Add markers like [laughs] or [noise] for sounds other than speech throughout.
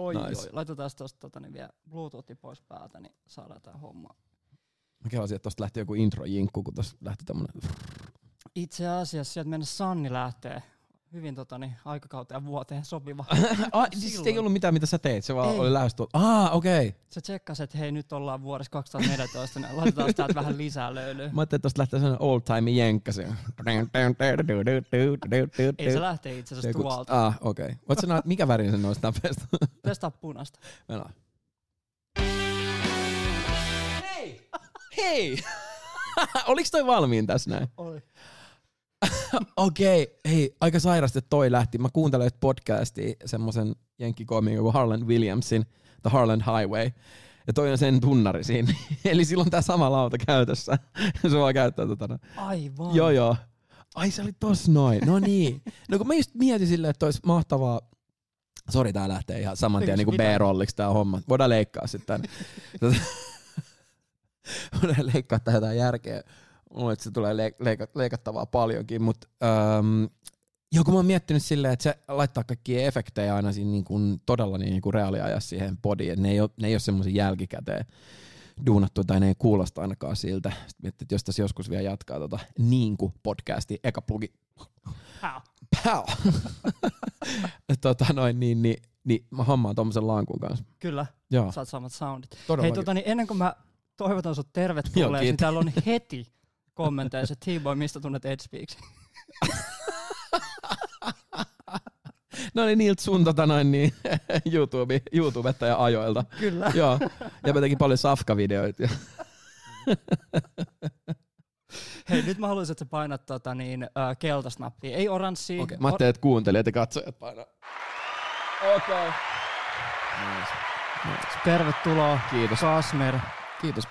Oi, Nice. oi. Laitetaan tuosta tota, niin vielä Bluetoothi pois päältä, niin saadaan tää homma. Mä kelasin, että tosta lähti joku intro-jinkku, kun tosta lähti tämmönen... Itse asiassa sieltä mennä Sanni lähtee hyvin tota, niin, aikakauteen ja vuoteen sopiva. [laughs] ah, siis ei ollut mitään, mitä sä teit, se vaan Ei. oli lähes tuolta. Ah, okei. Okay. Se tsekkasi, että hei nyt ollaan vuodessa 2014, niin laitetaan täältä vähän lisää löylyä. Mä ajattelin, että tosta lähtee sellainen old time jenkka. Se. Ei se lähtee itse asiassa tuolta. Ah, okei. Okay. Oot sä nä- mikä värin sen noista napeista? Pestaa [laughs] punasta. Mennään. Hei! [laughs] Hei! Oliks toi valmiin tässä näin? Oli. [laughs] Okei, okay. hei, aika sairasti toi lähti. Mä kuuntelin nyt podcastia semmosen jenkkikoomikon kuin Harlan Williamsin, The Harlan Highway. Ja toi on sen tunnari siinä. [laughs] Eli silloin tää sama lauta käytössä. [laughs] se voi käyttää tota. Aivan. Joo, joo. Ai se oli tos noin. No niin. No kun mä just mietin silleen, että olisi mahtavaa. Sori, tää lähtee ihan saman tien niin? B-rolliksi tää homma. Voidaan leikkaa sitten. Voidaan leikkaa tähän jotain järkeä. Luulen, että se tulee leik- leika- leikattavaa paljonkin, mutta ähm, joku mä oon miettinyt silleen, että se laittaa kaikkia efektejä aina siinä niin kuin todella niin kuin reaaliajassa siihen podiin, että ne ei ole, ne ei ole semmoisia jälkikäteen duunattu tai ne ei kuulosta ainakaan siltä. Sitten miettii, että jos tässä joskus vielä jatkaa tota niin kuin podcasti, eka plugi, pow! [laughs] tota noin, niin, niin, niin mä hommaan tommosen lankun kanssa. Kyllä, Joo, saat samat soundit. todellakin. Hei, tota, niin ennen kuin mä toivotan sut tervetulleeksi, niin täällä on heti [laughs] kommenteissa, T-Boy, mistä tunnet Ed Speaks? [laughs] No niin, niiltä sun tota noin, niin, [laughs] YouTube, YouTubetta ja ajoilta. Kyllä. [laughs] Joo, ja mä tekin paljon safka-videoita. Hei, nyt mä haluaisin, että sä painat tota, niin, äh, keltasnappia, ei oranssia. Okei, mä ajattelin, että kuuntelijat ja katsojat painaa. Okei. Okay. Nice. Nice. Tervetuloa, Kiitos. Kasmer. Kiitos.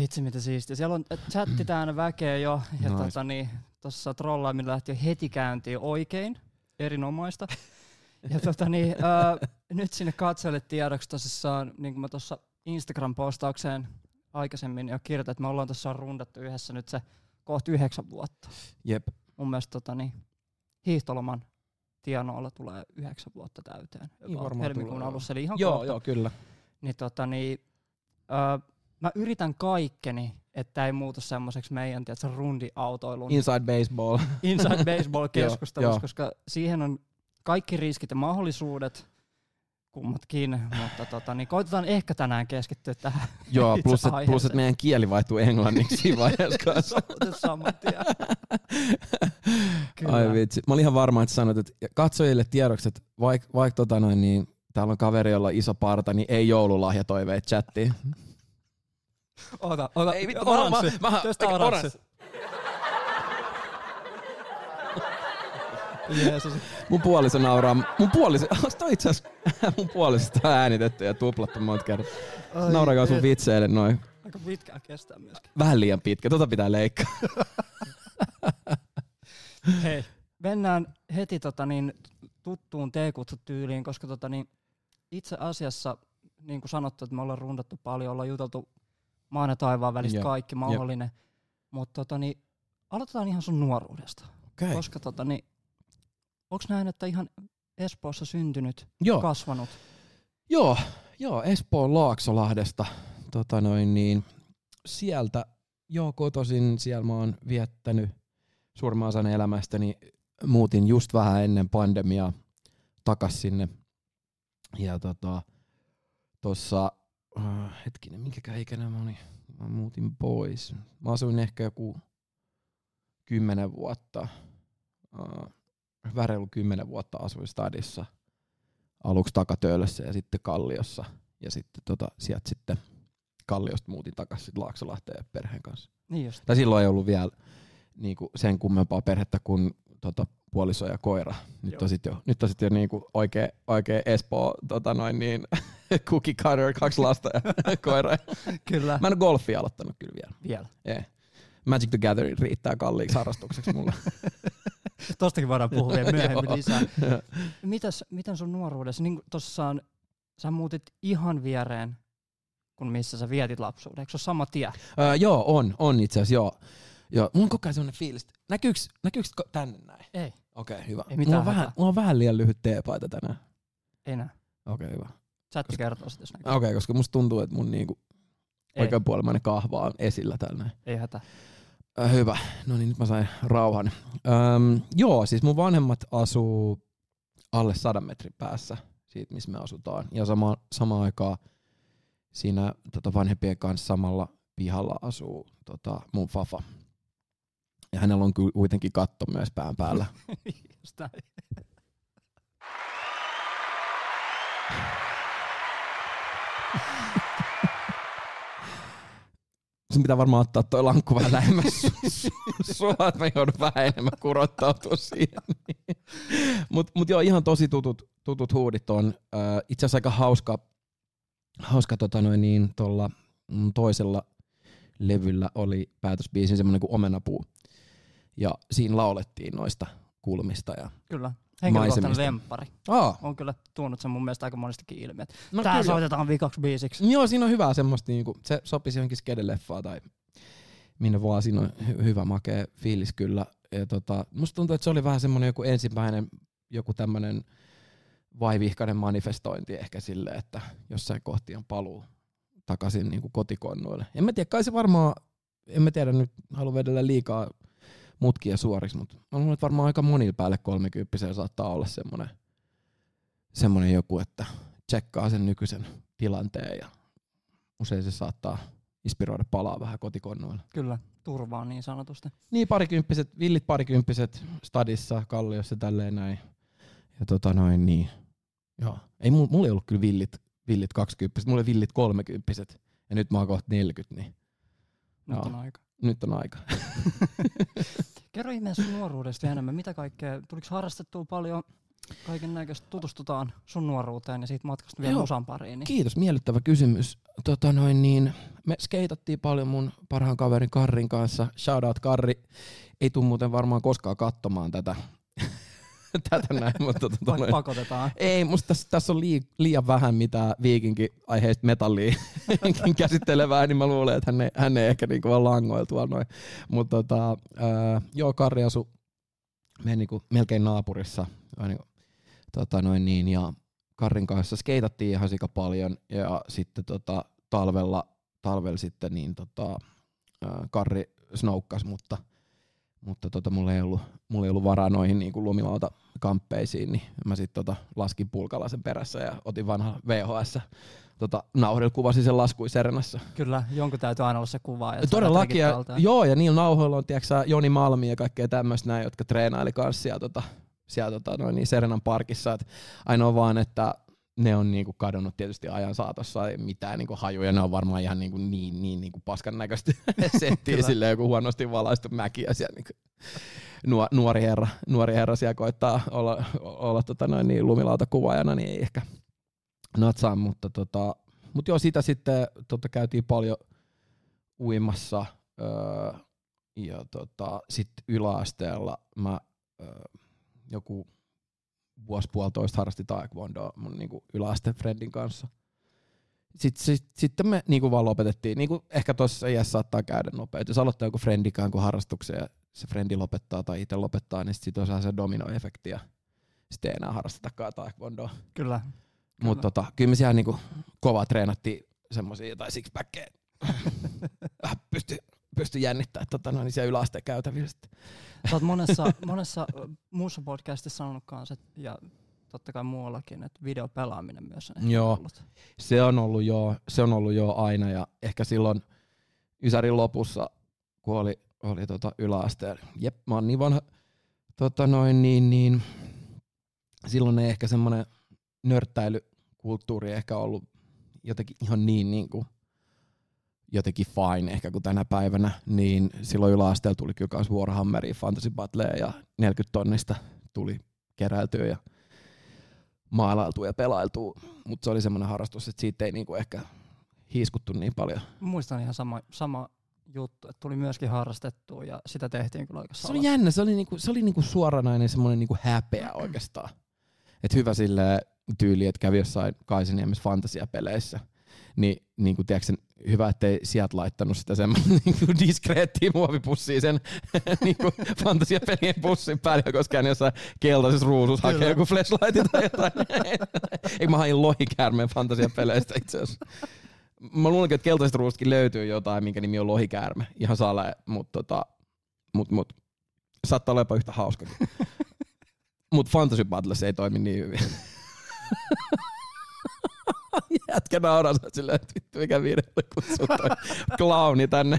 Vitsi mitä siistiä. Siellä on äh, chatti täynnä väkeä jo. Ja Nice. tota, niin, tossa trollaaminen lähti jo heti käyntiin oikein. Erinomaista. [laughs] ja tota, niin, äh, nyt sinne katsojille tiedoksi tosissaan, niin kuin mä tuossa Instagram-postaukseen aikaisemmin jo kirjoitin, että me ollaan tuossa rundattu yhdessä nyt se kohta yhdeksän vuotta. Jep. Mun mielestä tota, niin, hiihtoloman tienoilla tulee yhdeksän vuotta täyteen. Niin varmaan helmikuun tulee, alussa, eli ihan Joo, kohta. joo, kyllä. Niin, tota, niin, öö, mä yritän kaikkeni, että ei muutu semmoiseksi meidän tiedätkö, rundiautoilun Inside baseball. [laughs] inside baseball [laughs] keskustelussa, koska siihen on kaikki riskit ja mahdollisuudet, kummatkin, mutta tota, niin koitetaan ehkä tänään keskittyä tähän [laughs] Joo, plus, et, plus että meidän kieli vaihtuu englanniksi siinä vaiheessa kanssa. saman. Ai vitsi. Mä olin ihan varma, että sanoit, että katsojille tiedoksi, että vaikka vaik, tota noin, niin, täällä on kaveri, jolla on iso parta, niin ei joululahjatoiveet chattiin. Ota, ota, Ei vittu, oranssi. mä- mä- Tästä oranssi. oranssi. [laughs] Jeesus. Mun puoliso nauraa. Mun puoliso, [laughs] onks toi itse asiassa [laughs] mun puolisosta on äänitetty ja tuplattu monta kertaa. Naurakaa sun vitseille noin. Aika pitkään kestää myöskin. Vähän liian pitkä, tota pitää leikkaa. Hei, mennään heti tota niin, tuttuun T-kutsutyyliin, koska tota niin, itse asiassa, niin kuin sanottu, että me ollaan rundattu paljon, ollaan juteltu maan ja taivaan välistä Joo, kaikki mahdollinen. Mutta tota niin, aloitetaan ihan sun nuoruudesta. Okei. Koska tota niin, onks näin, että ihan Espoossa syntynyt, Joo, kasvanut? joo, joo, Espoon Laaksolahdesta. Tota noin niin, sieltä, joo kotoisin, siellä mä oon viettänyt suurimman osan elämästäni. Muutin just vähän ennen pandemiaa takas sinne. Ja tota, tossa, äh, hetkinen, minkäkään ikäinen mä olin, mä muutin pois. Mä asuin ehkä joku kymmenen vuotta, äh, vähän reilu kymmenen vuotta asuin stadissa. Aluksi takatöölössä ja sitten Kalliossa. Ja sitten tota, sieltä sitten Kalliosta muutin takaisin Laaksolahteen perheen kanssa. Niin just. Tai silloin ei ollut vielä niinku sen kummempaa perhettä kuin tota, puoliso ja koira. Nyt Joo. on sitten jo, nyt on sit jo niinku oikea, oikea Espoo tota noin niin, [laughs] cookie cutter, kaksi lasta ja [laughs] koira. Kyllä. Mä en ole golfia aloittanut kyllä vielä. Vielä. Ei. Magic the Gathering riittää kalliiksi harrastukseksi mulle. [laughs] Tostakin voidaan puhua vielä myöhemmin lisää. Mitäs, miten sun nuoruudessa, niin tuossa sä muutit ihan viereen, kun missä sä vietit lapsuuden. Eikö se ole sama tie? öö, joo, on, on itse asiassa, joo. Joo. On koko ajan sellainen fiilis, että näkyykö, näkyykö tänne näin? Ei. Okei, okay, hyvä. Ei mitään mulla, on vähän, mulla on vähän liian lyhyt teepaita tänään. Ei näe. Okei, okay, hyvä. Chatti kertoo sitten, jos näkyy. Okei, okay, koska musta tuntuu, että mun niinku oikeanpuolimainen kahva on esillä näin. ei hätä. Äh, hyvä. No niin, nyt mä sain rauhan. Öm, joo, siis mun vanhemmat asuu alle sadan metrin päässä siitä, missä me asutaan. Ja sama, samaan aikaan siinä tota, vanhempien kanssa samalla pihalla asuu tota, mun fafa. Ja hänellä on kuitenkin katto myös pään päällä. [laughs] Just näin. Sun pitää varmaan ottaa toi lankku vähän lähemmäs su- su- sua, että mä joudun vähän enemmän kurottautua siihen. Mut, mut joo, ihan tosi tutut, tutut huudit on. Itse asiassa aika hauska, hauska tota noin niin, tolla mm, toisella levyllä oli päätösbiisin semmonen kuin Omenapuu. Ja siinä laulettiin noista kulmista. Ja... Kyllä. Henkilökohtainen lemppari. Aa, On kyllä tuonut sen mun mielestä aika monestikin ilmi. no Tää kyllä. soitetaan vikaksi biisiksi. Joo, siinä on hyvää semmoista, niinku, se sopisi johonkin skedeleffaan tai minne vaan, siinä on hy- hyvä makea fiilis kyllä. Ja tota, musta tuntuu, että se oli vähän semmoinen joku ensimmäinen, joku tämmönen vaivihkainen manifestointi ehkä sille, että jossain kohti on paluu takaisin niinku kotikonnuille. En mä tiedä, kai se varmaan, en mä tiedä nyt, halua vedellä liikaa mutkia suoriksi, mutta mä luulen, että varmaan aika monilla päälle 30 saattaa olla semmoinen, semmoinen joku, että tsekkaa sen nykyisen tilanteen ja usein se saattaa inspiroida palaa vähän kotikonnoille. Kyllä, turvaa niin sanotusti. Niin parikymppiset, villit parikymppiset stadissa, kalliossa tälleen näin. Ja tota noin niin. Joo. Ei mulla, mulla ei ollut kyllä villit, villit 20 mulla oli villit 30 ja nyt mä oon kohta 40, niin Nyt on aika. Nyt on aika. [laughs] Kerro ihmeessä sun nuoruudesta enemmän. Mitä kaikkea, tuliko harrastettua paljon kaiken näköistä? Tutustutaan sun nuoruuteen ja siitä matkasta vielä Joo. musan pariin. Niin. Kiitos, miellyttävä kysymys. Tota noin niin, me skeitattiin paljon mun parhaan kaverin Karrin kanssa. Shout out Karri. Ei tuu muuten varmaan koskaan katsomaan tätä, [laughs] tätä näin, mutta tota Vaikka noin. pakotetaan. Ei, musta tässä, tässä on lii, liian vähän mitä viikinkin aiheista metallia [laughs] käsittelevää, niin mä luulen, että hän ei, hän ei ehkä niinku vaan langoilla tuolla noin. Mutta tota, äh, joo, Karri asu meidän niinku melkein naapurissa. Niinku, tota noin niin, ja Karrin kanssa skeitattiin ihan sika paljon ja sitten tota, talvella, talvella sitten niin tota, äh, Karri snoukkas, mutta mutta tota, mulla, ei ollut, mulla ei ollut varaa noihin niin lumilauta kamppeisiin, niin mä sitten tota, laskin pulkalasen perässä ja otin vanha VHS. Tota, nauhoilla kuvasin sen laskui Serenassa. Kyllä, jonkun täytyy aina olla se kuva. Ja Todellakin, ja, ja, joo, ja niillä nauhoilla on tiiäksä, Joni Malmi ja kaikkea tämmöistä näin, jotka treenaili kanssa siellä, tota, siellä tota, noin, niin Serenan parkissa. Et ainoa vaan, että ne on niinku kadonnut tietysti ajan saatossa, ei mitään niinku hajuja, ne on varmaan ihan niinku niin, niin niinku paskan näköistä [laughs] settiä, silleen joku huonosti valaistu mäki ja siellä niinku nuo- nuori, herra, nuori herra siellä koittaa olla, olla tota noin, niin lumilautakuvaajana, niin ei ehkä natsaa, mutta tota, mut joo, sitä sitten tota, käytiin paljon uimassa öö, ja tota, sitten yläasteella mä öö, joku vuosi puolitoista harrasti taekwondoa mun niinku yläastefriendin kanssa. Sitten, sit, sitten me niinku vaan lopetettiin, niinku ehkä tuossa iässä saattaa käydä nopeasti. Jos aloittaa joku friendikään kuin harrastuksen ja se frendi lopettaa tai itse lopettaa, niin sitten sit on se dominoefekti ja sitten ei enää harrastetakaan taekwondoa. Kyllä. Mutta tota, kyllä me siellä niinku kova treenattiin semmoisia jotain sixpackkejä. [laughs] Vähän pysty, pysty jännittämään tota, noin, siellä yläasteen käytävillä. Sä oot monessa, monessa muussa podcastissa sanonut kanssa, ja totta kai muuallakin, että videopelaaminen myös on Joo. ollut. Se on ollut jo, se on ollut jo aina ja ehkä silloin Ysärin lopussa, kun oli, oli tota yläasteen. Jep, mä oon niin vanha. Tota noin, niin, niin, silloin ei ehkä semmoinen nörttäilykulttuuri ehkä ollut jotenkin ihan niin, niin kuin, jotenkin fine ehkä kuin tänä päivänä, niin silloin yläasteella tuli kyllä kans Warhammeria, Fantasy Battlea ja 40 tonnista tuli keräiltyä ja maalailtua ja pelailtua, mutta se oli semmoinen harrastus, että siitä ei niinku ehkä hiiskuttu niin paljon. Muistan ihan sama, sama juttu, että tuli myöskin harrastettua ja sitä tehtiin kyllä aika Se oli jännä, se oli niinku, se oli niinku suoranainen semmoinen niinku häpeä oikeastaan. Et hyvä sille tyyli, että kävi jossain Kaisaniemessä fantasiapeleissä. Niin, niin kuin, tiedätkö, hyvä, ettei sieltä laittanut sitä semmoinen [laughs] niin diskreettiä muovipussiin sen [laughs] niin kuin fantasiapelien pussin päälle, koska hän jossain keltaisessa ruusussa hakee joku flashlight tai jotain. [laughs] Eikö mä hain lohikäärmeen fantasiapeleistä itse asiassa. Mä luulen, että keltaisesta ruusustakin löytyy jotain, minkä nimi on lohikäärme. Ihan sale, mutta tota, mut, mut, saattaa olla jopa yhtä hauskakin. Mutta Fantasy Battles ei toimi niin hyvin. [laughs] Jätkä nauraa silleen, että vittu mikä virheellä kutsuu toi clowni tänne.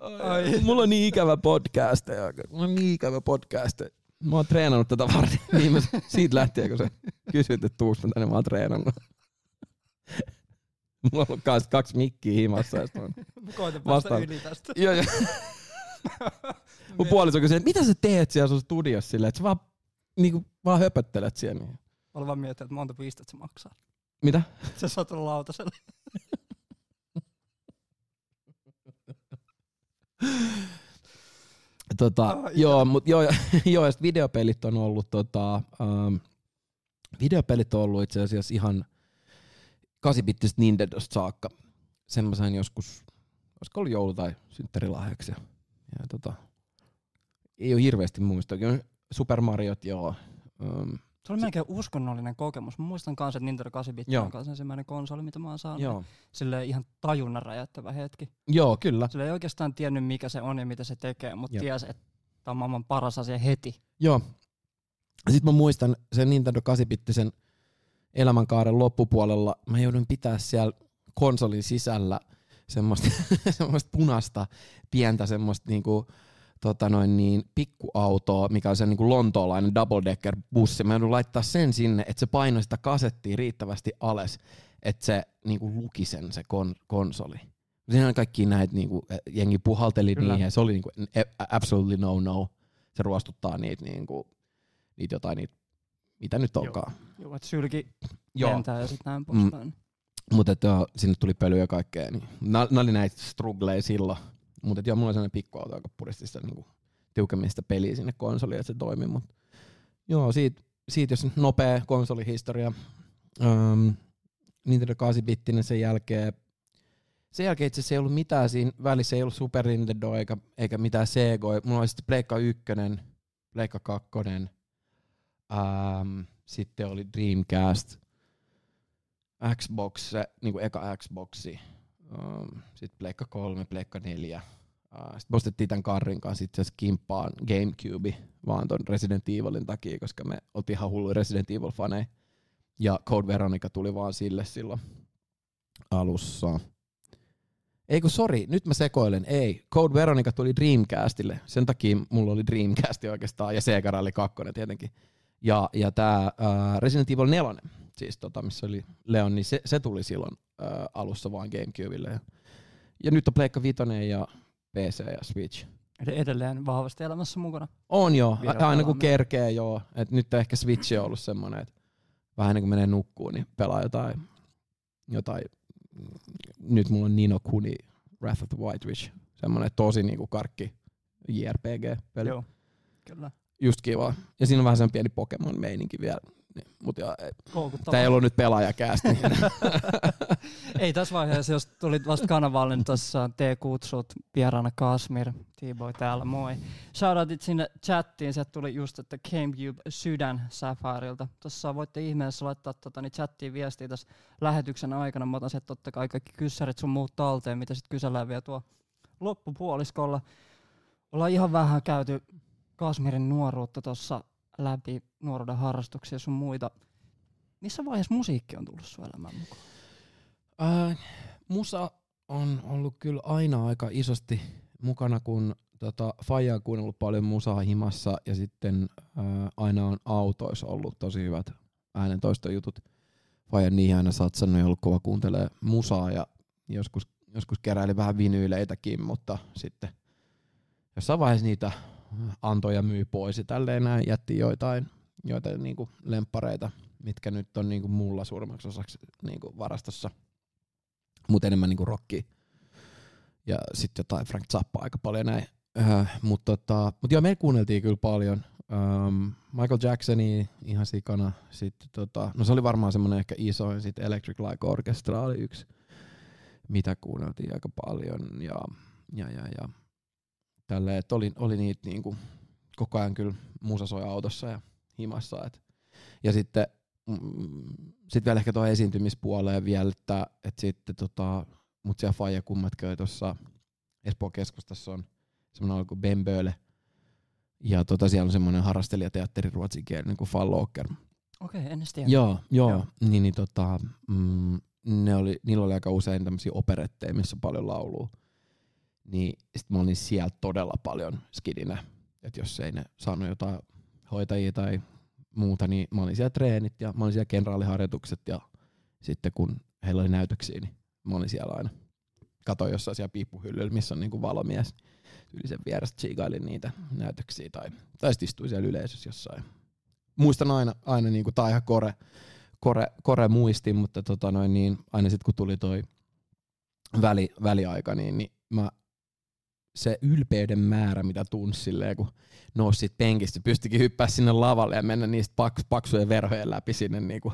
Ai. Mulla on niin ikävä podcast. Mulla on niin ikävä podcast. Mä oon treenannut tätä varten. [laughs] Niin mä, siitä lähtien, kun sä kysyt, että tuus tänne, mä oon treenannut. [laughs] Mulla on ollut kans kaksi mikkiä himassa. Ja Koita päästä yli tästä. Joo, joo. Mun puoliso kysyi, että mitä sä teet siellä sun studiossa silleen, että sä vaan, niinku, vaan höpöttelet siellä. Niin. Mä vaan miettinyt, että monta pistettä se maksaa. Mitä? Se saa tulla lautaselle. tota, oh, joo, mut joo, [laughs] joo, ja videopelit on ollut tota, um, videopelit on ollut itse asiassa ihan 8-bittisestä Nintendosta saakka. Sen mä sain joskus, olisiko ollut joulu- tai synttärilahjaksi. Ja, ja tota, ei ole hirveästi muista. Super Mariot, joo. Um, se oli melkein uskonnollinen kokemus. Mä muistan kanssa, että Nintendo 8-bit on kanssa ensimmäinen konsoli, mitä mä oon saanut. Joo. Silleen ihan tajunnan räjäyttävä hetki. Joo, kyllä. Sille ei oikeastaan tiennyt, mikä se on ja mitä se tekee, mutta tiesi, että tämä on maailman paras asia heti. Joo. Sitten mä muistan sen Nintendo 8-bittisen elämänkaaren loppupuolella. Mä joudun pitää siellä konsolin sisällä semmoista, [laughs] semmoista punasta pientä semmoista niinku, tota noin niin, pikkuautoa, mikä on se niin lontoolainen double decker bussi. Mä joudun laittaa sen sinne, että se painoi sitä kasettia riittävästi alas, että se niin kuin luki sen se kon- konsoli. Siinä on kaikki näitä, niin kuin, jengi puhalteli Kyllä. niihin ja se oli niin kuin, absolutely no no. Se ruostuttaa niitä, niin kuin, niitä jotain, niitä, mitä nyt onkaan. Joo, että sylki lentää ja sitten näin poispäin. Mm. Mutta että sinne tuli pölyä ja kaikkea. Niin. Nämä oli näitä struggleja silloin. Mutta joo, mulla on sellainen pikkuauto, joka puristi sitä niinku, tiukemmin sitä peliä sinne konsoliin, että se toimii. Mut, joo, siitä, siitä jos nopea konsolihistoria. Um, Nintendo 8-bittinen sen jälkeen sen jälkeen itse asiassa ei ollut mitään siinä välissä, ei ollut Super Nintendo eikä, eikä mitään Sega. Mulla oli sitten Pleikka 1, Pleikka 2, um, sitten oli Dreamcast, Xbox, niin kuin eka Xboxi, Um, sitten Pleikka 3, Pleikka 4. Uh, sitten ostettiin tämän Karrin kanssa itse asiassa kimppaan Gamecube, vaan ton Resident Evilin takia, koska me oltiin ihan hullu Resident Evil-faneja. Ja Code Veronica tuli vaan sille silloin alussa. Ei kun sori, nyt mä sekoilen. Ei, Code Veronica tuli Dreamcastille. Sen takia mulla oli Dreamcast oikeastaan ja Sega Rally 2 tietenkin. Ja, ja tää uh, Resident Evil 4, siis tota, missä oli Leon, niin se, se tuli silloin uh, alussa vaan Gamecubelle. Ja, ja nyt on Pleikka Vitoinen ja PC ja Switch. Eli edelleen vahvasti elämässä mukana. On joo, aina kun kerkee joo. Et nyt ehkä Switch on ollut semmoinen, että vähän ennen kuin menee nukkuun, niin pelaa jotain, jotain nyt mulla on Nino Kuni Wrath of the White Witch, semmoinen tosi niinku karkki JRPG-peli. Joo, kyllä. Just kiva. Ja siinä on vähän sen pieni Pokemon-meininki vielä. Niin, mut joo, ei. Tää ei ollut nyt pelaajakäästi. [laughs] ei tässä vaiheessa, jos tulit vasta kanavalle, niin tuossa te kutsut vieraana Kasmir, T-boy täällä, moi. Shoutoutit sinne chattiin, sieltä tuli just, että Gamecube sydän Safarilta. Tuossa voitte ihmeessä laittaa tota, niin chattiin viestiä tässä lähetyksen aikana. Mä otan sieltä totta kai kaikki kyssärit sun muut talteen, mitä sitten kysellään vielä tuo loppupuoliskolla. Ollaan ihan vähän käyty Kasmirin nuoruutta tuossa läpi, nuoruuden harrastuksia sun muita. Missä vaiheessa musiikki on tullut sun elämään mukaan? Äh, musa on ollut kyllä aina aika isosti mukana, kun tota, Faija on kuunnellut paljon musaa himassa ja sitten äh, aina on autoissa ollut tosi hyvät äänentoistojutut. Faija niihin aina satsannut ja ollut kova kuuntelee musaa ja joskus, joskus keräili vähän vinyyleitäkin, mutta sitten jossain vaiheessa niitä antoi ja myi pois ja tälleen näin jätti joitain, joitain niinku lemppareita, mitkä nyt on niinku mulla suurimmaksi osaksi niinku varastossa, mutta enemmän niinku rockia. Ja sitten jotain Frank Zappa aika paljon näin. Öö, mutta tota, mut joo, me kuunneltiin kyllä paljon. um, Michael Jacksoni ihan sikana. Sitten tota, no se oli varmaan semmoinen ehkä isoin. Sitten Electric Light Orchestra oli yksi, mitä kuunneltiin aika paljon. Ja, ja, ja, ja tälle, että oli, oli niitä niinku, koko ajan kyllä musa soi autossa ja himassa. Et. Ja sitten mm, sit vielä ehkä tuo esiintymispuoleen vielä, että, että sitten tota, mut siellä Faija kummatkin tuossa Espoon keskustassa on semmoinen kuin Bemböle. Ja tota, siellä on semmoinen harrastelijateatteri ruotsinkielinen kuin Falloker. Okei, okay, en tiedä. Joo, joo. joo. Niin, niin tota, mm, ne oli, niillä oli aika usein tämmöisiä operetteja, missä on paljon laulua. Niin sit mä olin siellä todella paljon skidinä. Että jos ei ne saanut jotain hoitajia tai muuta, niin mä olin siellä treenit ja mä olin siellä kenraaliharjoitukset ja sitten kun heillä oli näytöksiä, niin mä olin siellä aina. Katoin jossain siellä piippuhyllyllä, missä on niinku valomies. Yli vierestä tsiikailin niitä näytöksiä tai, tai sitten istuin siellä yleisössä jossain. Muistan aina, aina niinku, tai ihan kore, kore, kore muistin, mutta tota noin, niin aina sitten kun tuli toi väli, väliaika, niin, niin mä se ylpeyden määrä, mitä tunsi silleen, kun nousi siitä penkistä, pystykin hyppää sinne lavalle ja mennä niistä paks, paksujen verhojen läpi sinne niinku,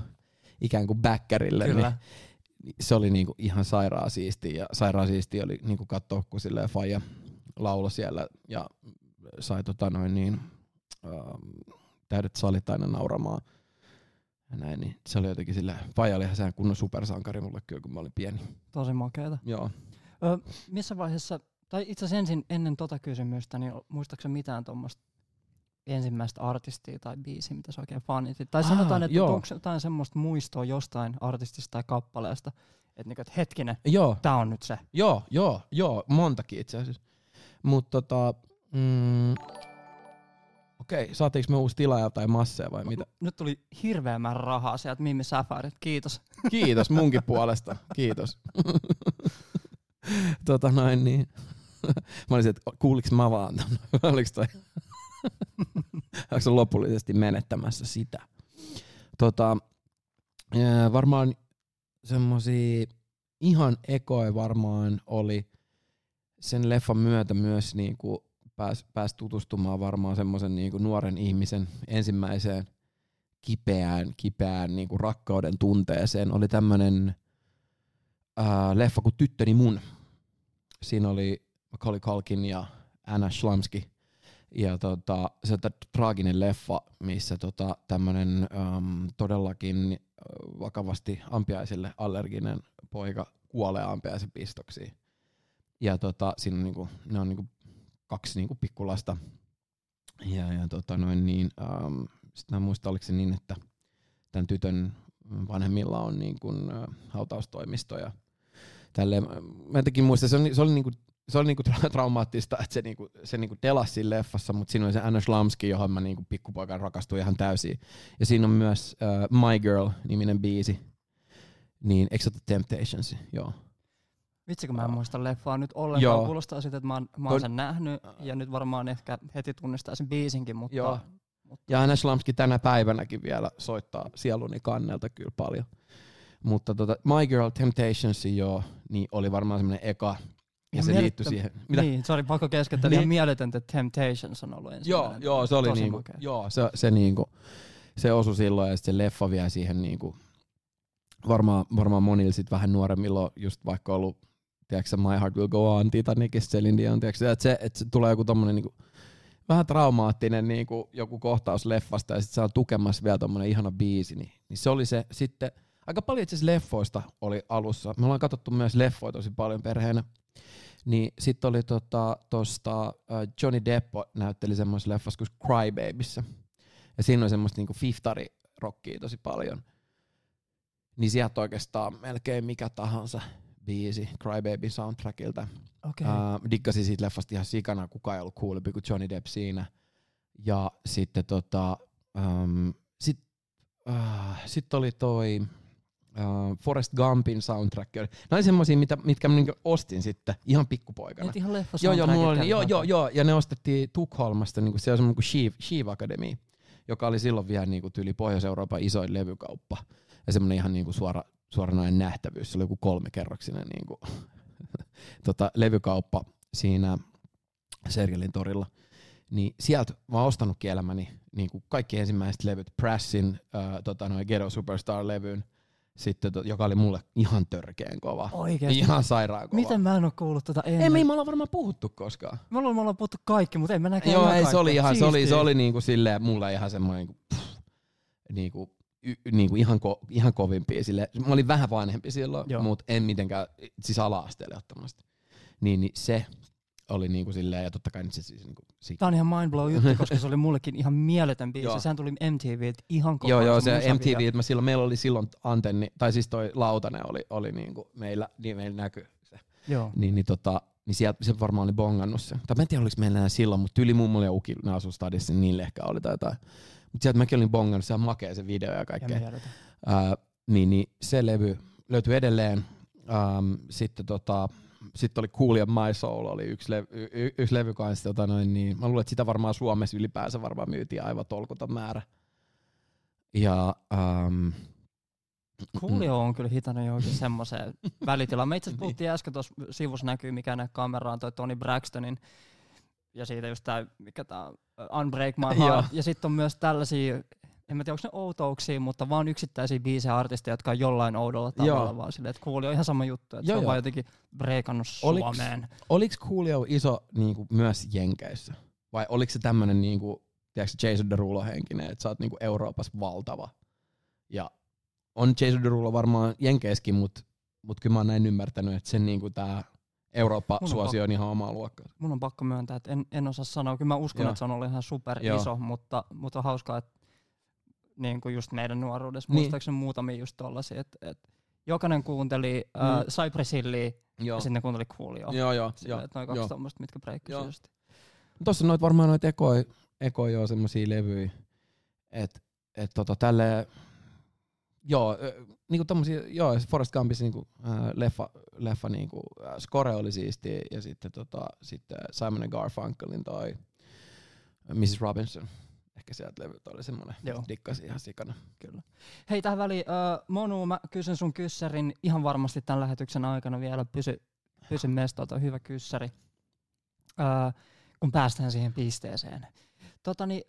ikään kuin bäkkärille. Kyllä. Niin, se oli niinku ihan sairaan siisti ja sairaan siisti oli niinku katsoa, kun silleen faija laulo siellä ja sai tota noin niin, ähm, täydet salit aina nauramaan. Ja näin, niin se oli jotenkin sillä, Faija oli ihan kunnon supersankari mulle kyllä, kun mä olin pieni. Tosi makeeta. Joo. Ö, missä vaiheessa tai itse asiassa ensin, ennen tota kysymystä, niin muistaakseni mitään tuommoista ensimmäistä artistia tai biisiä, mitä sä oikein fanitit? Tai ah, sanotaan, että joo. onko jotain semmoista muistoa jostain artistista tai kappaleesta, että, niinku, että hetkinen, joo. tää on nyt se. Joo, joo, joo, montakin itse asiassa. Mutta tota, mm, okei, okay, saatiinko me uusi tilaaja tai masseja vai mitä? Nyt tuli hirveä määrä rahaa sieltä Mimmi Safarit, kiitos. Kiitos munkin puolesta, kiitos. [laughs] tota noin niin. Mä olisin, että kuuliks mä vaan? [laughs] Oliko toi? Onko lopullisesti menettämässä sitä? Tota, varmaan semmosia ihan ekoja varmaan oli sen leffan myötä myös niinku pääs, pääs tutustumaan varmaan semmoisen niinku nuoren ihmisen ensimmäiseen kipeään, kipeään niinku rakkauden tunteeseen. Oli tämmönen leffa kuin Tyttöni mun. Siinä oli Macaulay Culkin ja Anna Schlamski. Ja tota, se on traaginen leffa, missä tota, tämmönen um, todellakin vakavasti ampiaisille allerginen poika kuolee ampiaisen pistoksiin. Ja tota, siinä on niinku, ne on niinku kaksi niinku pikkulasta. Ja, ja tota noin niin, um, sitten mä muistan, oliko se niin, että tämän tytön vanhemmilla on niin kuin, uh, hautaustoimisto ja tälleen. Mä jotenkin muistan, se, oli, se oli niinku se oli niinku tra- traumaattista, että se, niinku, se niinku delasi siinä leffassa, mutta siinä oli se Anna Schlamski, johon mä niinku pikkupoikan rakastuin ihan täysin. Ja siinä on myös uh, My Girl-niminen biisi. Niin, eikö se Temptations? Joo. Vitsi, kun mä en muista leffaa nyt ollenkaan. Joo. Kuulostaa sitä, että mä oon, mä oon sen nähnyt ja nyt varmaan ehkä heti tunnistaa sen biisinkin, mutta... Joo. mutta... Ja Anna Schlamski tänä päivänäkin vielä soittaa sieluni kannelta kyllä paljon. Mutta tota, My Girl Temptations joo, niin oli varmaan semmoinen eka ja se liittyi siihen. Mitä? Niin, sori, pakko keskeyttää. Niin. Ihan mieletöntä Temptations on ollut ensimmäinen. Joo, joo se oli niinku, joo, se, se, niinku, se osui silloin ja se leffa vielä siihen niinku, varmaan, varmaan monilla sit vähän nuoremmilla on just vaikka ollut, tiedätkö My Heart Will Go On, Titanicista, Celine Dion, tiedätkö, että se, että se tulee joku tommonen niinku, vähän traumaattinen niinku, joku kohtaus leffasta ja sitten se on tukemassa vielä tommonen ihana biisi, niin, niin se oli se sitten, aika paljon itse leffoista oli alussa. Me ollaan katsottu myös leffoja tosi paljon perheenä. Niin sitten oli tota, tosta, uh, Johnny Depp näytteli semmoisessa leffassa kuin Cry Babyssä. Ja siinä on semmoista niinku fiftari-rockia tosi paljon. Niin sieltä oikeastaan melkein mikä tahansa biisi Cry Baby soundtrackilta. Okay. Uh, diggasi siitä leffasta ihan sikana, kuka ei ollut coolimpi kuin Johnny Depp siinä. Ja sitten tota, um, sit, uh, sit oli toi, uh, Forrest Gumpin soundtrack. Nämä oli semmosia, mitä, mitkä mä niinku ostin sitten ihan pikkupoikana. Et ihan leffa joo, joo, mulla oli, joo, joo, joo, ja ne ostettiin Tukholmasta, niinku, siellä on semmoinen kuin Sheev, Sheev Academy, joka oli silloin vielä niinku, tyyli Pohjois-Euroopan isoin levykauppa. Ja semmoinen ihan niinku, suora, suoranainen nähtävyys. Se oli joku kolmekerroksinen niinku, [laughs] tota, levykauppa siinä Sergelin torilla. niin sieltä mä oon ostanutkin elämäni niin kuin kaikki ensimmäiset levyt, Prassin, äh, tota, noin Ghetto Superstar-levyn, sitten, to, joka oli mulle ihan törkeen kova. Oikeesti. Ihan sairaan kova. Miten mä en oo kuullut tota ennen? Ei me, ei me olla varmaan puhuttu koskaan. Me ollaan, me ollaan puhuttu kaikki, mutta en mä näkään Joo, ei, se oli ihan, se oli, se oli niinku silleen, mulle ihan semmoinen niinku, pff, niinku, y, niinku ihan, ko, ihan kovimpia. Sille, mä olin vähän vanhempi silloin, mutta en mitenkään, siis ala-asteelle ottamasta. Niin, niin se oli niinku silleen, ja totta kai nyt se siis niinku, si- Tää on ihan mindblow juttu, [laughs] koska se oli mullekin ihan mieletön biisi. Joo. Sehän tuli MTVltä ihan koko Joo, joo, se musavideo. MTV, että silloin, meillä oli silloin antenni, tai siis toi lautanen oli, oli niinku meillä, niin meillä näkyy se. Joo. Niin, niin, tota, niin sieltä se varmaan oli bongannut se. Tai mä en tiedä, oliko meillä enää silloin, mutta yli mummulla ja uki, ne asui stadissa, niin niille ehkä oli tai jotain. Mutta sieltä mäkin olin bongannut, se on makea se video ja Ja kaikkea. mieletön. Ää, niin, niin, se levy löytyy edelleen. Ähm, sitten tota, sitten oli Cool ja My Soul oli yksi, levy, y- y- yksi levy kanssa. Tota noin, niin, mä luulen, että sitä varmaan Suomessa ylipäänsä varmaan myytiin aivan tolkuton määrä. Ja ähm, Coolio on kyllä hitannut johonkin [laughs] semmoiseen välitilaan. Me itse asiassa puhuttiin [laughs] äsken tuossa sivussa näkyy, mikä ne kameraan toi Tony Braxtonin ja siitä just tää, mikä tää on, Unbreak My. [laughs] Heart. Ja sitten on myös tällaisia, en mä tiedä onko ne outouksia, mutta vaan yksittäisiä biisejä artisteja, jotka on jollain oudolla tavalla Joo. vaan silleen, että Coolio on ihan sama juttu, että Joo, se on joo. vaan jotenkin breikannut Oliks- Suomeen. Oliko Coolio iso niinku, myös Jenkeissä? Vai oliko se tämmönen niinku, tiedätkö, Jason Derulo henkinen, että sä oot niinku Euroopassa valtava? Ja on Jason Derulo varmaan Jenkeissäkin, mutta mut kyllä mä oon näin ymmärtänyt, että sen niinku tää Eurooppa-suosio on ihan omaa luokkaa. Mun on pakko myöntää, että en, en osaa sanoa. Kyllä mä uskon, Joo. että se on ollut ihan super Joo. iso, mutta, mutta on hauskaa, että niin kuin just meidän nuoruudessa, Niin. muistaakseni muutamia just tollasia, että, että jokainen kuunteli mm. äh, Mm. Cypress Hillia ja sitten ne kuunteli Coolio. joo, joo. Joo, että noin kaksi joo. tommoista, mitkä breikkasi just. Tuossa noit varmaan noit ekoi, ekoi joo semmosia levyjä, että et tota tälle joo, niinku tommosia, joo, Forrest Gumpin niinku, äh, leffa, leffa niinku, äh, score oli siisti ja sitten tota, sitten Simon and Garfunkelin toi Mrs. Robinson, ehkä sieltä levyt oli semmonen, Joo. dikkasi ihan sikana. Kyllä. Hei tähän väliin, äh, Monu, mä kysyn sun kyssärin ihan varmasti tämän lähetyksen aikana vielä. Pysy, pysy mestolta, hyvä kyssäri. Äh, kun päästään siihen pisteeseen. Totani,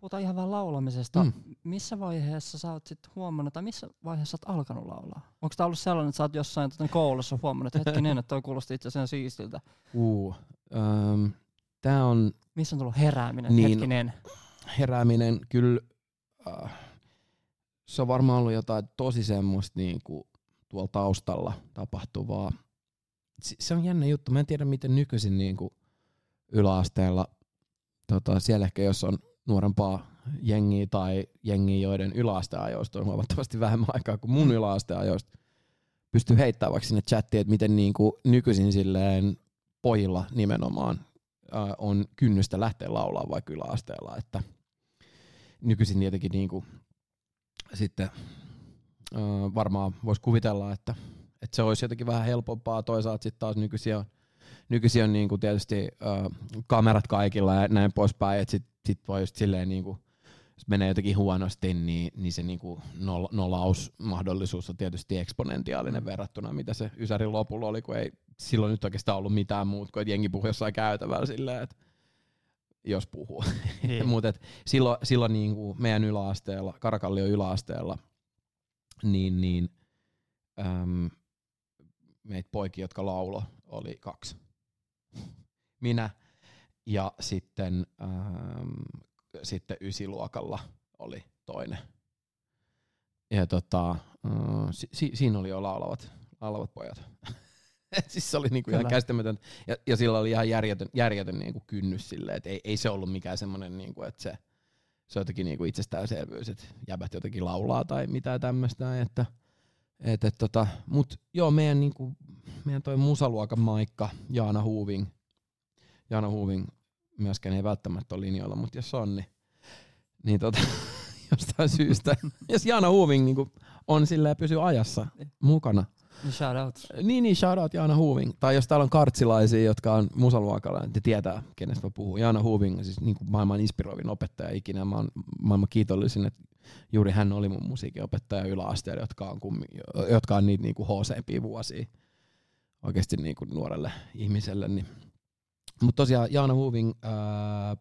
puhutaan ihan vähän laulamisesta. Mm. Missä vaiheessa sä oot sit huomannut, tai missä vaiheessa sä oot alkanut laulaa? Onko tää ollut sellainen, että sä oot jossain tota, koulussa huomannut, että hetkinen, että toi kuulosti itse asiassa siistiltä. Uh, um, tää on Missä on tullut herääminen, Niin. niin. hetkinen. herääminen kyllä, äh, se on varmaan ollut jotain tosi semmoista niinku tuolla taustalla tapahtuvaa. Se, se on jännä juttu. Mä en tiedä, miten nykyisin niinku yläasteella, tota, siellä ehkä jos on nuorempaa jengiä tai jengiä, joiden yläasteajoista on huomattavasti vähemmän aikaa kuin mun yläasteajoista, pystyy heittämään vaikka sinne chattiin, että miten niinku nykyisin silleen pojilla nimenomaan äh, on kynnystä lähteä laulaa vaikka yläasteella, että nykyisin tietenkin niinku sitten äh, varmaan voisi kuvitella, että, että se olisi jotenkin vähän helpompaa, toisaalta sitten taas nykyisin on, on niinku tietysti äh, kamerat kaikilla ja näin poispäin, että sitten sit voi just silleen niinku, jos menee jotenkin huonosti, niin, niin se niinku noll, nollausmahdollisuus on tietysti eksponentiaalinen verrattuna, mitä se Ysärin lopulla oli, kun ei silloin nyt oikeastaan ollut mitään muuta kuin, että jengi puhui jossain käytävällä silleen, että jos puhuu. Niin. [laughs] Mutta silloin, silloin niin kuin meidän yläasteella, Karakallion yläasteella, niin, niin äm, meitä poikia, jotka laulo, oli kaksi. [laughs] Minä ja sitten, äm, sitten ysiluokalla oli toinen. Ja tota, äh, si, si, siinä oli jo laulavat, laulavat pojat. [laughs] [laughs] Siis se oli niinku ihan käsittämätön. Ja, ja sillä oli ihan järjetön, järjetön niinku kynnys silleen, että ei, ei se ollut mikään semmoinen, niinku, että se, se on jotenkin niinku itsestäänselvyys, että jäbät jotenkin laulaa tai mitään tämmöistä. Että, et, et, tota, mut joo, meidän, niinku, meidän toi musaluokan maikka, Jaana Huuving, Jaana Huuving myöskään ei välttämättä ole linjoilla, mutta jos on, niin, niin tota, [laughs] jostain syystä, jos Jaana Huuving niinku on silleen pysyy ajassa mukana, Niin shout out. niin, niin, shout out Jaana Huving. Tai jos täällä on kartsilaisia, jotka on musaluokalla, niin te tietää, kenestä mä puhun. Jaana Huving on siis niin kuin maailman inspiroivin opettaja ikinä. Mä oon maailman kiitollisin, että juuri hän oli mun musiikinopettaja yläasteella, jotka on, kummi, jotka on niitä niin kuin HC-vuosia oikeasti niin kuin nuorelle ihmiselle. Niin, Mutta tosiaan Jaana Huving ää,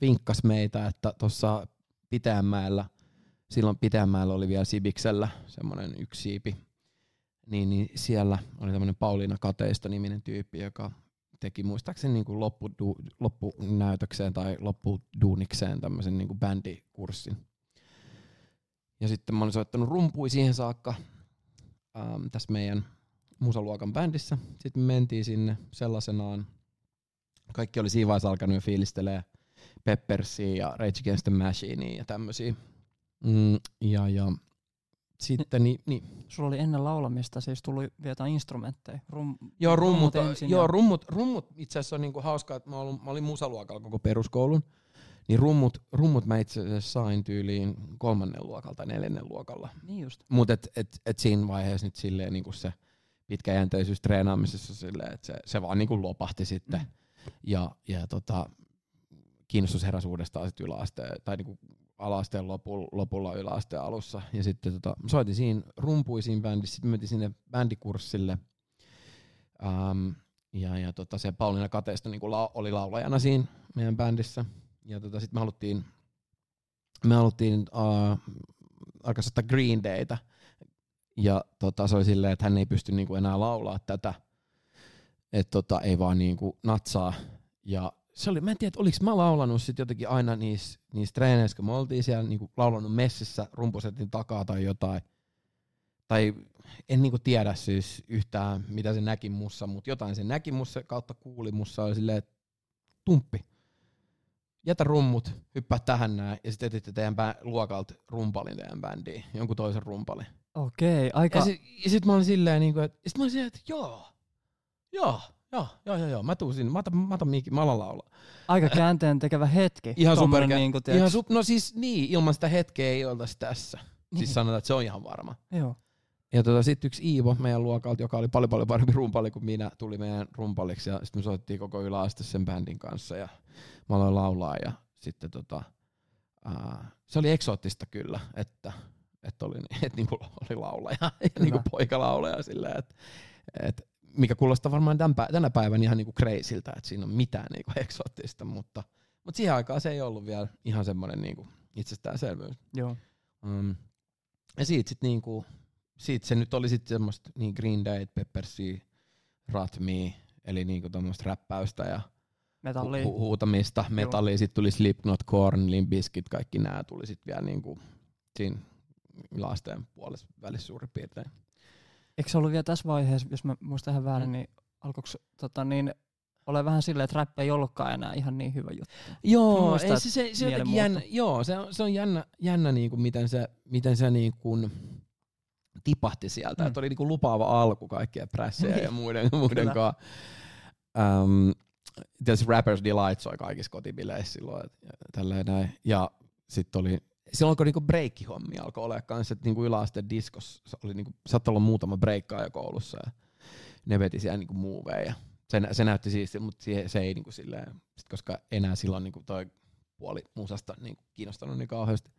vinkkasi meitä, että tuossa Pitäjänmäellä, silloin Pitäjänmäellä oli vielä Sibiksellä semmoinen yksi siipi, niin, niin siellä oli tämmöinen Pauliina Kateista niminen tyyppi, joka teki muistaakseni niin kuin loppu, loppunäytökseen tai loppuduunikseen tämmöisen niin kuin bändikurssin. Ja sitten mä olin soittanut rumpui siihen saakka ähm, tässä meidän musaluokan bändissä. Sitten me mentiin sinne sellaisenaan. Kaikki oli siinä vaiheessa alkanut jo fiilistelee Peppersia ja Rage Against the Machinea ja tämmöisiä. Mm, ja, ja sitten niin, niin. Sulla oli ennen laulamista siis tuli vielä instrumentteja. Rum, joo, rummut, rummut joo, rummut, rummut itse asiassa on niinku hauskaa, että mä olin, mä olin musaluokalla koko peruskoulun. Niin rummut, rummut mä itse asiassa sain tyyliin kolmannen luokalla tai neljännen luokalla. Niin just. Mut et, et, et siinä vaiheessa nyt silleen niinku se pitkäjänteisyys treenaamisessa silleen, että se, se vaan niinku lopahti sitten. Mm. Ja, ja tota, kiinnostus heräsi uudestaan sitten yläasteen, tai niinku alasteen lopulla, lopulla yläasteen alussa. Ja sitten tota, soitin siinä rumpuisiin bändissä, sitten mentiin sinne bändikurssille. Um, ja, ja tota, se Pauliina Kateesta niin la, oli laulajana siinä meidän bändissä. Ja tota, sitten me haluttiin, me haluttiin uh, alkaa soittaa Green Daytä. Ja tota, se oli silleen, että hän ei pysty niinku enää laulaa tätä. Että tota, ei vaan niinku natsaa. Ja se oli, mä en tiedä, oliko mä laulanut sit jotenkin aina niissä, niissä treeneissä, kun me oltiin siellä niinku laulanut messissä rumpusetin takaa tai jotain. Tai en niinku tiedä siis yhtään, mitä se näki mussa, mutta jotain se näki mussa kautta kuuli mussa. Oli silleen, että tumppi, jätä rummut, hyppää tähän näin, ja sitten etitte teidän bä- luokalta rumpalin teidän bändiin, jonkun toisen rumpalin. Okei, aika... Ja, sit, ja sit mä olin silleen, niinku, että, sit mä olin silleen, että joo, joo, Joo, joo, joo, joo. Mä tuun sinne. Mä otan, mä otan miikin, mä alan laulaa. Aika käänteen tekevä hetki. Ihan super. Niin kuin, ihan su- no siis niin, ilman sitä hetkeä ei oltaisi tässä. Niin. Siis sanotaan, että se on ihan varma. Joo. Ja tota, sitten yksi Iivo meidän luokalta, joka oli paljon paljon parempi rumpali kuin minä, tuli meidän rumpaliksi. Ja sitten me soittiin koko yläaste sen bändin kanssa. Ja mä aloin laulaa. Ja sitten tota, ää, se oli eksoottista kyllä, että, että oli, [laughs] että niinku oli laulaja ja niinku poikalaulaja silleen, että, että mikä kuulostaa varmaan tämän, tänä päivänä ihan niinku kreisiltä, että siinä on mitään niinku [laughs] eksoottista, mutta, mutta siihen aikaan se ei ollut vielä ihan semmoinen niinku itsestäänselvyys. Joo. Um, ja siitä, sit niinku, siitä se nyt oli sitten semmoista niin Green Day, Peppersia, Ratmi, eli niinku tämmöistä räppäystä ja Metalli. hu- huutamista, metallia, sitten tuli Slipknot, Korn, Limp Bizkit, kaikki nämä tuli sitten vielä niinku siinä laasteen puolessa välissä suurin piirtein. Eikö se ollut vielä tässä vaiheessa, jos mä muistan ihan väärin, mm. niin alkoiko tota, niin, ole vähän silleen, että räppi ei ollutkaan enää ihan niin hyvä juttu. Joo, muistan, ei, se, se, se, jotenkin jännä, joo se, on, se on jännä, jännä niin kuin miten se, miten se niin kuin tipahti sieltä. Mm. Että oli niin kuin lupaava alku kaikkien prässejä ja muiden, [laughs] muiden kanssa. Um, tietysti Rappers Delight soi kaikissa kotibileissä silloin. Ja, näin. ja sitten oli silloin kun niinku breikkihommia alkoi olla kanssa, että niinku yläasteen diskos oli niinku, saattoi olla muutama breikkaaja koulussa ja ne veti siellä niinku muuveja. Se, se näytti siistiä, mutta se, se ei niinku silleen, sit koska enää silloin niinku toi puoli musasta niinku kiinnostanut niin kauheasti.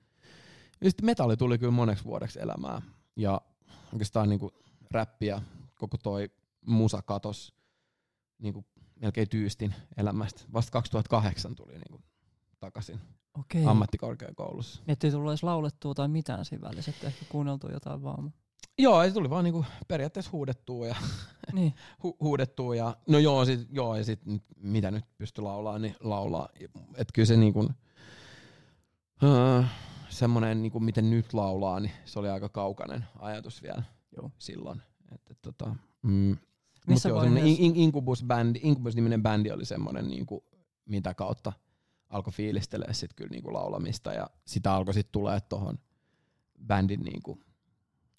Ja sitten metalli tuli kyllä moneksi vuodeksi elämään ja oikeastaan niinku räppi ja koko toi musa katos niinku melkein tyystin elämästä. Vasta 2008 tuli niinku takaisin Okei. ammattikorkeakoulussa. Niin ettei tullut edes laulettua tai mitään siinä välissä, että ehkä kuunneltu jotain vaan. Joo, se tuli vaan niinku periaatteessa huudettua ja, [laughs] niin. hu- huudettua ja no joo, sit, joo ja sit mitä nyt pystyy laulaa, niin laulaa. Et kyllä se niinku, uh, semmonen niinku miten nyt laulaa, niin se oli aika kaukainen ajatus vielä joo. silloin. Et, et, tota, mm, Missä joo, vaiheessa? In, Incubus-bändi, Incubus-niminen bändi oli semmoinen, niinku, mitä kautta – alkoi fiilistelee sit kyllä niinku laulamista ja sitä alkoi sitten tulee tuohon bändin niinku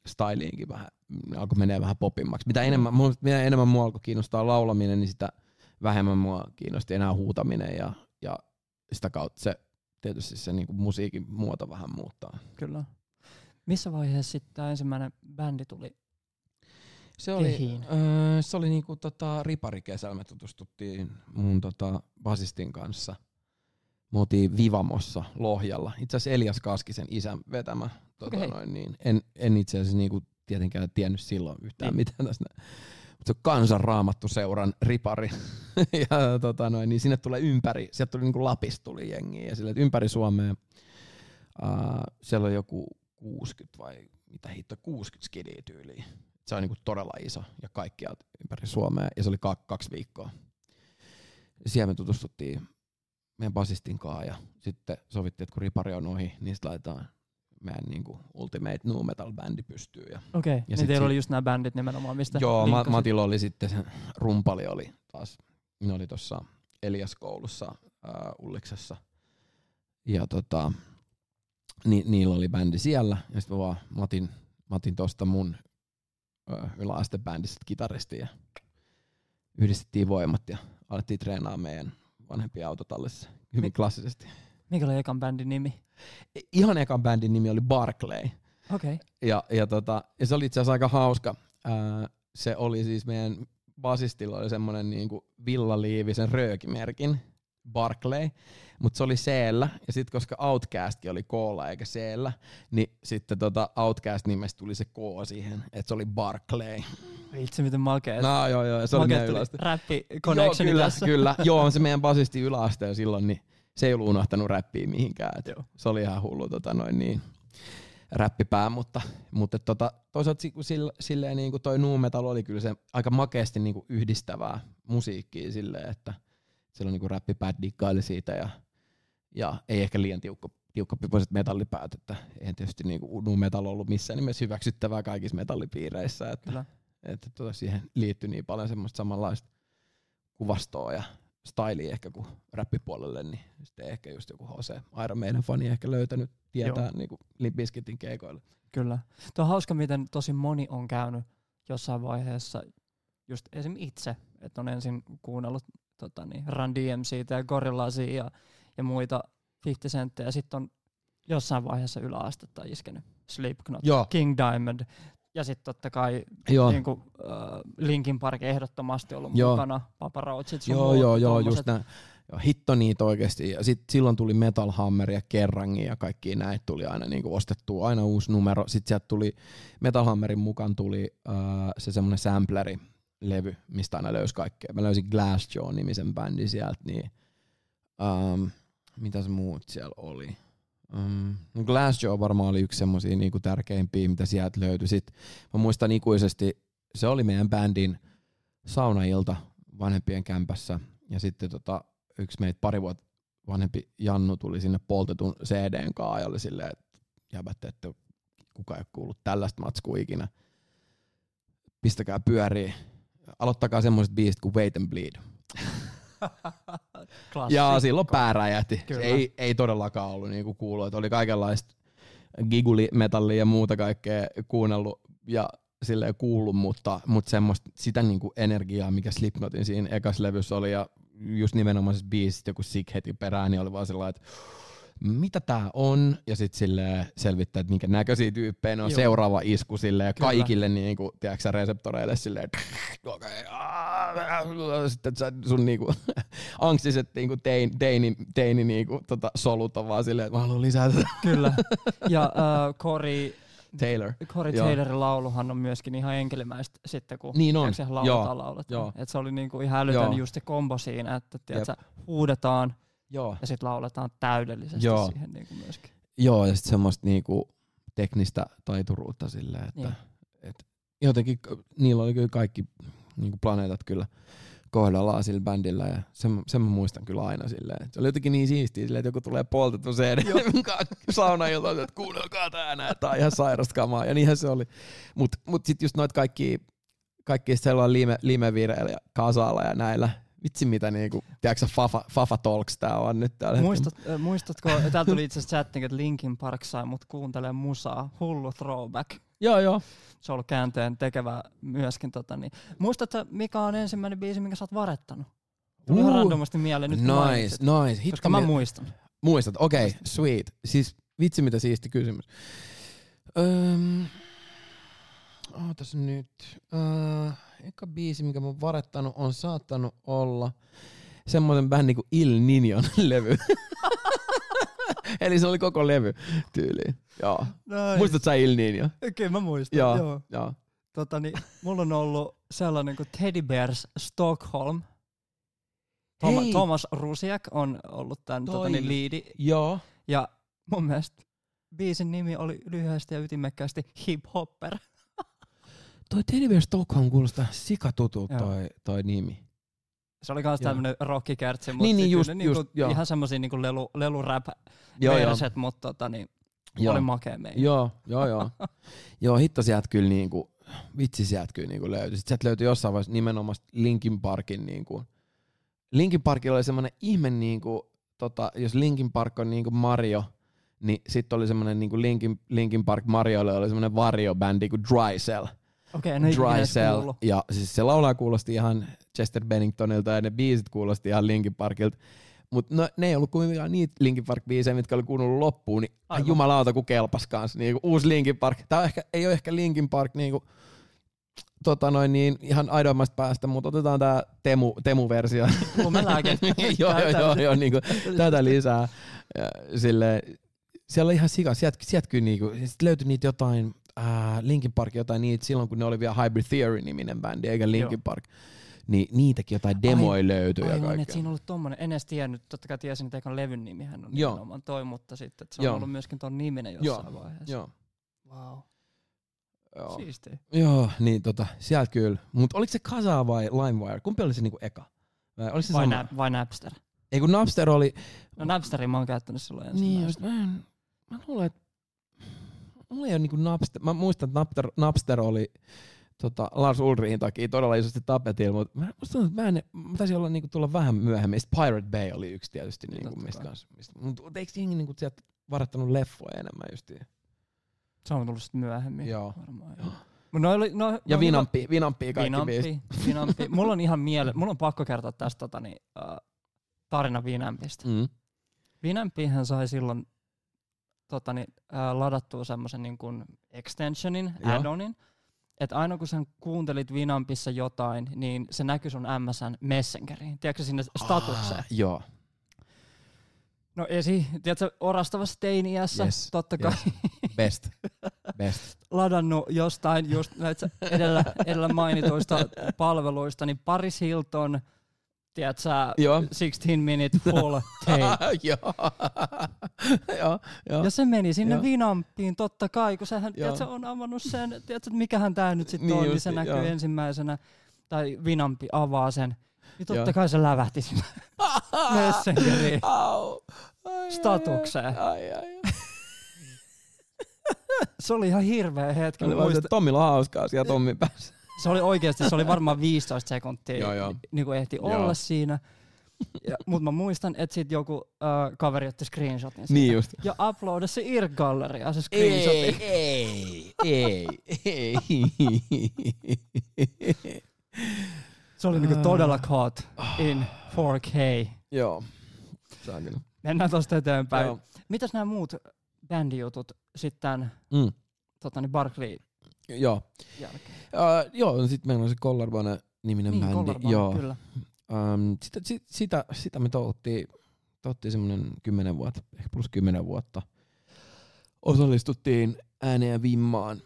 styliinkin vähän, alkoi menee vähän popimmaksi. Mitä enemmän, mua, mitä enemmän mua alkoi kiinnostaa laulaminen, niin sitä vähemmän mua kiinnosti enää huutaminen ja, ja sitä kautta se tietysti se niinku musiikin muoto vähän muuttaa. Kyllä. Missä vaiheessa sitten tämä ensimmäinen bändi tuli se oli, öö, se oli niinku tota, riparikesällä, me tutustuttiin mun tota, basistin kanssa – me oltiin Vivamossa Lohjalla. Itse asiassa Elias Kaskisen isän vetämä. Tota okay. noin, niin en, en itse asiassa niinku tietenkään tiennyt silloin yhtään niin. mitään tästä. se on kansanraamattu seuran ripari. [laughs] ja tota noin, niin sinne tulee ympäri, sieltä tuli niinku Lapista tuli jengiä ja sille, ympäri Suomea. Uh, siellä on joku 60 vai mitä hitto, 60 skidiä tyyliin. Se on niinku todella iso ja kaikkialta ympäri Suomea ja se oli k- kaksi viikkoa. Siellä me tutustuttiin meidän basistin kanssa ja sitten sovittiin, että kun ripari on ohi, niin sitten laitetaan meidän niinku Ultimate Nu Metal bändi pystyy. Ja Okei, okay. Ja niin teillä oli just nämä bändit nimenomaan, mistä Joo, Ma-. Matilla oli sitten se rumpali oli taas, ne oli tuossa Elias-koulussa äh, Ulliksessa. Ja tota, ni, niillä oli bändi siellä, ja sitten vaan Matin, Matin tosta mun äh, yläastebändistä kitaristi ja yhdistettiin voimat ja alettiin treenaa meidän vanhempien autotallissa hyvin Mi- klassisesti. Mikä oli ekan bändin nimi? Ihan ekan bändin nimi oli Barclay. Okei. Okay. Ja, ja, tota, ja se oli itse asiassa aika hauska. Ää, se oli siis meidän basistilla oli semmoinen niinku villaliivisen röökimerkin, Barclay, mutta se oli c ja sitten koska Outcastkin oli k eikä c niin sitten tota Outcast-nimestä tuli se K siihen, että se oli Barclay. Itse miten makea. No joo joo, se oli meidän yläaste. räppi Joo, kyllä, tässä. kyllä. [laughs] Joo, on se meidän basisti yläaste ja silloin, niin se ei ollut unohtanut räppiä mihinkään. Et Joo. se oli ihan hullu tota, noin niin, räppipää, mutta, mutta tota, toisaalta sille, silleen niin kuin toi nu metal oli kyllä se aika makeasti niin kuin yhdistävää musiikkia silleen, että silloin niin kuin räppipäät diggaili siitä ja, ja ei ehkä liian tiukka, tiukkapipoiset metallipäät, että eihän tietysti niin kuin nu metal ollut missään nimessä hyväksyttävää kaikissa metallipiireissä, että Kyllä. että tota siihen liittyy niin paljon semmoista samanlaista kuvastoa ja styliä ehkä kuin räppipuolelle, niin sitten ehkä just joku HC Iron Maiden fani ehkä löytänyt tietää niin kuin Limp Bizkitin keikoilla. Kyllä. Tuo on hauska, miten tosi moni on käynyt jossain vaiheessa, just esim. itse, että on ensin kuunnellut tota niin, Run DMCtä ja Gorillasia ja, ja muita 50 Centejä, ja sitten on jossain vaiheessa yläastetta iskenyt Slipknot, Joo, King Diamond, ja sitten totta kai joo, niin kuin, äh, Linkin Park ehdottomasti ollut Joo. mukana, Papa sun joo, muut joo, joo, tommoset. just näin. Joo, hitto niitä oikeesti. Ja sit silloin tuli Metal Hammer ja Kerrangi ja kaikki näitä tuli aina niinku ostettua. Aina uusi numero. Sitten sieltä tuli Metal Hammerin mukaan tuli äh, se semmonen sampleri levy, mistä aina löysi kaikkea. Mä löysin Glassjaw-nimisen bändin sieltä, niin ähm, mitä se muut siellä oli? Um, no Glassjaw varmaan oli yksi semmosia niinku tärkeimpiä, mitä sieltä löytyi. Sitten mä muistan ikuisesti, se oli meidän bändin saunailta vanhempien kämpässä. Ja sitten tota, yksi meitä pari vuotta vanhempi Jannu tuli sinne poltetun CDn kaa ja oli silleen, että jäbät, että kuka ei ole kuullut tällaista matskua ikinä. Pistäkää pyöriä. Aloittakaa semmoiset biisit kuin Wait and Bleed. [laughs] Ja silloin pää räjähti. Ei, ei todellakaan ollut niin kuin kuuluu. Että oli kaikenlaista gigulimetallia ja muuta kaikkea kuunnellut ja silleen kuullut, mutta, mutta semmoista sitä niin kuin energiaa, mikä Slipknotin siinä ekas levyssä oli ja just nimenomaisessa biisissä joku Sick heti perään, niin oli vaan sellainen, että mitä tää on, ja sitten sille selvittää, että minkä näköisiä tyyppejä ne on Joo. seuraava isku sille ja Kyllä. kaikille niin kuin, tiedätkö, reseptoreille silleen, okay, sitten sä, sun niinku, [laughs] angstiset niinku tein, teini, teini niinku, tota, solut on vaan silleen, että mä haluan lisää tätä. Kyllä. [laughs] Ja äh, Cory, Taylor. Cory Joo. Taylorin lauluhan on myöskin ihan enkelimäistä sitten, kun Niin on. tiedätkö, lauletaan lauletaan. Et se oli niinku ihan älytön Joo. just se kombo siinä, että tiedätkö, huudetaan Joo. ja sitten lauletaan täydellisesti Joo. siihen niinku myöskin. Joo, ja sitten semmoista niinku teknistä taituruutta silleen, että Niin. et jotenkin niillä oli kyllä kaikki niinku planeetat kyllä kohdallaan sillä bändillä ja sen, sen mä muistan kyllä aina silleen. Se oli jotenkin niin siistiä silleen, että joku tulee poltettu CD saunailta, että kuunnelkaa tää näin, tää on ihan sairasta kamaa ja niinhän se oli. Mut, mut sit just noit kaikki, kaikki sellainen lime, limevireillä ja kasalla ja näillä, vitsi mitä niinku, tiedätkö Fafa, Fafa Talks tää on nyt täällä. Muistat, äh, muistatko, täältä tuli itse asiassa chatting, että Linkin Park sai mut kuuntelemaan musaa, hullu throwback. Joo, joo. Se on ollut käänteen tekevä myöskin. Tota, niin. Muistatko, mikä on ensimmäinen biisi, minkä sä oot varettanut? Tuli ihan Uh, randomasti mieleen nyt Nice, mainitsit. nice. Hitto, Koska mä muistan. Muistat, okei, okay, sweet. Siis vitsi mitä siisti kysymys. Öm, ootas nyt. Öö, eka biisi, mikä mä oon varettanut, on saattanut olla semmoisen bändin kuin Il Niñon [laughs] levy. [laughs] Eli se oli koko levy tyyliin. Joo. Nice. Muistat sä Il Niño? Kyllä mä muistan. Joo. Joo. Joo. tota, niin, mulla on ollut sellainen kuin Teddy Bears Stockholm. Toma, Hei! Thomas Rusiak on ollut tämän tota, Toi. niin, liidi. Joo. Ja mun mielestä biisin nimi oli lyhyesti ja ytimekkäästi Hip Hopper. Toi Teddy Stockholm kuulostaa sikatutulta toi, toi nimi. Se oli kans Joo. tämmönen rockikärtsi, mutta Niin, niin, just- ne just, niinku, joo. ihan semmosia niinku lelu, lelurap Joo, joo. verset, mutta tota, niin, Joo. oli makea meininki. Joo, joo, joo. [laughs] joo, hitto sieltä kyllä niinku, vitsi sieltä kyllä niinku löytyi. Sitten sieltä löytyi jossain vaiheessa nimenomaan Linkin Parkin niinku, Linkin Parkilla oli semmonen ihme niinku, tota, jos Linkin Park on niinku Mario, niin sitten oli semmonen niinku Linkin, Linkin Park Mariolle oli semmonen varjobändi kuin Dry Cell. Okei, no Dry Cell. kuullut. Ja siis se laulaa kuulosti ihan Chester Benningtonilta ja ne biisit kuulosti ihan Linkin Parkilta. Mutta no, ne ei ollut kuitenkaan niitä Linkin Park-biisejä, mitkä oli kuunnellut loppuun, niin Aivan. jumalauta kun kelpas kanssa. Niinku, uusi Linkin Park. Tämä ehkä, ei ole ehkä Linkin Park niinku, tota noin, niin ihan aidoimmasta päästä, mutta otetaan tämä Temu, Temu-versio. Lumelääke. [laughs] joo, joo, joo, Täyttä- joo niinku, tätä lisää. Ja, sille, siellä oli ihan sika, sieltä, sieltä kyllä niinku, sit löytyi niitä jotain, ää, Linkin Park jotain niitä silloin, kun ne oli vielä Hybrid Theory-niminen bändi, eikä Linkin Joo. Park. Niin niitäkin jotain demoja löytyi ja että kaikkea. siinä on ollut tommonen, en edes tiennyt, totta kai tiesin, että ekan levyn nimihän on Joo. nimenomaan toi, mutta sitten että se on Joo. ollut myöskin ton niminen Joo. jossain vaiheessa. Joo. Wow. Joo. Siistiä. Joo, niin tota, sieltä kyllä. Mutta oliko se Kasa vai LimeWire? Kumpi oli se niinku eka? Vai, oliko se Vai, sama? nä, vai Napster? Ei kun Napster oli... No Napsterin mä oon käyttänyt silloin Niin, ensimmäistä. just, mä, en, mä luulen, että mulla ei ole niinku Napster, mä muistan, että Napster, Napster oli tota, Lars Ulrihin takia todella isosti tapetilla, mutta mä, musta tuntuu, että mä, en, mä taisin olla niinku tulla vähän myöhemmin. Sitten Pirate Bay oli yksi tietysti, Niin, niinku, mistä. Mistä, mutta eikö jengi niinku sieltä varattanut leffoja enemmän justiin? Se on tullut sitten myöhemmin. Joo. Varmaan, joo. No, oli, no, Ja no, Vinampi, Vinampi kaikki biisit. Vinampi, Vinampi. [laughs] Mulla on ihan miele, mulla on pakko kertoa tästä tota, niin, uh, tarina Vinampista. Mm. Vinampihän sai silloin tota, niin, uh, ladattua semmoisen niin kuin extensionin, Joo. add-onin, että aina kun sä kuuntelit Vinampissa jotain, niin se näkyy sun MSN Messengeriin. Tiedätkö sinne statukseen? Ah, joo. No esi, tiedätkö, orastavassa teini-iässä, Yes, totta kai Best. Best. [laughs] ladannut jostain just näitä edellä, edellä mainituista palveluista, niin Paris Hilton, tiedätkö, Joo. 16 minute full [laughs] tape. [laughs] joo. joo. Ja se meni sinne Joo. Vinampiin totta kai, kun sehän tiedätkö, on avannut sen, tiedätkö, että mikähän tämä nyt sitten Niin on, niin se näkyy joo. ensimmäisenä, tai Vinampi avaa sen. Niin totta Joo. kai se lävähti sinne [laughs] Messengeriin. Statukseen. Ai, ai, ai. Se oli ihan hirveä hetki. Oli vaan se, Tommilla on hauskaa siellä Tommin päässä. Se oli oikeasti, se oli varmaan 15 sekuntia, Joo, joo. niin kuin ehti Joo. olla siinä. Ja, mutta mä muistan, että sit joku äh, kaveri otti screenshotin siitä. Niin just. Ja uploadasi se IRC-galleriaan se Ei, screenshotin. ei, ei, ei. Se oli niinku todella caught in 4K. Joo. Saa kyllä. Mennään tosta eteenpäin. Joo. Mitäs nämä muut bändijutut sitten Mm. tota, niin Barkley Joo. jälkeen? Uh, joo, no sit meillä on se Collarbone-niminen Niin, bändi. Collarbone, joo. kyllä. Um, sitä, sit, sitä, sitä me touhuttiin, touhuttiin semmoinen kymmenen vuotta, ehkä plus kymmenen vuotta. Osallistuttiin ääneen vimmaan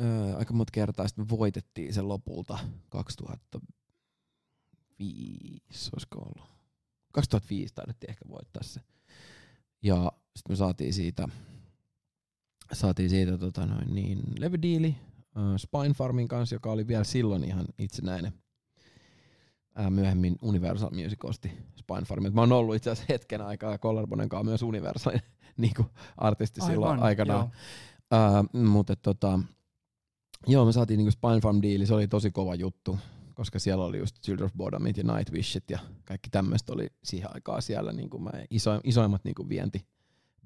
öö, aika monta kertaa, sitten me voitettiin sen lopulta 2005, olisiko ollut? 2005 taidettiin ehkä voittaa se. Ja sitten me saatiin siitä, saatiin siitä tota noin, niin, levydiili Spine Farmin kanssa, joka oli vielä silloin ihan itsenäinen ää, myöhemmin Universal Music osti Spine Farmin. Mä oon ollut itse asiassa hetken aikaa Collarbonen kanssa myös Universal [laughs] niin artisti silloin Aivan, aikanaan. joo. Ää, mutta tota, joo, me saatiin niinku Spine Farm diili, se oli tosi kova juttu, koska siellä oli just Children of Bodamit ja Nightwishit ja kaikki tämmöistä oli siihen aikaan siellä niinku mä, iso, isoimmat niinku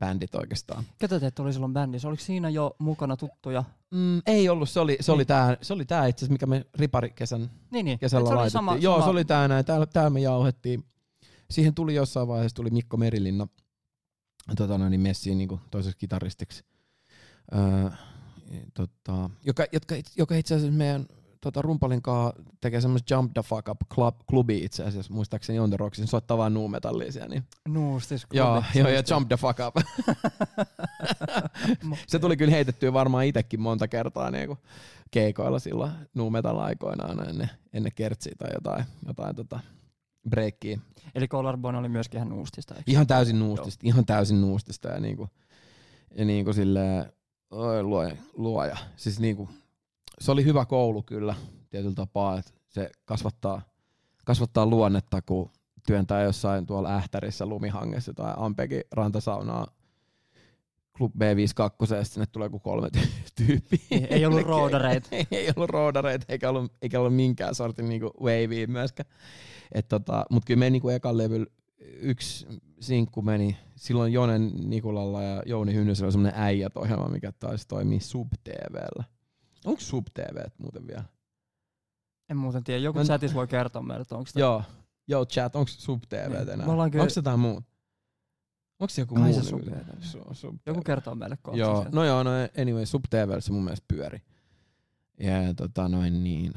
vientibändit oikeastaan. Ketä teet oli silloin bändissä? Oliko siinä jo mukana tuttuja? Mm, ei ollut, se oli, se oli Niin. tää, se oli tää itse asiassa, mikä me riparikesän Niin, niin. kesällä Et se oli laitettiin. sama, Joo, sama, se oli tää näin. Täällä, täällä me jauhettiin. Siihen tuli jossain vaiheessa tuli Mikko Merilinna tota noin, niin messiin niin toiseksi kitaristiksi. Öö, tota, joka, jotka, joka itse asiassa meidän tota, Rumpalin kanssa tekee semmoista Jump the Fuck Up club, klubi itse asiassa, muistaakseni On The Rocksin, soittaa vaan nu metallia siellä. Niin. Nuustis. Joo, joo, ja Jump the Fuck Up. [laughs] se tuli kyllä heitettyä varmaan itsekin monta kertaa niin kuin keikoilla silloin nu metal aikoinaan ennen, ennen kertsiä tai jotain, jotain tota, breikkiä. Eli Collarbone oli myöskin ihan nuustista. Eikö? Ihan täysin nuustista, Joo. ihan täysin nuustista ja niinku, ja niinku silleen, oi luoja, luoja. Siis niinku, se oli hyvä koulu kyllä tietyllä tapaa, että se kasvattaa, kasvattaa luonnetta, kun työntää jossain tuolla Ähtärissä lumihangessa tai Ampekin rantasaunaa Club B52 ja sinne tulee kuin kolme tyyppiä. Ei, ei ollut roodareita. ei, [laughs] ei ollut roodareita, eikä ollut, eikä ollut minkään sortin niinku wavea myöskään. Et tota, mut kyllä me niinku ekan levyllä yksi sinkku meni, silloin Jonen Nikulalla ja Jouni Hynnysellä oli semmonen äijät-ohjelma, mikä taisi toimia Sub-TVllä. Onko Sub-TV muuten vielä? En muuten tiedä. Joku chatis voi kertoa meille, että onko. Joo. Joo, chat, onko Sub-TV niin. enää? Onko se jotain muuta? Onko se joku Kai muu? Se sub su, sub joku kertoo meille kohta. Joo, no joo, no anyway, Sub-TV se mun mielestä pyöri. Ja tota noin niin.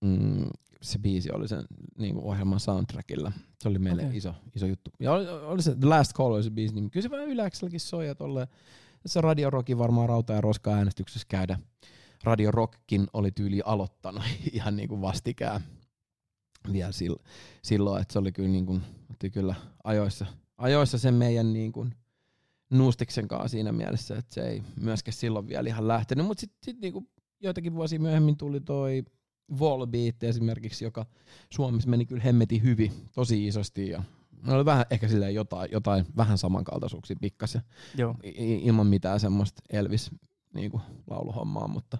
Mm, se biisi oli sen niin kuin ohjelman soundtrackilla. Se oli meille okay. iso, iso juttu. Ja oli, oli se The Last Call oli se biisi, niin kyllä se vähän yläkselläkin soi ja tolle. Se Radio Rockin varmaan rauta ja roska äänestyksessä käydä. Radio Rockkin oli tyyli aloittanut [laughs] ihan niin kuin vastikään vielä silloin, että se oli kyllä, niin kuin, kyllä ajoissa, ajoissa sen meidän niin kuin nuustiksen kanssa siinä mielessä, että se ei myöskään silloin vielä ihan lähtenyt, mutta sitten sit niin joitakin vuosia myöhemmin tuli toi Volbeat esimerkiksi, joka Suomessa meni kyllä hemmeti hyvin, tosi isosti ja ne oli vähän ehkä silleen jotain, jotain vähän samankaltaisuuksia pikkasen. Joo. ilman mitään semmoista Elvis niinku, lauluhommaa, mutta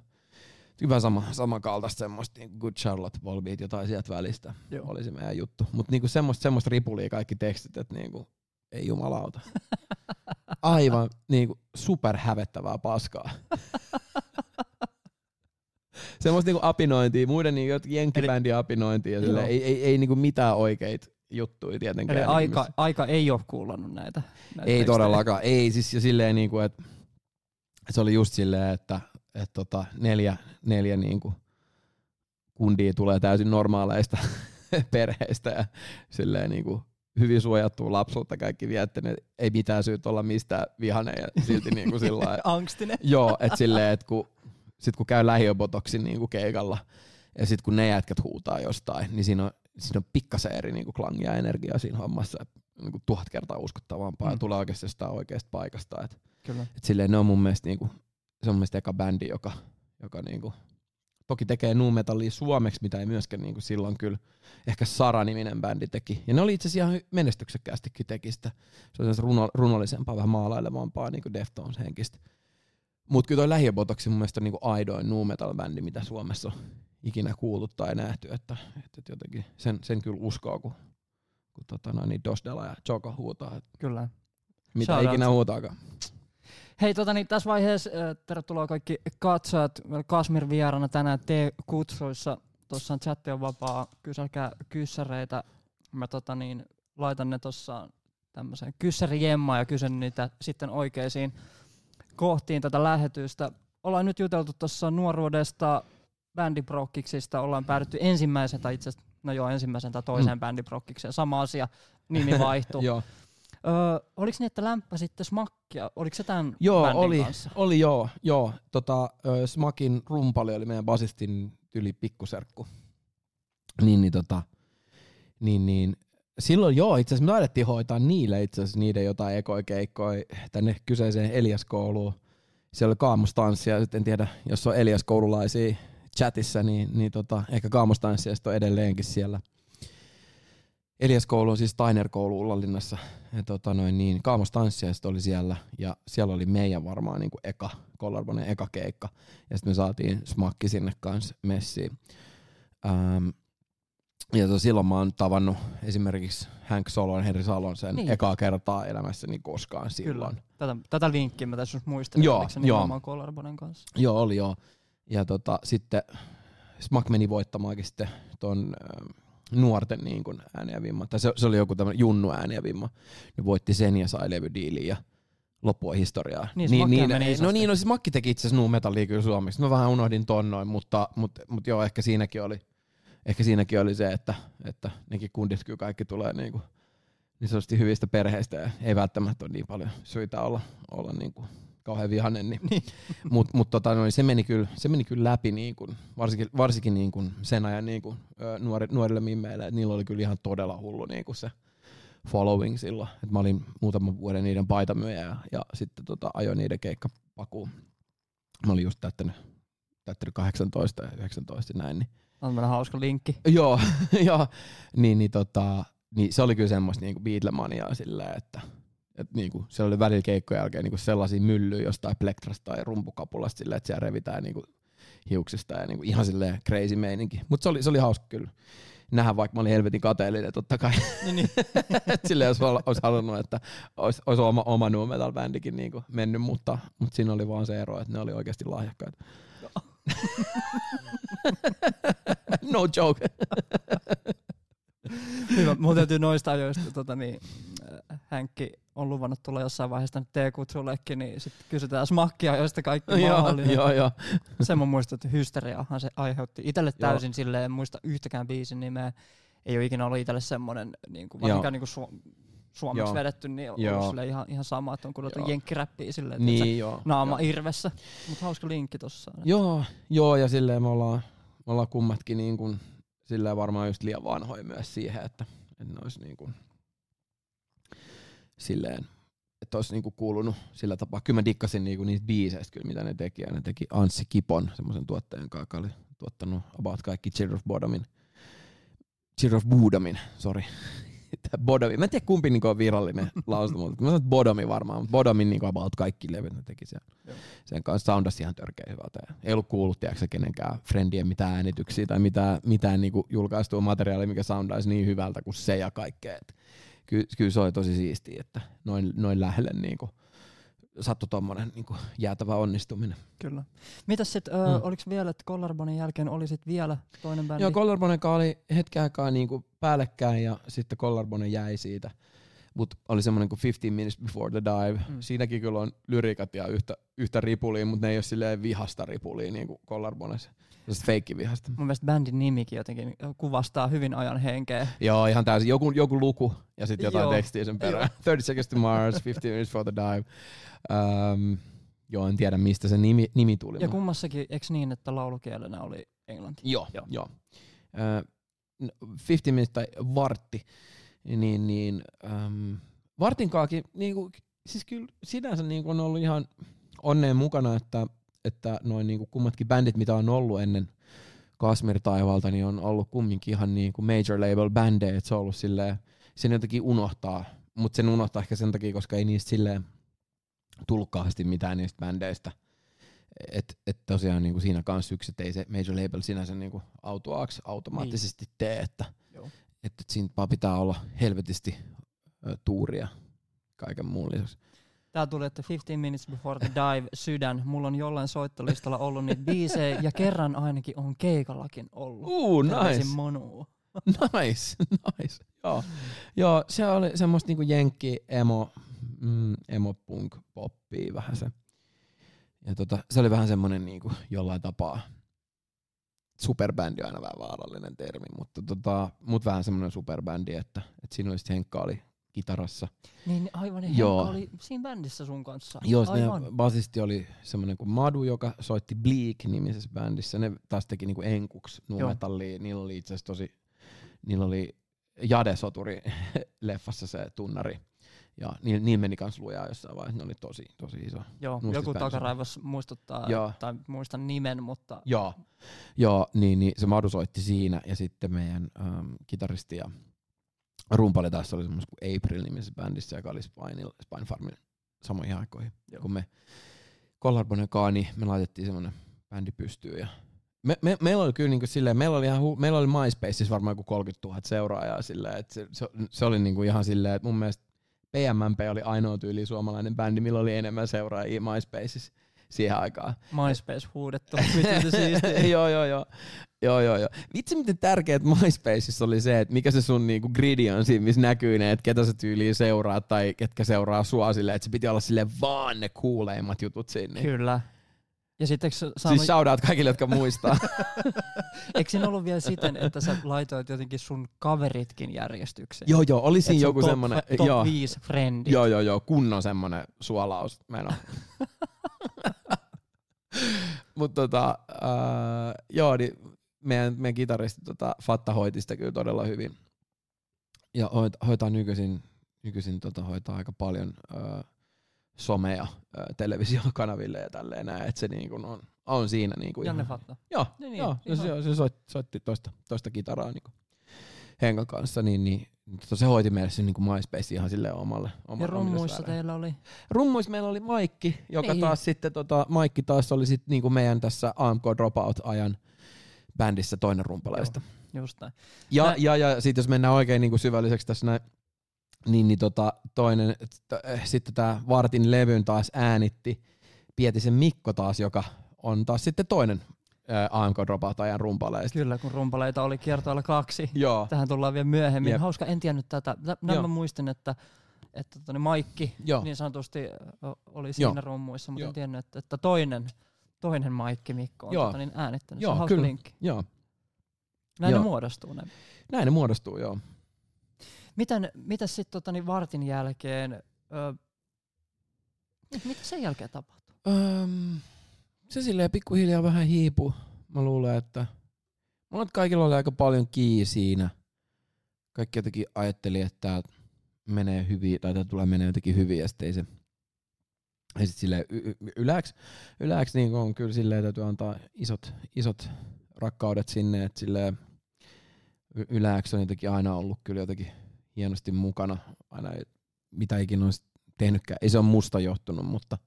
hyvä sama, samankaltaista semmoista niin Good Charlotte Volbeat, jotain sieltä välistä Joo. oli se meidän juttu. Mutta niinku semmoista, semmoista ripulia kaikki tekstit, että niinku, ei jumalauta. [laughs] Aivan niinku superhävettävää paskaa. [laughs] semmoista niinku apinointia, muiden niinku jotkut jenkkibändien apinointia, ja sille, ei, ei, ei niinku mitään oikeita juttuja tietenkään. Eli aika, aika ei ole kuulannut näitä. näitä ei tekstejä. todellakaan, ei siis ja silleen niinku, että se oli just silleen, että et tota, neljä, neljä niinku kundia tulee täysin normaaleista [laughs] perheistä ja silleen niinku hyvin suojattua lapsuutta kaikki viettäneet. Ei mitään syytä olla mistään vihanen ja silti niinku sillä [laughs] Angstinen. [laughs] Joo, että silleen, että kun sitten kun käy lähiöbotoksin niin kuin keikalla, ja sitten kun ne jätkät huutaa jostain, niin siinä on, siinä on pikkasen eri niin kuin klangia ja energiaa siinä hommassa, niin kuin tuhat kertaa uskottavampaa mm. ja tulee oikeasti jostain oikeasta paikasta. Et, Kyllä. Et silleen ne on mun mielestä, niin kuin, se on mun eka bändi, joka, joka niin kuin, toki tekee nu metallia suomeksi, mitä ei myöskään niin kuin silloin kyllä ehkä Sara-niminen bändi teki. Ja ne oli itse asiassa ihan menestyksekkäästikin teki sitä. Se oli runo, runollisempaa, vähän maalailevampaa niin kuin Deftones henkistä. Mutta kyllä toi Lähiöbotoksi mun mielestä on niinku aidoin nu metal bändi, mitä Suomessa on ikinä kuultu tai nähty, että, että jotenkin sen, sen kyllä uskoo, kun, kun tota noin, niin Dosdela ja Joko huutaa. Että kyllä. Mitä Shout ikinä huutaakaan. Hei, tota, niin tässä vaiheessa tervetuloa kaikki katsojat. Kasmir vieraana tänään T-kutsuissa. Tuossa on chatti on vapaa, kyselkää kyssäreitä. Mä tota, niin, laitan ne tuossa tämmöiseen kyssärijemmaan ja kysyn niitä sitten oikeisiin kohtiin tätä lähetystä. Ollaan nyt juteltu tuossa nuoruudesta, bändiprokkiksista, ollaan päädytty ensimmäisen, tai itse no joo, ensimmäisen tai toiseen mm. bändiprokkikseen. Sama asia, nimi [laughs] vaihtui. Öö, oliko niin, että lämpäsitte Smakkia? Oliko se tämän joo, bändin oli, kanssa? oli joo. joo. Tota, Smakin rumpali oli meidän basistin yli pikkuserkku. Niin, niin, tota, niin, niin Silloin joo, itse asiassa me taidettiin hoitaa niille itse asiassa niiden jotain ekoikeikkoja tänne kyseiseen Elias-kouluun. Siellä oli kaamostanssia, en tiedä, jos on Elias-koululaisia chatissa, niin, niin tota, ehkä kaamostanssia on edelleenkin siellä. Elias-koulu on siis Steiner-koulu Ullanlinnassa. Ja tota noin, niin, kaamostanssia oli siellä ja siellä oli meidän varmaan niin kuin eka, Kollarbonen eka keikka. Ja sitten me saatiin smakki sinne kanssa messiin. Ähm, ja to, silloin mä oon tavannut esimerkiksi Hank Solon, Henri Salon sen niin. ekaa kertaa elämässäni koskaan silloin. Kyllä. Tätä, tätä linkkiä mä tässä muistelin, joo, oliko se joo. Collarbonen kanssa? Joo, oli joo. Ja tota, sitten Smack meni voittamaankin sitten ton äh, nuorten niin kuin ääni ja vimma. Tai se, se, oli joku tämmöinen junnu ääni ja vimma. Ne voitti sen ja sai levydiilin ja loppua historiaa. Niin, se Makkihan meni no niin, no siis Makki teki itse asiassa nu metallia kyllä suomeksi. Mä vähän unohdin ton noin, mutta, mutta, mutta joo, ehkä siinäkin oli, ehkä siinäkin oli se, että, että nekin kundit kyllä kaikki tulee niinku, niin sanotusti hyvistä perheistä ja ei välttämättä ole niin paljon syitä olla, olla niinku kauhean vihanen, niin, Niin. [laughs] mutta mut tota, noin, se, meni kyllä, se meni kyllä läpi niin kuin, varsinkin, varsinkin niin kuin sen ajan niin kuin, ö, nuori, nuorille mimmeille, että niillä oli kyllä ihan todella hullu niin kuin se following silloin. Et mä olin muutaman vuoden niiden paitamyyjä ja, ja sitten tota, ajoin niiden keikkapakuun. Mä olin just täyttänyt, täyttänyt 18 ja 19 ja näin. Niin. On tämmönen hauska linkki. Joo, [laughs] joo. Niin, niin, tota, niin se oli kyllä semmoista niinku Beatlemaniaa silleen, että et niinku, siellä oli välillä keikkojen jälkeen niinku sellaisia myllyjä jostain plektrasta tai rumpukapulasta silleen, että siellä revitään niinku hiuksista ja niinku ihan silleen crazy meininki. Mutta se oli, se oli hauska kyllä nähdä, vaikka mä olin helvetin kateellinen totta kai. Niin, niin. [laughs] Silleen jos ol- olisi halunnut, että olisi, olisi oma, oma nu metal bändikin niinku mennyt, mutta, mutta siinä oli vaan se ero, että ne oli oikeasti lahjakkaita. no [laughs] joke. [laughs] Hyvä. Mun täytyy noista ajoista, tota, niin, äh, Hänkki on luvannut tulla jossain vaiheessa tänne T-kutsullekin, niin sitten kysytään smakkia, joista kaikki joo, mahdollinen. joo, joo. Sen mä muistan, että hysteriahan se aiheutti. Itelle Joo. täysin silleen, en muista yhtäkään biisin nimeä. Ei ole ikinä ollut itselle semmonen, niin kuin, varsinkaan niin kuin su- suomeksi Joo. vedetty, niin on Joo. silleen ihan, ihan sama, että on kuunneltu Joo. jenkkiräppiä silleen, että Niin, joo. naama joo. irvessä. Mutta hauska linkki tossa. Joo, joo, ja silleen me ollaan, me ollaan kummatkin niin kuin, silleen varmaan just liian vanhoja myös siihen, että, ne olisi niin kuin, silleen, että olisi niin kuin kuulunut sillä tapaa. Kyllä mä dikkasin niin kuin niistä biiseistä, kyllä, mitä ne teki. Ja ne teki Anssi Kipon, semmoisen tuottajan kanssa, joka oli tuottanut about kaikki Children of Bodomin. Children of Budomin, sorry. Tää Bodomi. Mä en tiedä kumpi niinku on virallinen [laughs] lausuma, mutta mä sanon, että Bodomi varmaan. mutta Bodomin niinku about kaikki levyt ne teki. Joo. Sen kanssa soundasi ihan törkeä hyvältä. Ei ollut kuullut, tiedätkö, kenenkään friendien mitään äänityksiä tai mitään, mitään niinku julkaistua materiaalia, mikä soundaisi niin hyvältä kuin se ja kaikkea. Et Ky, kyllä se oli tosi siistiä, että noin, noin lähelle niinku sattui tommonen niinku jäätävä onnistuminen. Kyllä. Mitäs sit, ö, Mm. oliko vielä, että Collarbonin jälkeen oli sit vielä toinen bändi? Joo, Collarbonen oli hetken aikaa niinku päällekkäin ja sitten Collarbonen jäi siitä. Mutta oli semmoinen kuin 15 Minutes Before the Dive. Mm. Siinäkin kyllä on lyrikat ja yhtä, yhtä ripulia, mutta ne ei ole silleen vihasta ripulia niin kuin Collarbones. Sellaista feikki vihasta. Mun mielestä bändin nimikin jotenkin kuvastaa hyvin ajan henkeä. Joo, ihan täysin. Joku, joku luku ja sitten jotain Joo. tekstiä sen perään. 30 [laughs] Seconds to Mars, 15 Minutes Before the Dive. Um, joo, en tiedä mistä se nimi, nimi tuli. Ja kummassakin, eks niin, että laulukielenä oli englanti? Joo, Joo. joo. joo. Uh, 50 minuuttia tai vartti, niin, niin um, vartin kaakin, niin kuin, siis kyllä sinänsä niin kuin on ollut ihan onneen mukana, että, että noin niin kuin kummatkin bändit, mitä on ollut ennen Kasmir Taivalta, niin on ollut kumminkin ihan niin kuin major label bändejä, että se on ollut silleen, sen jotenkin unohtaa, mutta sen unohtaa ehkä sen takia, koska ei niistä silleen tullut kauheasti mitään niistä bändeistä. Et, et tosiaan niinku siinä kanssa yksi, että ei se major label sinänsä niinku autoaksi automaattisesti niin. tee, että Joo. Et, et siinä vaan pitää olla helvetisti tuuria kaiken muun lisäksi. Tää tuli, että 15 minutes before the dive, sydän. Mulla on jollain soittolistalla ollut niitä biisejä ja kerran ainakin on keikallakin ollut. Uu, Terveisin nice, Monu. [laughs] nice, nice. Joo. Joo, se oli semmoista niinku jenkki emo, mm, emo punk poppia vähän se. Ja tota, se oli vähän semmonen niinku jollain tapaa superbändi on aina vähän vaarallinen termi, mutta tota, mut vähän semmonen superbändi, että, että siinä oli Henkka oli kitarassa. Niin aivan, niin Joo. Henkka oli siinä bändissä sun kanssa. Joo, aivan. basisti oli semmoinen kuin Madu, joka soitti Bleak-nimisessä bändissä. Ne taas teki niinku enkuks nu Joo. metallia. Niillä oli itse asiassa tosi, niillä oli Jade-soturi [laughs] leffassa se tunnari. Ja niillä, niillä meni kans lujaa jossain vaiheessa. Ne oli tosi, tosi iso. Joo, joku takaraivos muistuttaa, Joo. tai muistan nimen, mutta Joo, Joo niin, niin se Madu soitti siinä. Ja sitten meidän ähm, kitaristi ja rumpali tässä oli semmoinen kuin April-nimisessä bändissä, joka oli Spinel, Spine Farmin samoihin aikoihin. Joo. Kun me kaa, niin me laitettiin semmoinen bändi pystyyn. Ja me, me, meillä oli kyllä niinku silleen, meillä oli, ihan hu, meillä oli MySpaceissa varmaan joku 30 000 seuraajaa silleen, että se, se, se, oli niinku ihan silleen, että mun mielestä PMMP oli ainoa tyyli suomalainen bändi, millä oli enemmän seuraajia MySpaceissa. siihen aikaan. MySpace huudettu. [laughs] Joo, joo, joo. Joo, joo, joo. Vitsi miten tärkeää MySpaceissa oli se, että mikä se sun niinku gridi on siinä, missä näkyy ne, että ketä sä tyyliin seuraa tai ketkä seuraa sua silleen, että se piti olla sille vaan ne kuuleimmat jutut sinne. Kyllä. Ja sitten saanut... Siis shoutout kaikille, jotka muistaa. [laughs] Eikö siinä ollut vielä siten, että sä laitoit jotenkin sun kaveritkin järjestykseen? Joo, joo, oli siinä joku top, semmonen... Top joo. 5 frendit. Joo, joo, joo, kunnon semmonen suolaus meno. [laughs] Mutta tota, uh, joo, niin meidän, meidän kitaristi tota, Fatta hoiti sitä kyllä todella hyvin. Ja hoitaa nykyisin, nykyisin tota, hoitaa aika paljon uh, somea televisiokanaville ja tälleen näin, että se niin kuin on, on siinä. Niin kuin Janne ihan, Fatta. Joo, niin, joo niin, se, se, soitti, soitti toista, toista kitaraa niin kuin Henkan kanssa, niin, niin tota, se hoiti meille sen niin MySpace ihan silleen omalle. omalle ja rummuissa teillä oli? Rummuissa meillä oli Maikki, joka niin. taas sitten, tota, Maikki taas oli sit niin kuin meidän tässä AMK Dropout-ajan bändissä toinen rumpaleista. Joo, just näin. Ja, Nä... ja, ja sitten jos mennään oikein niin kuin syvälliseksi tässä näin, niin, niin tota, toinen, t- eh, sitten tämä Vartin levyn taas äänitti Pietisen Mikko taas, joka on taas sitten toinen AMK Dropout ajan rumpaleista. Kyllä, kun rumpaleita oli kiertoilla kaksi. Joo. Tähän tullaan vielä myöhemmin. Jep. Hauska, en tiennyt tätä. Nämä mä muistin, että että tota, niin Maikki Joo. niin sanotusti oli siinä Joo. rummuissa, mutta Joo. en tiennyt, että, että toinen, toinen Maikki Mikko on tota, niin äänittänyt. Joo, se on hauska linkki. Joo. Näin joo. ne muodostuu. Ne. Näin ne muodostuu, joo. Miten, mitä sitten tota, niin vartin jälkeen, ö, mitä sen jälkeen tapahtuu? Öm, se silleen pikkuhiljaa vähän hiipuu. Mä luulen, että mulla kaikilla oli aika paljon kii siinä. Kaikki jotenkin ajatteli, että tää menee hyvin, tai tää tulee menee jotenkin hyvin, ja sitten ei se ja sit silleen y- yläks, yläks niin on kyllä silleen täytyy antaa isot, isot rakkaudet sinne, että silleen yläks on jotenkin aina ollut kyllä jotenkin hienosti mukana, aina mitä ikinä olisi tehnytkään. Ei se ole musta johtunut, mutta,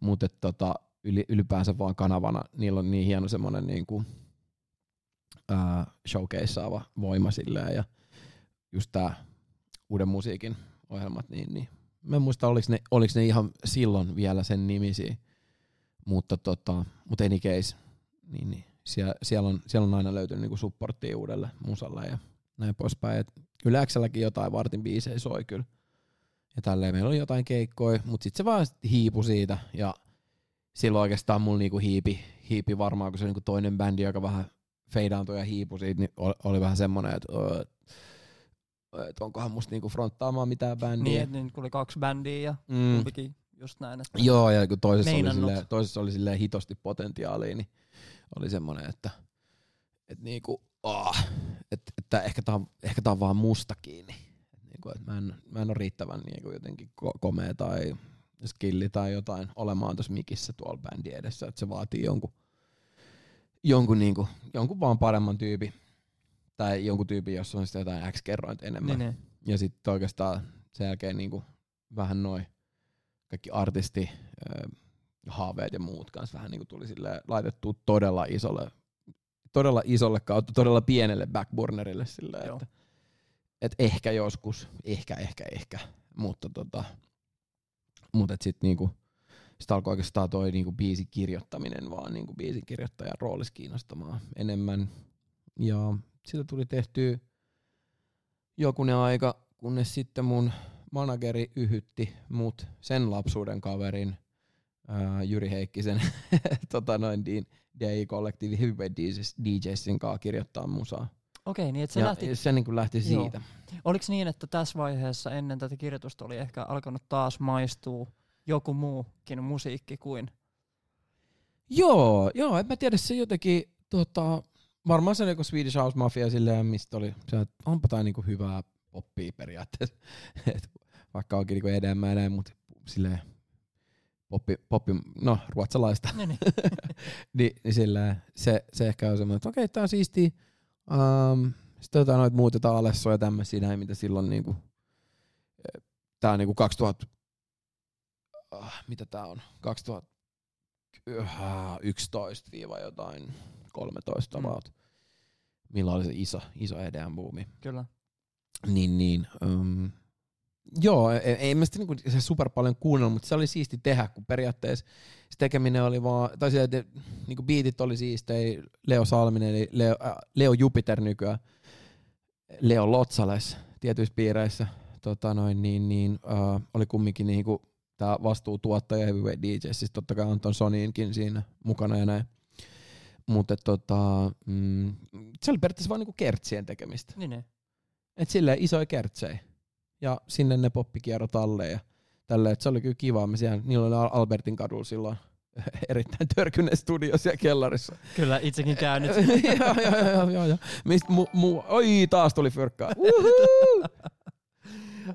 mutta tota, yli, ylipäänsä vaan kanavana, niillä on niin hieno semmoinen niin kuin, ää, showcaseaava voima silleen, ja just tää uuden musiikin ohjelmat, niin, niin mä en muista oliko ne, oliko ne ihan silloin vielä sen nimisiä, mutta tota, mutta any case, niin, niin siellä, siellä, on, siellä on aina löytynyt niinku supporttia uudelle musalle ja näin poispäin. Et Yläkselläkin jotain vartin biisejä soi kyllä. Ja tälleen meillä oli jotain keikkoja, mutta sitten se vaan hiipu siitä ja silloin oikeastaan mulla niinku hiipi, hiipi varmaan, kun se niinku toinen bändi, joka vähän feidaantui ja hiipu siitä, niin oli, oli vähän semmoinen, että että onkohan musta niinku fronttaamaan mitään bändiä. Niin, että niin oli kaksi bändiä ja mm. kumpikin just näin. Että Joo, ja kun toisessa oli, silleen, toisessa oli silleen hitosti potentiaalia, niin oli semmoinen, että et niinku, oh, et, että ehkä tää, on, ehkä tää on vaan musta kiinni. Et niinku, et mä, en, mä en ole riittävän niinku jotenkin ko- komea tai skilli tai jotain olemaan tuossa mikissä tuolla bändin edessä, että se vaatii jonkun, jonkun, niinku, jonkun vaan paremman tyypin tai jonkun tyypin, jossa on sitten jotain X kerrointa enemmän. Niin, niin. Ja sitten oikeastaan sen jälkeen niinku vähän noin kaikki artisti haaveet ja muut kanssa vähän niinku tuli sille laitettu todella isolle todella isolle kautta todella pienelle backburnerille sille, että et ehkä joskus, ehkä, ehkä, ehkä, mutta tota, mutta et sit niinku, sit alkoi oikeastaan toi niinku biisin kirjoittaminen vaan niinku biisin kirjoittajan roolis kiinnostamaan enemmän. Ja sitä tuli tehty jokunen aika, kunnes sitten mun manageri yhytti mut sen lapsuuden kaverin ää, Jyri Heikkisen [laughs] tota noin, DI-kollektiivi Heavyweight DJsin kanssa kirjoittaa musaa. Okei, niin että se ja lähti... se niin lähti siitä. Oliko niin, että tässä vaiheessa ennen tätä kirjoitusta oli ehkä alkanut taas maistua joku muukin musiikki kuin? Joo, joo, en mä tiedä, se jotenkin, tota, varmaan se oli joku Swedish House Mafia silleen, mistä oli, se, että onpa tää niinku hyvää poppia periaatteessa, [laughs] Et vaikka onkin niinku enemmän näin, mutta silleen poppi, poppi no ruotsalaista, niin, [laughs] niin. niin, niin silleen, se, se ehkä on semmoinen, että okei, okay, tää on siistiä, um, sitten jotain noita muutetaan Alessoja ja tämmöisiä näin, mitä silloin niinku, tää on niinku 2000, uh, ah, mitä tää on, 2011 viiva jotain 13 mm. about, milloin oli se iso, iso EDM-buumi. Kyllä. Niin, niin. Um, Joo, ei, ei mä sitä niinku se super paljon kuunnellut, mutta se oli siisti tehdä, kun periaatteessa se tekeminen oli vaan, tai se, että niinku beatit oli siistei, Leo Salminen, eli Leo, äh, Leo Jupiter nykyään, Leo Lotsales tietyissä piireissä, tota noin, niin, niin äh, oli kumminkin niinku tämä vastuutuottaja Heavyweight DJ, siis totta kai Anton Soninkin siinä mukana ja näin. Mutta tota, mm, se oli periaatteessa vaan niinku kertsien tekemistä. Niin, niin. Et silleen isoja kertsejä. Ja sinne ne poppikierrot alle ja tälleen. Et se oli kyllä kiva. Me siellä, niillä oli Albertin kadulla silloin [laughs] erittäin törkynen studio siellä kellarissa. Kyllä, itsekin käynyt. [laughs] joo, joo, joo, joo, joo. Mist mu, mu, oi, taas tuli fyrkkaa.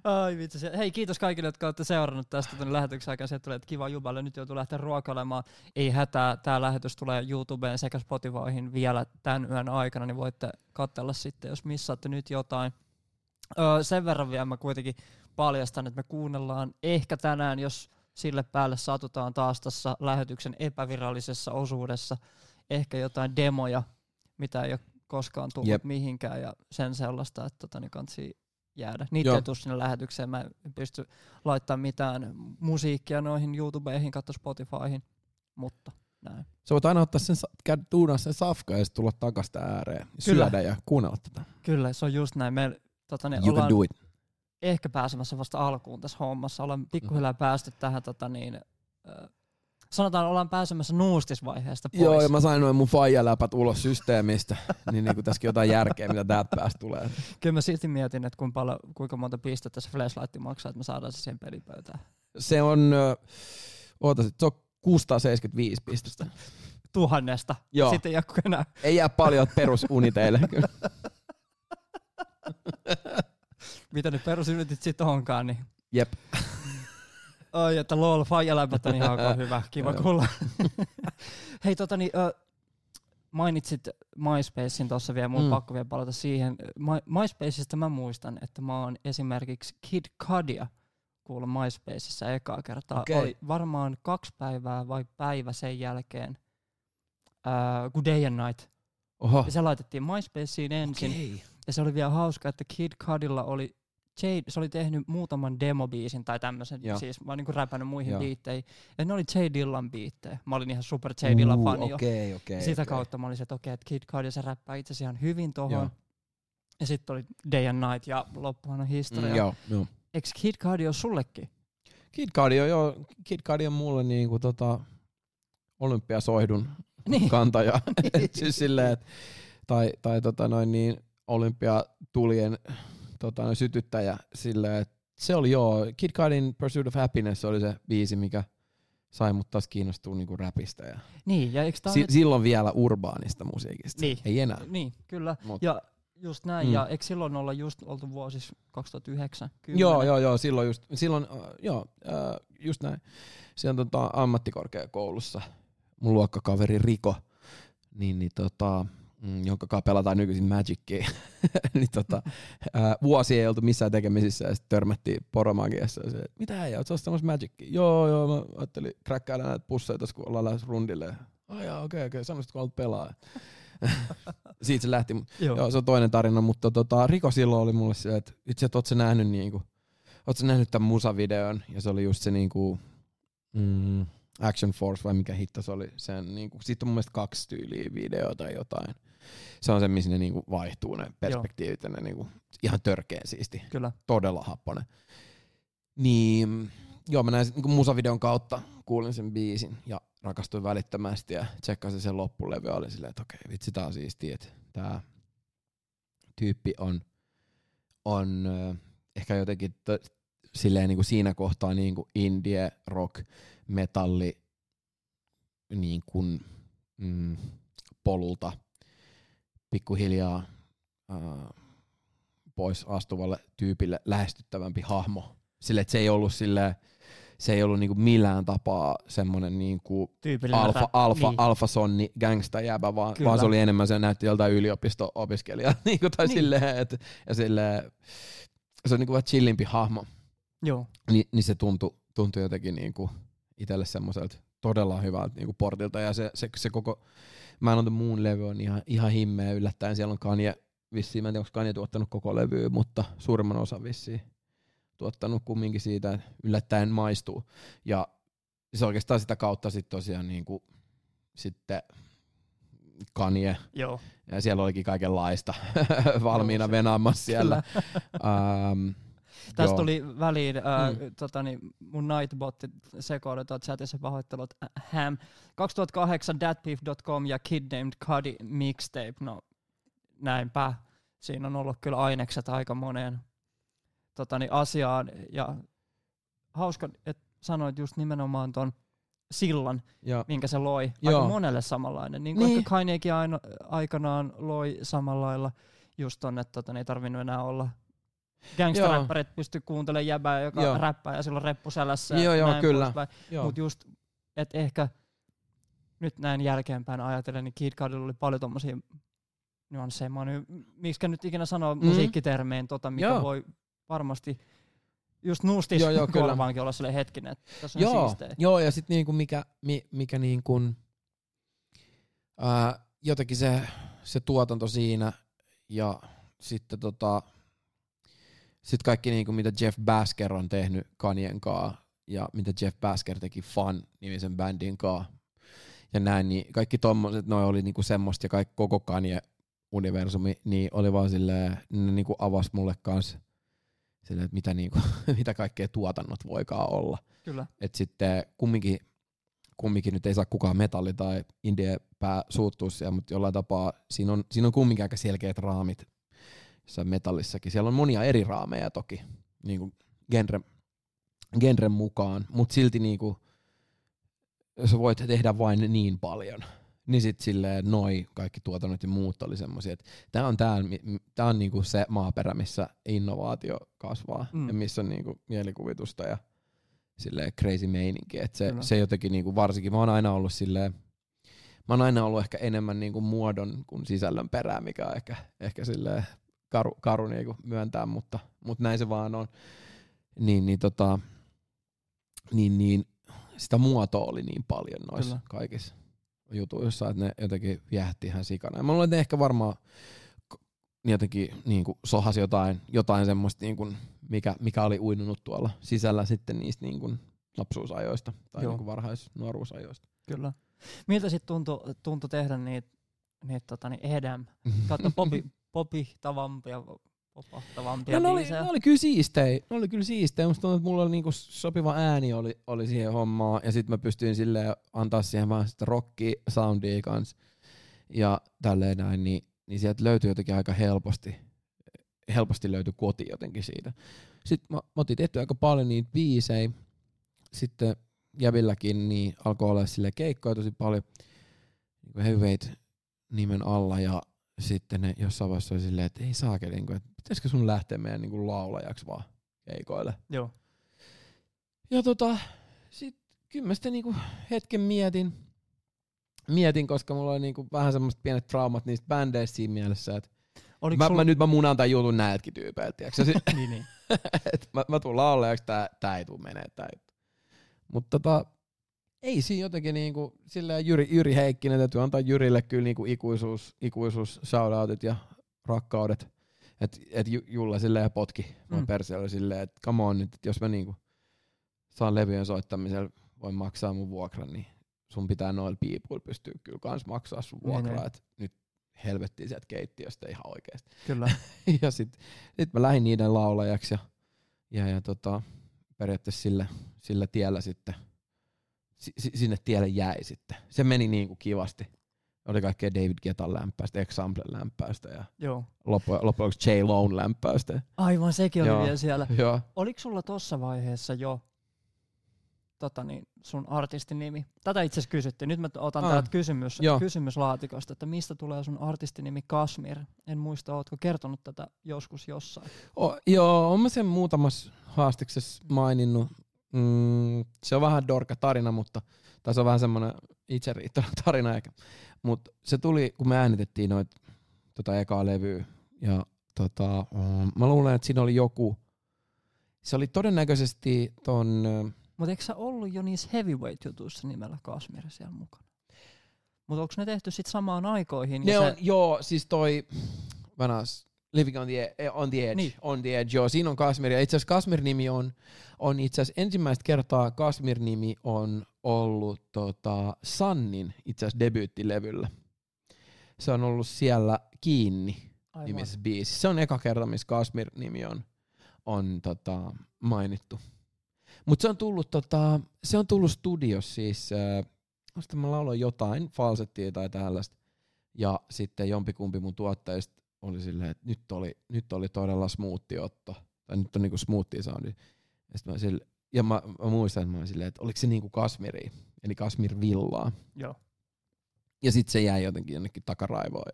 Ai vitsi. se- Hei, kiitos kaikille, jotka olette seurannut tästä tuonne lähetyksen aikaan. Sieltä tulee, että kiva juballe. Nyt joutuu lähteä ruokailemaan. Ei hätää. Tämä lähetys tulee YouTubeen sekä Spotifyhin vielä tämän yön aikana, niin voitte katsella sitten, jos missaatte nyt jotain. Öö, sen verran vielä mä kuitenkin paljastan, että me kuunnellaan ehkä tänään, jos sille päälle satutaan taas tässä lähetyksen epävirallisessa osuudessa, ehkä jotain demoja, mitä ei ole koskaan tullut Jep. Jep. mihinkään ja sen sellaista, että tota, niin kansi jäädä. Niitä Joo. ei tule sinne lähetykseen, mä en pysty laittamaan mitään musiikkia noihin YouTubeihin, katso Spotifyhin, mutta näin. Sä voit aina ottaa sen, tuunaa sen safka ja sitten tulla takaisin tähän ääreen. Kyllä. Syödä ja kuunnella tätä. Kyllä, se on just näin. Me tota, niin, You can do it. ehkä pääsemässä vasta alkuun tässä hommassa. Ollaan pikkuhiljaa päästy tähän, tota, niin, äh, sanotaan, ollaan pääsemässä nuustisvaiheesta pois. Joo, ja mä sain noin mun faijaläpät ulos systeemistä, [laughs] niin niinku tässäkin jotain järkeä, mitä täältä päästä tulee. Kyllä mä silti mietin, että kuinka, paljon, kuinka monta pistettä se flashlight maksaa, että me saadaan se siihen pelipöytään. Se on, oota, se on 675 pistettä. Tuhannesta. Joo. Sitten ei enää. Ei jää paljon perusuniteille. [laughs] [laughs] Mitä ne perusyritit sitten onkaan, niin Jep. Ai, että lol, faijalämpöt on ihan hyvä, kiva kuulla. [laughs] Hei, tota niin, ö, mainitsit MySpacein tuossa vielä, mun Mm. pakko vielä palata siihen. My, MySpaceista mä muistan, että mä oon esimerkiksi Kid Cudia kuullut MySpaceissa ekaa kertaa. Okei. Oli varmaan kaksi päivää vai päivä sen jälkeen, uh, Good Day and Night. Oho. Ja se laitettiin MySpaceen ensin. Okei. Ja se oli vielä hauska, että Kid Cudilla oli, J, se oli tehnyt muutaman demobiisin tai tämmöisen, Joo. siis mä oon niinku räpännyt muihin Joo. biitteihin. Ja ne oli J Dillan biittejä. Mä olin ihan super J Dillan Uu, fani jo. Okei, okei. Sitä okei. kautta mä olin se, että okei, että Kid Cudi se räppää itse asiassa ihan hyvin Joo. tohon. Ja sitten oli Day and Night ja loppuhan on historia. Mm, joo, joo. Eikö Kid Cudi ole sullekin? Kid Cudi on, joo, Kid Cudi on mulle niinku tota olympiasoihdun Niin. kantaja. [laughs] [laughs] Siis silleen, et, tai, tai tota noin niin, olympiatulien tota, noin sytyttäjä silleen, että se oli joo, Kid Cudin Pursuit of Happiness oli se biisi, mikä sai mut taas kiinnostua niinku räpistä. Ja Niin, ja eikö si- nyt... silloin vielä urbaanista musiikista. Niin. Ei enää. Niin, kyllä. Mut. Ja just näin, Mm. ja eikö silloin olla just oltu vuosis 2009? Joo, joo, joo, silloin just, silloin, uh, joo, uh, just näin. Siellä tota, ammattikorkeakoulussa mun luokkakaveri Riko, niin, niin tota, mm, jonka kanssa pelataan nykyisin Magicia, [laughs] niin tota, ää, vuosi ei oltu missään tekemisissä ja sitten törmättiin poromagiassa. Se, mitä ei, oot ostamassa Magicia? Joo, joo, mä ajattelin kräkkäillä näitä pusseja tuossa, kun ollaan lähes rundille. Ai okei, okei, sanoisit, kun pelaa. [laughs] Siitä se lähti. Joo. Joo, se on toinen tarina, mutta tota, Riko silloin oli mulle se, että itse asiassa oot sä nähnyt niinku, oot sä nähnyt tämän musavideon, ja se oli just se niinku, mm, Action Force vai mikä hitto se oli, sen niinku, siitä on mun mielestä kaksi tyyliä videoa tai jotain. Se on se, missä ne niinku vaihtuu ne perspektiivit ja ne niinku, ihan törkeä siisti, Kyllä. todella happonen. Niin, joo mä näin niinku musavideon kautta, kuulin sen biisin ja rakastuin välittömästi ja tsekkasin sen loppulevy ja oli silleen, että okei, vitsi tää on siistiä, että tää tyyppi on, on ehkä jotenkin t- silleen niin kuin siinä kohtaa niin kuin indie, rock, metalli niin kuin, mm, polulta pikkuhiljaa äh, pois astuvalle tyypille lähestyttävämpi hahmo. Sille, että se ei ollut sille, se ei ollut niinku millään tapaa semmoinen niinku alfa, alfa, niin. alfa sonni gangsta jäbä, vaan, Kyllä. vaan se oli enemmän, se näytti joltain yliopisto-opiskelijaa, [laughs] niinku, tai Niin. silleen, että, ja silleen, se on niinku vähän chillimpi hahmo, Joo. Ni, niin se tuntui, tuntui jotenkin niinku itselle semmoiselta todella hyvältä niinku portilta, ja se, se, se koko Man on the Moon levy on ihan, ihan himmeä yllättäen, siellä on Kanye, vissiin, mä en tiedä, onko Kanye tuottanut koko levyä, mutta suurimman osan vissiin tuottanut kumminkin siitä, että yllättäen maistuu. Ja se oikeastaan sitä kautta sitten tosiaan niin kuin, sitten Kanye, Joo. ja siellä olikin kaikenlaista valmiina venaamassa siellä. ähm, Tästä tuli väliin, ää, Mm. totani, mun Nightbotti sekoili tuot chatissa pahoittelut. Äh, Ham. 2008 datbeef.com ja Kid Named Cudi mixtape. No näinpä. Siinä on ollut kyllä ainekset aika moneen totani, asiaan. Ja hauska, että sanoit just nimenomaan ton sillan, ja, minkä se loi. Joo. Aika monelle samanlainen. Niin kuin Niin. ehkä Kanyekin aino, aikanaan loi samalla lailla just ton, että tota, ei tarvinnut enää olla gangsteräppärit pysty kuuntelemaan jäbää, joka Joo. räppää ja sillä on reppu selässä. Joo, joo, kyllä. poispäin. joo. Mut just, että ehkä nyt näin jälkeenpäin ajatellen, niin Kid Cudilla oli paljon tommosia nyansseja. Mä nyt, miksi nyt ikinä sanoa Mm. musiikkitermein tota, mikä Joo. voi varmasti just nuustis Joo, joo, kyllä. korvaankin olla sille hetkinen, että tässä on Joo, siistejä. joo, ja sitten niinku mikä, mi, mikä niinku, ää, jotenkin se, se tuotanto siinä ja sitten tota, sit kaikki niinku mitä Jeff Basker on tehnyt Kanyen kaa ja mitä Jeff Basker teki Fun nimisen bändin kaa ja näin, niin kaikki tommoset, noi oli niinku semmoista ja kaikki koko Kanye universumi, niin oli vaan silleen, ne niinku avasi mulle kans silleen, että mitä, niinku, [laughs] mitä kaikkea tuotannot voikaan olla. Kyllä. että sitten kumminkin, kumminkin nyt ei saa kukaan metalli tai indie pää suuttua siellä, mutta jollain tapaa siinä on, siinä on kumminkin aika selkeät raamit jossain metallissakin. Siellä on monia eri raameja toki, niin kuin genre, genren mukaan, mutta silti niin kuin, sä voit tehdä vain niin paljon. Niin sit silleen noi kaikki tuotannot ja muut oli semmosia, että tää on, tää, tää on niinku se maaperä, missä innovaatio kasvaa Mm. ja missä on niinku mielikuvitusta ja silleen crazy meininki. Et se, Kyllä. se jotenkin niinku, varsinkin mä oon aina ollut silleen, mä oon aina ollut ehkä enemmän niinku muodon kuin sisällön perää, mikä on ehkä, ehkä silleen karu, karu niinku myöntää, mutta, mutta näin se vaan on. Niin, niin, tota, niin, niin sitä muotoa oli niin paljon noissa Kyllä. kaikissa jutuissa, että ne jotenkin viehätti ihan sikana. Ja mä luulen, että ne ehkä varmaan k- jotenkin niin kuin sohasi jotain, jotain semmoista, niin kuin, mikä, mikä oli uinunut tuolla sisällä sitten niistä niin kuin lapsuusajoista tai Joo. niin kuin varhaisnuoruusajoista. Kyllä. Miltä sitten tuntui, tuntui tehdä niitä niit, tota, niin EDM kautta [laughs] popi, popihtavampia, popahtavampia No, ne, oli, biisejä? ne oli kyllä siistejä. Ne oli kyllä siistejä. Musta tuntuu, että mulla oli niinku sopiva ääni oli, oli siihen hommaan. Ja sit mä pystyin silleen antaa siihen vähän sitä rockia soundia kanssa. Ja tälleen näin, niin, niin sieltä löytyi jotenkin aika helposti. Helposti löytyi koti jotenkin siitä. Sitten mä, mä otin tehty aika paljon niitä biisejä. Sitten Jävilläkin niin alkoi olla sille keikkoja tosi paljon niin Heavyweight nimen alla ja sitten ne jossain vaiheessa oli silleen, että ei saakeli, niin kuin, että pitäisikö sun lähteä meidän niin kuin laulajaksi vaan keikoille. Joo. Ja tota, sit kyllä mä sitten niinku hetken mietin, mietin, koska mulla oli niinku vähän semmoiset pienet traumat niistä bändeistä siinä mielessä, että Oliko mä, sul... mä, nyt mä munan tämän jutun näiltäkin tyypeiltä, tiiäksä? [laughs] Niin, niin. [laughs] et mä, mä tuun laulajaksi, tää, tää ei tuu menee, tää ei. Mutta tota, ei siinä jotenkin niinku, silleen Jyri, Jyri Heikkinen, täytyy antaa Jyrille kyllä niinku ikuisuus, ikuisuus shoutoutit ja rakkaudet. Et, et Ju- Julla silleen potki mun Mm. perseellä silleen, että come on nyt, että jos mä niinku saan levyjen soittamisella, voin maksaa mun vuokran, niin sun pitää noilla piipuilla pystyä kyllä kans maksaa sun Niin, vuokraa, niin. että nyt helvettiin sieltä keittiöstä ihan oikeesti Kyllä. [laughs] ja sit, sit mä lähdin niiden laulajaksi ja, ja, ja tota, periaatteessa sillä, sillä tiellä sitten, si, si- sinne tielle jäi sitten. Se meni niin kuin kivasti. Oli kaikkea David Getan lämpäistä, Example lämpäistä ja Joo. loppujen lopuksi J. Lone lämpäistä. Aivan, sekin oli Joo. vielä siellä. [laughs] Joo. Oliko sulla tossa vaiheessa jo tota niin, sun artistin nimi? Tätä itse asiassa kysyttiin. Nyt mä otan Ah. täältä kysymys, Joo. kysymyslaatikosta, että mistä tulee sun artistinimi Kasmir? En muista, ootko kertonut tätä joskus jossain? O, joo, on mä sen muutamassa haastiksessa maininnut. Mm, se on vähän dorka tarina, mutta tai se on vähän semmoinen itseriittävä [laughs] tarina ehkä. Mutta se tuli, kun me äänitettiin noit tota ekaa levyä. Ja tota, mm, mä luulen, että siinä oli joku, se oli todennäköisesti ton, Mutta eikö sä ollut jo niissä heavyweight-jutuissa nimellä Kasmir siellä mukana? Mutta onko ne tehty sitten samaan aikoihin? ne on, joo, siis toi, Vänas, Living on the, e- on the Edge. Niin. On the Edge, joo. Siinä on Kasmir. Ja itse asiassa Kasmir-nimi on, on itse asiassa ensimmäistä kertaa Kasmir-nimi on ollut tota, Sannin itse asiassa debyyttilevyllä. Se on ollut siellä kiinni Aivan. nimisessä biisissä. Se on eka kerta, missä Kasmir-nimi on, on tota, mainittu. Mutta se on tullut tota, se on tullut studios siis, äh, mä lauloin jotain, falsettia tai tällaista. Ja sitten jompikumpi mun tuottajista oli silleen, että nyt oli, nyt oli todella smoothi otto. Tai nyt on niinku smoothie soundi. Ja, mä sille, ja mä, mä, muistan, että mä olin silleen, että oliko se niinku Kasmiri, eli Kasmir Villaa. Joo. Ja sitten se jäi jotenkin jonnekin takaraivoon.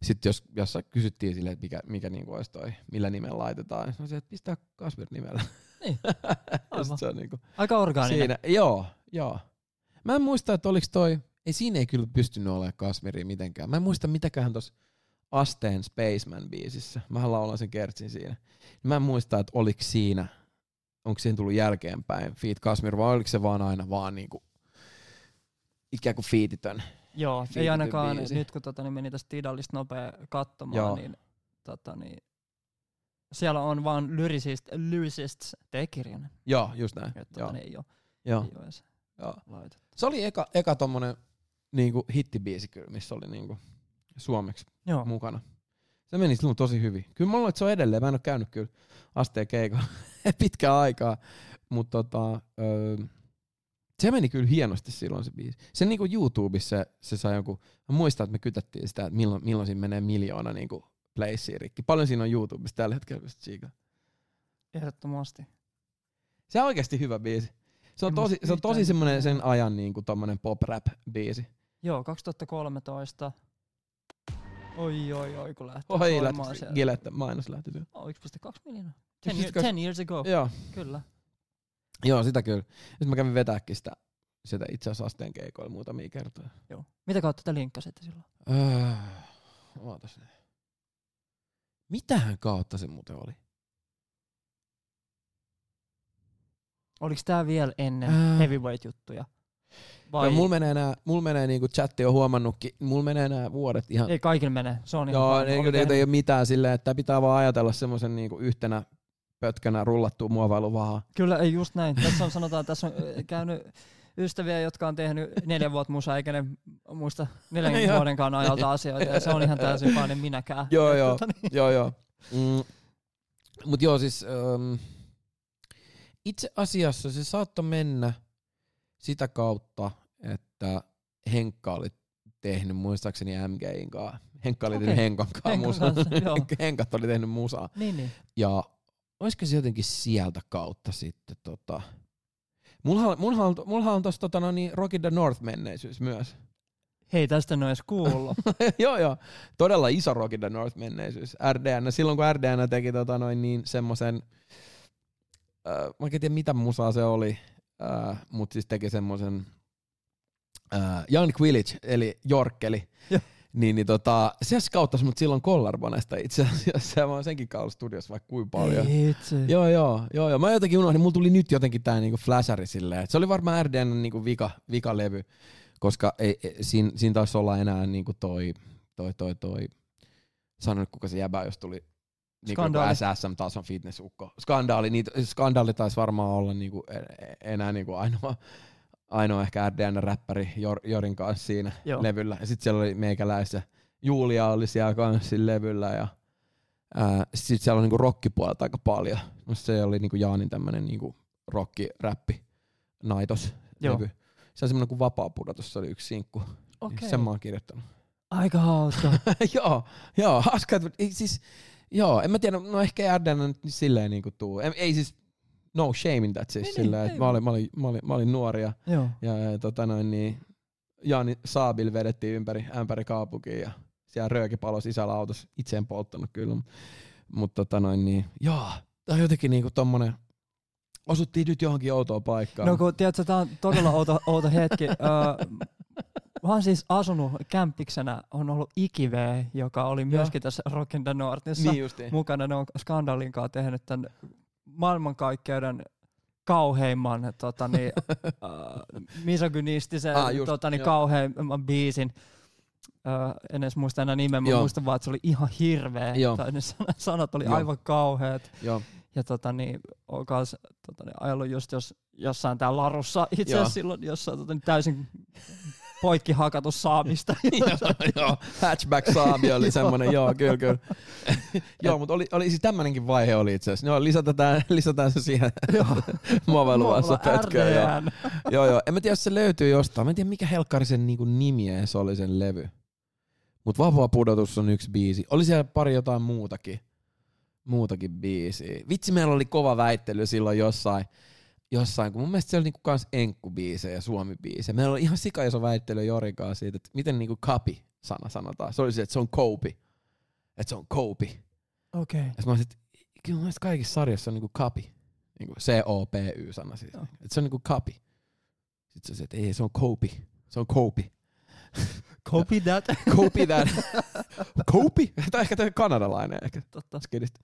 Ja sitten jos, jos kysyttiin silleen, että mikä, mikä niinku olisi toi, millä nimellä laitetaan, niin se että pistää Kasmir nimellä. Niin. [laughs] Aivan. se on niinku, Aika orgaaninen. siinä, joo, joo. Mä en muista, että oliks toi, ei siinä ei kyllä pystynyt olemaan Kasmiria mitenkään. Mä en muista mitäköhän tossa Asteen Spaceman biisissä, mähän laulan sen kertsin siinä. Mä en muista, että oliks siinä, onko siinä tullut jälkeenpäin Feet Kasmir vai oliko se vaan aina vaan niinku ikään kuin fiititön. Joo, ei Fiitetty ainakaan biisi. nyt kun tota, niin meni tästä Tidalista nopea katsomaan, Joo. niin, tota, niin siellä on vaan lyricist, lyricist T-kirjainen. Joo, just näin. Että Joo, tota, niin ei ole, joo, ei ole joo. laitettu. Se oli eka, eka tommonen niinku hittibiisi kyllä, missä oli niinku suomeksi Joo, mukana. Se meni silloin tosi hyvin. Kyllä mulla että se on edelleen. Mä en ole käynyt kyllä asteen keikolla [laughs] pitkään aikaa. Mutta tota, öö, se meni kyllä hienosti silloin se biisi. Se niinku YouTubessa se, se sai joku, mä muistan, että me kytättiin sitä, että milloin, milloin siinä menee miljoona niinku playsia rikki. Paljon siinä on YouTubessa tällä hetkellä, kun ehdottomasti. Se on oikeasti hyvä biisi. Se on En tosi, se on tosi semmoinen sen ajan niinku tommonen pop rap biisi. Joo, 2013. Oi, oi, oi, kun lähtee Oi, lähti sieltä. Gillette mainos lähti työ. Oh, 1,2 miljoonaa. Ten, Pystytkö- year, ten years ago, Joo, kyllä. joo, sitä kyllä. Sitten mä kävin vetääkin sitä, sitä itse asiassa asteen keikoilla muutamia kertoja. Joo. Mitä kautta te linkkasitte silloin? Öö, ootas nyt. Mitähän kautta se muuten oli? Oliko tää vielä ennen Ää. heavyweight-juttuja? Vai? Mulla menee nää, mulla menee niinku chatti on huomannutkin, mulla menee nää vuodet ihan... ei kaikilla mene? Se on ihan Joo, fine. ei, ei, ei ole mitään silleen, että pitää vaan ajatella semmoisen niinku yhtenä pötkänä rullattua muovailuvahaa. Kyllä, ei just näin. Tässä on sanotaan, tässä on käynyt ystäviä, jotka on tehnyt neljä vuotta musaa, eikä ne muista neljän [laughs] Joo. vuodenkaan ajalta asioita. Ja se on ihan täysin fine minäkään. Joo, joo. tota niin, joo, joo. Mm. Mut joo, siis um, itse asiassa se saattoi mennä sitä kautta, että Henkka oli tehnyt muistaakseni MGin kanssa. Henkka oli tehnyt Okei. Henkan kanssa musaa. [laughs] Henkat oli tehnyt musaa. Niin, niin. Ja olisiko se jotenkin sieltä kautta sitten tota... Mullahan, mullahan, on- tossa tota, no niin, Rocky the North menneisyys myös. Hei, tästä edes kuullut. [laughs] joo, joo. Todella iso Rocky the North menneisyys. RDN, silloin kun RDN teki tota noin niin semmosen, äh, mä en tiedä mitä musaa se oli, äh, mut siis teki semmosen äh, Jan Quilic, eli Jorkkeli. Joo. Niin, niin tota, se skauttasi mut silloin Collarbonesta itse asiassa. Mä oon senkin kanssa studiossa vaikka kuinka paljon. Ei itse. Joo, joo, joo, joo. Mä jotenkin unohdin, mulla tuli nyt jotenkin tää niinku flashari silleen, se oli varmaan RDN niinku vika, vika levy, koska ei, ei, siinä, siinä taisi olla enää niinku toi, toi, toi, toi, sano nyt kuka se jäbä, jos tuli niinku Skandaali. SSM-tason fitnessukko. Skandaali, niitä, skandaali taisi varmaan olla niinku e- enää niinku ainoa, ainoa ehkä RDN-räppäri Jor, Jorin kanssa siinä Joo. levyllä. Ja sitten siellä oli meikäläistä. Julia oli siellä kanssa siinä levyllä ja sitten siellä on niinku rockipuolta aika paljon. Se oli niinku Jaanin tämmönen niinku rocki-räppi naitos Joo. levy. Se on semmoinen kuin vapaa pudotus, se oli yksi sinkku. Okei. Sen mä oon kirjoittanut. Aika hauska. [laughs] joo, joo, hauska. siis, joo, en mä tiedä, no ehkä RDN nyt silleen niinku tuu. Ei, ei siis, no shame in that siis Niin, silleen, niin, että mä olin, mä, olin, mä, olin, mä olin nuori ja, Joo. ja, ja tota noin niin, Jaani Saabil vedettiin ympäri, ämpäri kaupunkiin ja siellä rööki palo sisällä autossa. Itse en polttanut kyllä, mutta tota noin niin, joo, tää on jotenkin niinku tommonen, osuttiin nyt johonkin outoon paikkaan. No kun tiedätkö, tää on todella outo, outo hetki. [laughs] Öö, mä oon siis asunut kämppiksenä, on ollut Ikive, joka oli myöskin tässä Rock in the Northissa niin justiin. mukana. Ne on Skandalin kanssa tehnyt tämän maailmankaikkeuden kauheimman tota, niin, [laughs] äh, misogynistisen Ah, just, tota, niin, joo. kauheimman biisin. äh, en edes muista enää nimeä, mä Joo. muistan vaan, että se oli ihan hirveä. Joo. Tai ne sana- sanat oli Joo. aivan kauheat. Joo. Ja tota niin, on kans tota niin, ajellut just jos, jossain täällä larussa itse Joo. asiassa silloin jossain tota, niin, täysin poikki hakattu saamista. [laughs] joo, hatchback saabi oli [laughs] semmonen, joo, kyllä, kyllä. [laughs] joo, mutta oli, oli siis tämmönenkin vaihe oli itse asiassa. Joo, lisätään, lisätään se siihen Moveluvassa pötköön. Joo. Joo, joo. En mä tiedä, jos se löytyy jostain. Mä en tiedä, mikä helkkari sen niinku nimi edes oli sen levy. Mut Vapaa pudotus on yksi biisi. Oli siellä pari jotain muutakin. Muutakin biisiä. Vitsi, meillä oli kova väittely silloin jossain, jossain kun mun mielestä se oli niinku kans enkkubiisejä ja suomi-biisejä. Meillä oli ihan sika iso väittely Jorikaan siitä, että miten niinku kapi sana sanotaan. Se oli se, että se on koupi. Että se on koupi. Okei. Ja sit mä olisin, että kyllä mun mielestä kaikissa sarjassa on niinku kapi. Niinku C-O-P-Y-sana siis. Joo. Että se on niinku kapi. Sitten se, että ei, se on koupi. Se on koupi. [laughs] Copy that. Koupi that. [laughs] koupi? Tai ehkä tämä kanadalainen ehkä. Totta. Skidistä.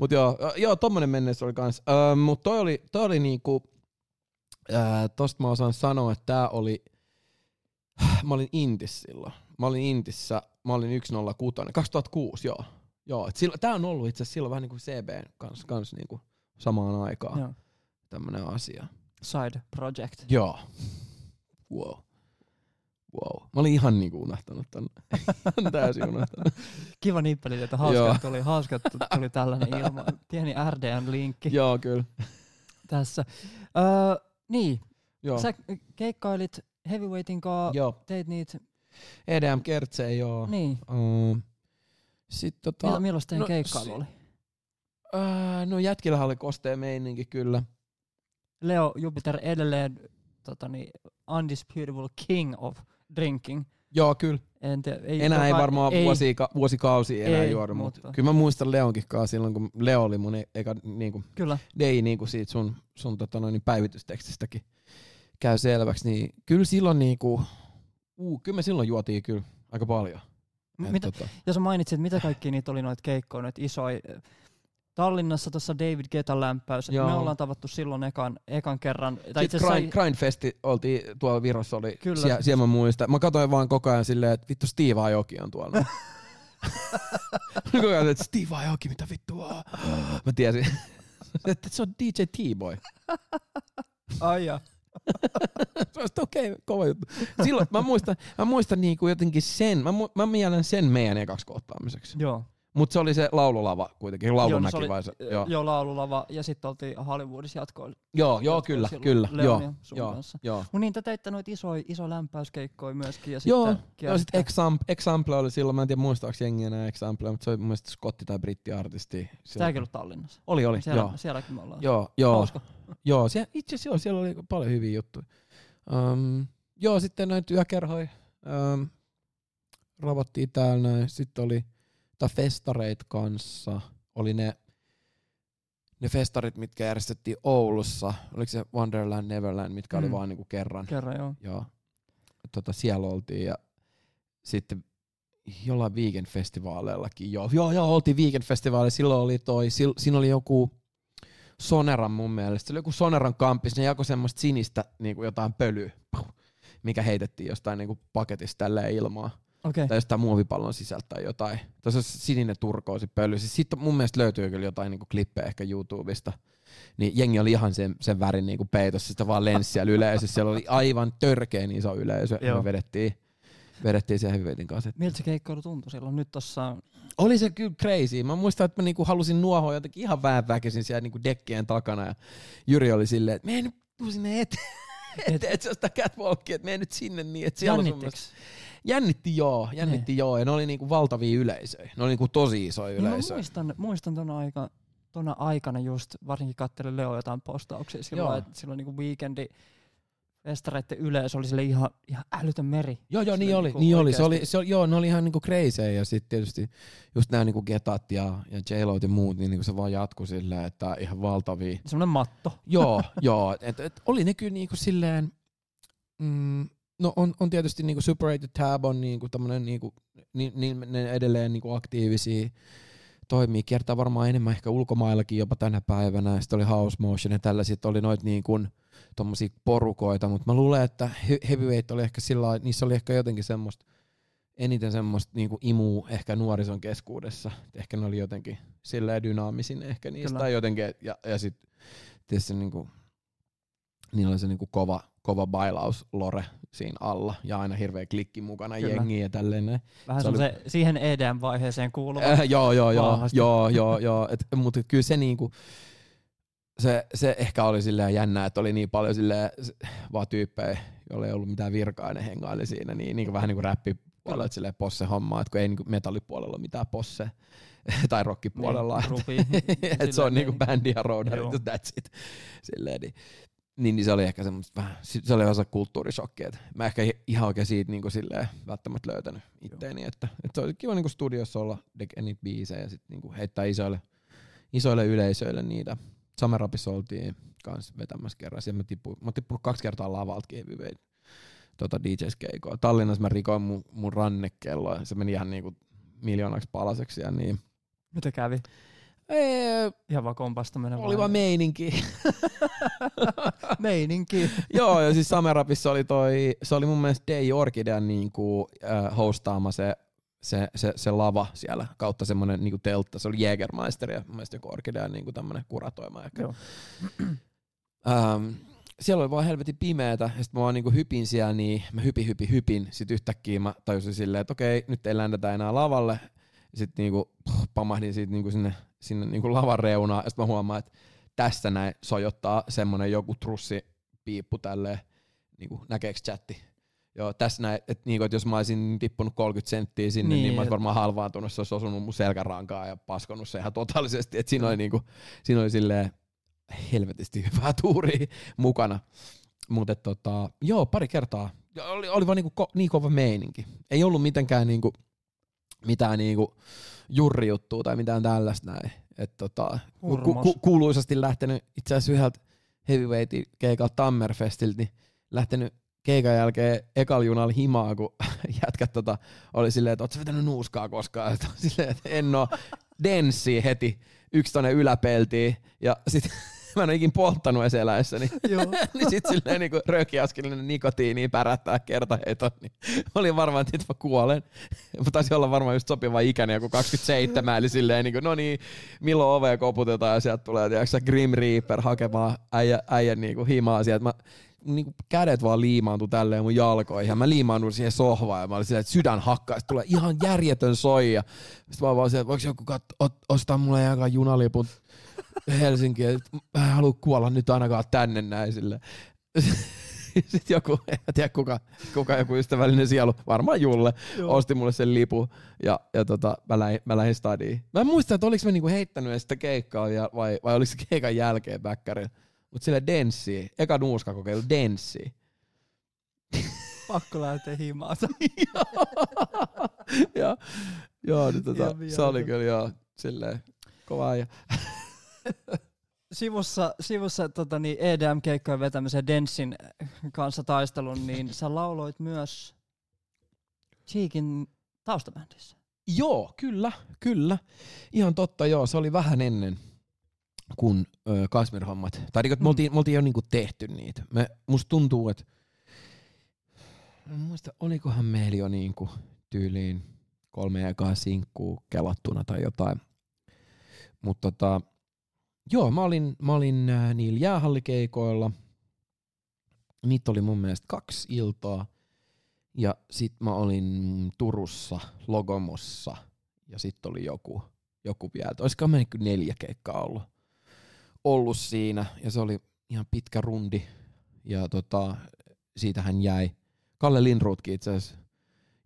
Mut joo, joo, tommonen mennessä oli kans. Öö, mut toi oli, toi oli niinku, öö, tosta mä osaan sanoa, että tää oli, [sighs] mä olin Intis silloin. Mä olin Intissä, mä olin 106, 2006, joo. Joo, et silloin, tää on ollut itse asiassa silloin vähän niinku CB kanssa, kans niinku samaan aikaan Joo. tämmönen asia. Side project. Joo. Wow. Wow. Mä olin ihan niinku unohtanut tän. Ihan [laughs] täysin unohtanut. Kiva nippeli, että hauska, Joo. että tuli, hauska, että tuli tällainen ilma. Pieni RDN-linkki joo, kyllä. tässä. Öö, niin, Joo. sä keikkailit Heavyweightin kanssa, Joo. teit niitä, EDM Kertse, joo. niin. Um, Sitten tota, Milla, milloin teidän no, keikkailu si- oli? ää, no jätkillähän oli kostea meininki kyllä. Leo Jupiter edelleen tota niin, undisputable king of drinking. Joo, kyllä. En tiedä, ei, Enää ei joka- varmaan ei, vuosia, vuosikausia enää Ei, juoda, mutta mutta- kyllä mä muistan Leonkin kanssa silloin, kun Leo oli mun e- eka niinku, Kyllä, dei niinku siitä sun, sun tota noin, päivitystekstistäkin käy selväksi, niin kyllä silloin niinku, uu, kyllä me silloin juotiin kyllä aika paljon. Et mitä, tota, ja sä mainitsit, että mitä kaikki niitä oli noita keikkoja, noita isoja. Tallinnassa tuossa David Getan lämpäys. Joo. Me ollaan tavattu silloin ekan, ekan kerran. Tai itse Grind, Grindfesti oltiin tuolla Virossa, oli Kyllä. siellä, siellä mä muistan. Mä katsoin vaan koko ajan silleen, että vittu Steve Aoki on tuolla. [laughs] koko ajan, että Steve Aoki, mitä vittua. Mä tiesin, [laughs] että se on DJ T-Boy. Ai ja. [laughs] Se olisi okei, okay, kova juttu. Silloin mä muistan, mä muistan niinku jotenkin sen, mä, mu- mä mielen sen meidän ekaksi kohtaamiseksi. Joo. Mutta se oli se laululava kuitenkin, laulumäki Joo, no se vai se? oli- Joo, Joo, laululava ja sitten oltiin Hollywoodissa jatkoilla. joo, joo kyllä, kyllä, joo, joo, joo. Mut niin, te teitte noita isoja iso lämpäyskeikkoja myöskin. Ja Joo, sitten Joo, sit Example, Example oli silloin, mä en tiedä muistaako jengi enää Example, mutta se oli mun mielestä skotti- tai brittiartisti. Sitäkin ollut Tallinnassa. Oli, oli, Siellä, joo. Sielläkin me ollaan. Joo, joo, Hauska. joo. Siellä, itse asiassa joo, siellä oli paljon hyviä juttuja. Um, joo, sitten noita yökerhoja um, ravottiin täällä näin. Sitten oli tai festareita kanssa. Oli ne, ne festarit, mitkä järjestettiin Oulussa. Oliko se Wonderland, Neverland, mitkä mm. oli vaan niinku kerran. Kerran joo. Joo. Tota, siellä oltiin ja sitten jollain weekend-festivaaleillakin. Joo, joo, joo oltiin weekend-festivaaleilla. Silloin oli toi, sil, siinä oli joku Soneran mun mielestä. Se oli joku Soneran kampis. Ne jakoi semmoista sinistä niin kuin jotain pölyä, mikä heitettiin jostain niin kuin paketista tälleen ilmaa. Okei. Tai jostain muovipallon sisältä tai jotain. Tässä on sininen turkoosi pöly. Siis sitten mun mielestä löytyy kyllä jotain niin kuin klippejä ehkä YouTubesta. Niin jengi oli ihan sen, sen värin niin kuin peitossa, sitä vaan lensi siellä yleisössä. Siellä oli aivan törkeen iso yleisö. Joo. me vedettiin, vedettiin siellä Heavyweightin kanssa. Miltä se keikkailu tuntui silloin? Nyt tossa Oli se kyllä crazy. Mä muistan, että mä niinku halusin nuohoa jotenkin ihan väänväkisin siellä niinku dekkien takana. Ja Jyri oli silleen, että mene nyt tuu sinne eteen. eteen [laughs] että se on sitä catwalkia, että mene nyt sinne niin, että siellä on sun jännittikö? mielestä- Jännitti joo, jännitti joo. Ja ne oli niinku valtavia yleisöjä. Ne oli niinku tosi isoja Niin mä yleisöjä. muistan, muistan ton aika, tona aikana just, varsinkin kattelin Leo jotain postauksia silloin, että silloin niinku weekendi festareiden yleisö oli sille ihan, ihan älytön meri. Joo, joo, niin oli, niinku niin oli. Se oli, se oli, joo, ne oli ihan niinku crazy ja sitten tietysti just nämä niinku Getat ja, ja j ja muut, niin niinku se vaan jatkui silleen, että ihan valtavia Semmoinen matto. joo, [laughs] joo. Et, et, oli ne kyllä niinku silleen, mm, no on, on tietysti niinku Super 8 Tab on niinku tämmönen niinku, niin, niin ne edelleen niinku aktiivisia toimii, kiertää varmaan enemmän ehkä ulkomaillakin jopa tänä päivänä. Sitten oli House Motion ja tällaiset oli noit niin kuin tommosia porukoita, mutta mä luulen, että He- Heavyweight oli ehkä sillä niissä oli ehkä jotenkin semmoista eniten semmoista niinku imuu ehkä nuorison keskuudessa. Ehkä ne oli jotenkin silleen dynaamisin ehkä niistä. Kyllä. Tai jotenkin, ja, ja sit tietysti niinku, niillä oli se niinku kova, kova bailaus lore siinä alla ja aina hirveä klikki mukana Kyllä. jengiä ja tälleen näin. Vähän Se oli- se siihen EDM-vaiheeseen kuuluva. Äh, joo, joo, joo, Vahvasti. joo, joo, [laughs] joo. Et, mutta kyllä se niinku, se, se ehkä oli silleen jännä, että oli niin paljon silleen vaan tyyppejä, joilla ei ollut mitään virkaa, ne hengaili siinä, niin, niin kuin vähän niin kuin räppipuolella, että silleen posse hommaa, että kun ei niin kuin metallipuolella ole mitään posse, [laughs] tai rockipuolella, Niin, [laughs] että et se on niinku niin. bändi ja roadari, Joo. that's it. Silleen, niin, niin, niin, se oli ehkä semmoista vähän, se oli osa kulttuurishokkia, että mä ehkä ihan oikein siitä niinku silleen välttämättä löytänyt itteeni, että, että se oli kiva niinku studiossa olla tekee niitä biisejä ja sit niinku heittää isoille, isoille yleisöille niitä. Samerapissa oltiin kans vetämässä kerran, ja mä tippuin, mä tippunut kaksi kertaa lavaltakin vein tota DJs keikoa. Tallinnassa mä rikoin mun, mun rannekelloa, se meni ihan niinku miljoonaksi palaseksi ja niin. Mitä kävi? Ei, Ihan vaan kompastaminen. oli vaan meininki. [laughs] meininki. [laughs] Joo, ja siis Samerapissa oli toi, se oli mun mielestä Day Orchidean niinku, äh, hostaama se, se, se, se, lava siellä, kautta semmonen niinku teltta, se oli Jägermeister ja mun mielestä joku Orchidean niinku tämmönen kuratoima ehkä. Joo. [clears throat] Ähm, siellä oli vaan helvetin pimeetä, ja sit mä vaan niinku hypin siellä, niin mä hypin, hypin, hypin, sit yhtäkkiä mä tajusin silleen, että okei, nyt ei ländetä enää lavalle, ja sit niinku puh, pamahdin siitä niinku sinne, sinne niinku lavan reunaan, ja sit mä huomaan, että tässä näin sojottaa semmonen joku trussi piippu tälleen, niinku, näkeekö chatti? Joo, tässä näin, että niinku, et jos mä olisin tippunut 30 senttiä sinne, niin, Niin, niin mä olisin varmaan halvaantunut, se olisi osunut mun selkärankaan ja paskonut se ihan totaalisesti, että siinä oli niinku, siinä oli silleen helvetisti hyvää [laughs] tuuria mukana. Mutta tota, joo, pari kertaa. Oli, oli vaan niinku ko, niin kova meininki. Ei ollut mitenkään niinku, mitään niinku jurrijuttua tai mitään tällaista näin. Et tota, ku, ku, kuuluisasti lähtenyt itse asiassa yhdeltä heavyweightin keikalta Tammerfestiltä, niin lähtenyt keikan jälkeen ekal junalla himaa, kun [laughs] jätkät tota, oli silleen, että ootko sä vetänyt nuuskaa koskaan? [laughs] Silleen, että en oo. Denssi heti, yksi tonne yläpeltiin, ja sit [laughs] [laughs] mä en ole ikin polttanut edes eläessäni. [laughs] Joo. [laughs] niin sit silleen niinku röökiaskelinen nikotiini pärättää kertaheton, niin olin varmaan, että nyt mä kuolen. Mä taisin olla varmaan just sopiva ikäinen, joku 27, eli silleen niinku, no niin, milloin ovea koputetaan ja sieltä tulee, tiedätkö, Grim Reaper hakemaan äijä, äijän niinku himaa sieltä. Mä, niinku kädet vaan liimaantui tälleen mun jalkoihin ja mä liimaannuin siihen sohvaan ja mä olin silleen, että sydän hakkaa, sit tulee ihan järjetön soija. Sitten mä vaan silleen, että voiko joku kat- ot, ostaa mulle jakaa junaliput Helsinkiin, että mä en halua kuolla nyt ainakaan tänne näin sille. [laughs] Sitten joku, en tiedä kuka, kuka joku ystävällinen sielu, varmaan Julle, Joo. osti mulle sen lipun ja, ja tota, mä, lähdin, mä lähdin stadiin. Mä en muista, että oliko mä niinku heittänyt edes sitä keikkaa ja, vai, vai oliko se keikan jälkeen bäkkärillä. Mutta sille denssi, eka nuuska kokeilu, denssi. Pakko lähteä himaan. [laughs] ja, joo, niin tota, se oli kyllä joo, silleen kova ja [laughs] sivussa, sivussa tota, niin EDM-keikkojen vetämisen Densin kanssa taistelun, niin sä lauloit myös Cheekin taustabändissä. Joo, kyllä, kyllä. Ihan totta, joo. Se oli vähän ennen kun ö, Kasmir-hommat. Tai että me, Mm. oltiin, me oltiin jo niinku tehty niitä. Me, musta tuntuu, että en muista, olikohan meillä jo niinku tyyliin kolme ekaa sinkkuu kelattuna tai jotain. Mutta tota, joo, mä olin, mä olin äh, niillä jäähallikeikoilla. Niitä oli mun mielestä kaksi iltaa. Ja sit mä olin Turussa, Logomossa. Ja sit oli joku, joku vielä. Olisiko meillä neljä keikkaa ollut, ollut siinä. Ja se oli ihan pitkä rundi. Ja tota, siitä hän jäi. Kalle Lindruutkin itse asiassa,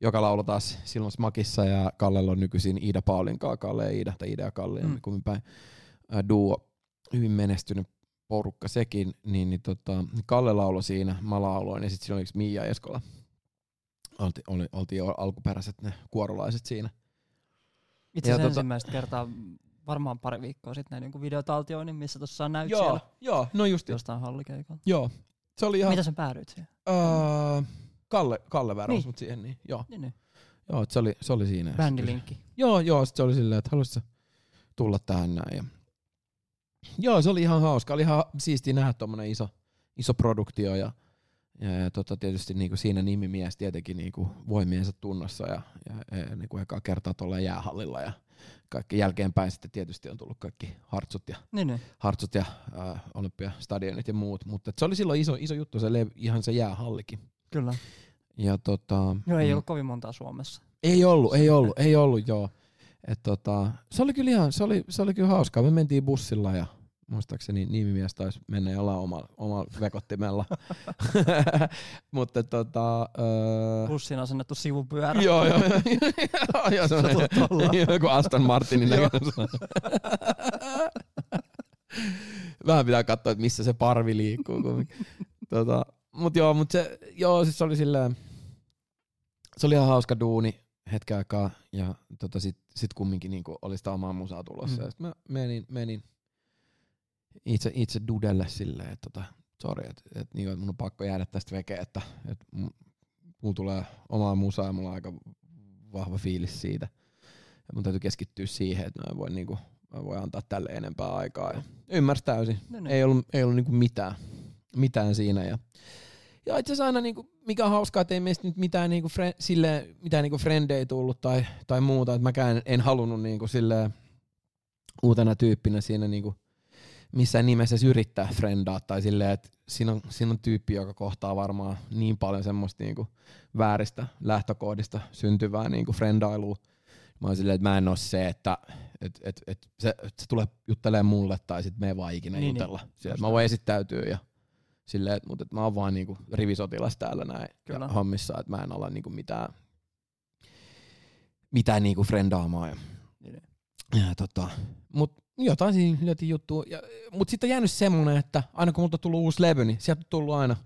joka lauloi taas silloin Smakissa. Ja Kallella on nykyisin Iida Paulin kanssa. Kalle ja Iida, tai Iida ja Kalle, Mm. mm. kummin päin. Ää, duo, hyvin menestynyt porukka sekin, niin, niin tota, Kalle lauloi siinä, mä lauloin, ja sitten siinä oli Mia Eskola. Olti, oli, oltiin jo alkuperäiset ne kuorolaiset siinä. Itse asiassa tota- ensimmäistä kertaa varmaan pari viikkoa sitten näin niin videotaltioinnin, missä tuossa näyt Joo, siellä joo, no just, jostain hallikeikalla. joo. Se oli ihan, Mitä sä päädyit siihen? öö, Kalle, Kalle värväsi Niin. mut siihen, niin joo. Niin, niin. Joo, se oli, se oli siinä. Bändilinkki. Joo, joo, sit se oli silleen, että haluaisitko sä tulla tähän näin. Ja... Joo, se oli ihan hauska. Oli ihan siistiä nähdä tommonen iso, iso produktio ja, Ja, ja tota, tietysti niinku siinä nimimies tietenkin niinku voimiensa tunnossa ja, ja, ja niinku ekaa kertaa tuolla jäähallilla ja kaikki jälkeenpäin sitten tietysti on tullut kaikki hartsut ja, Niin, niin. hartsut ja äh, olympiastadionit ja muut, mutta se oli silloin iso, iso juttu se lev, ihan se jäähallikin. Kyllä. Ja tota, Joo, ei mm, ollut kovin montaa Suomessa. ei ollut, ei ollut, ei ollut joo. Et tota, se oli kyllä ihan, se oli, se oli kyllä hauskaa. Me mentiin bussilla ja muistaakseni nimimies taisi mennä jollain omalla, omalla vekottimella. [laughs] Mutta tota... Öö, Bussiin asennettu sivupyörä. joo, joo, [laughs] joo, Satut olla. [laughs] joku Aston Martinin näköinen. Vähän pitää katsoa, että missä se parvi liikkuu. tota, mut joo, mut se, joo, siis se oli silleen, se oli ihan hauska duuni hetken aikaa ja tota, sit, sit kumminkin niinku oli sitä omaa musaa tulossa. Mm. Ja sit mä menin, menin itse, itse dudelle silleen, että tota, sori, että et, niinku, et mun on pakko jäädä tästä vekeen, että et, mu- mulla tulee omaa musaa ja mulla on aika vahva fiilis siitä. Ja mun täytyy keskittyä siihen, että mä en voi, niinku, mä en voi antaa tälle enempää aikaa. Ja ymmärsi täysin. No niin. Ei ollut, ei ollut niinku mitään, mitään siinä. Ja, ja itse asiassa aina, niinku, mikä on hauskaa, että ei meistä nyt mitään, niinku, fre, silleen, mitään niinku frendejä tullut tai, tai muuta. Että mäkään en halunnut niinku, silleen, uutena tyyppinä siinä niinku, missään nimessä edes yrittää frendaa tai silleen, että siinä on, siinä on tyyppi, joka kohtaa varmaan niin paljon semmoista niinku vääristä lähtökohdista syntyvää niinku frendailua. Mä oon silleen, että mä en oo se, että et, et, et se, et se tulee juttelemaan mulle tai sit me ei vaan ikinä Niin, niin, jutella. Niin, mä voin esittäytyä ja silleen, että, mutta et mä oon vaan niinku rivisotilas täällä näin Kyllä. ja hommissa, että mä en ala niinku mitään, mitään niinku frendaamaan. Ja, Niin, niin. ja tota, mut jotain siinä lyötiin juttua. Ja, mut sitten on jäänyt semmonen, että aina kun multa on tullut uusi levy, niin sieltä on tullut aina,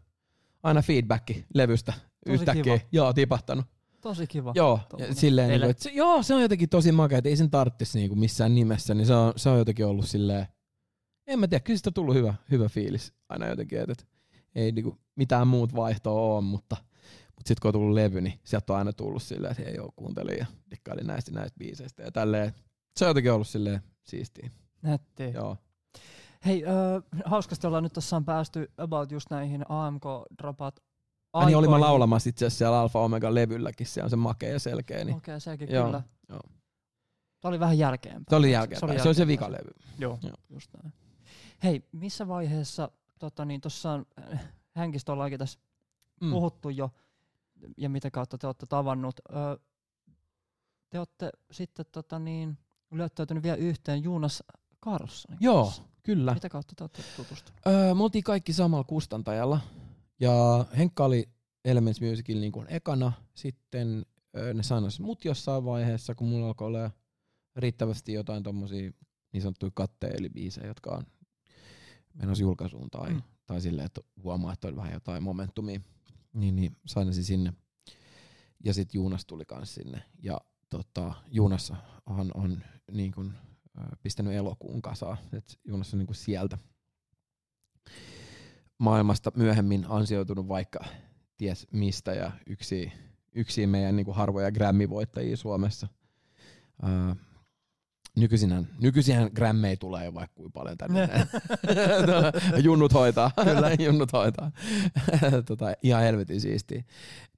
aina feedbacki levystä Tosi yhtäkkiä. kiva. Joo, tipahtanut. Tosi kiva. Joo, ja silleen, ele. niinku, että se, joo, se on jotenkin tosi makea, että ei sen tarttisi niinku missään nimessä, niin se on, se on jotenkin ollut silleen, en mä tiedä, kyllä siitä on tullut hyvä, hyvä fiilis aina jotenkin, että, ei niinku mitään muut vaihtoa ole, mutta, mutta sitten kun on tullut levy, niin sieltä on aina tullut silleen, että hei joo, kuuntelin ja dikkailin näistä näistä biiseistä ja tälleen. Se on jotenkin ollut silleen siistiä. Nätti. Joo. Hei, ö, hauskasti ollaan nyt on päästy about just näihin AMK-dropat Ai niin olin mä laulamassa itse asiassa siellä Alfa Omega levylläkin, se on se makea ja selkeä. Niin. Okei, okay, sekin Joo, kyllä. joo. Tämä oli vähän jälkeenpäin. Se oli jälkeen, se, oli se jälkeenpäin. vikalevy. Joo, Joo. just näin. Hei, missä vaiheessa, tota niin, tuossa on, äh, Hänkistä ollaankin tässä mm. puhuttu jo, ja mitä kautta te olette tavannut. Ö, te olette sitten tota niin, lyöttäytynyt vielä yhteen Jonas Carlsonin Joo, kanssa. kyllä. Mitä kautta te olette tutustuneet? Öö, me oltiin kaikki samalla kustantajalla. Ja Henkka oli Elements Musicilla niin kuin ekana. Sitten öö, ne sainas mut jossain vaiheessa, kun mulla alkoi olla riittävästi jotain tommosia niin sanottuja katteelibiisejä, jotka on menossa julkaisuun tai, Mm. tai silleen, että huomaa, että on vähän jotain momentumia. Niin, niin sainasi sinne. Ja sitten Juunas tuli kans sinne. Ja tota, Juunashan on niin kuin, ö, pistänyt elokuun kasaan. Et Juunas on niin kuin sieltä maailmasta myöhemmin ansioitunut vaikka ties mistä ja yksi, yksi meidän niin kuin harvoja Grammy-voittajia Suomessa. Ää, nykyisinhän, nykyisinhän Grammei tulee jo vaikka kuinka paljon tänne. [laughs] Junnut hoitaa. Kyllä. [laughs] Junnut hoitaa. [laughs] tota, ihan helvetin siistiä.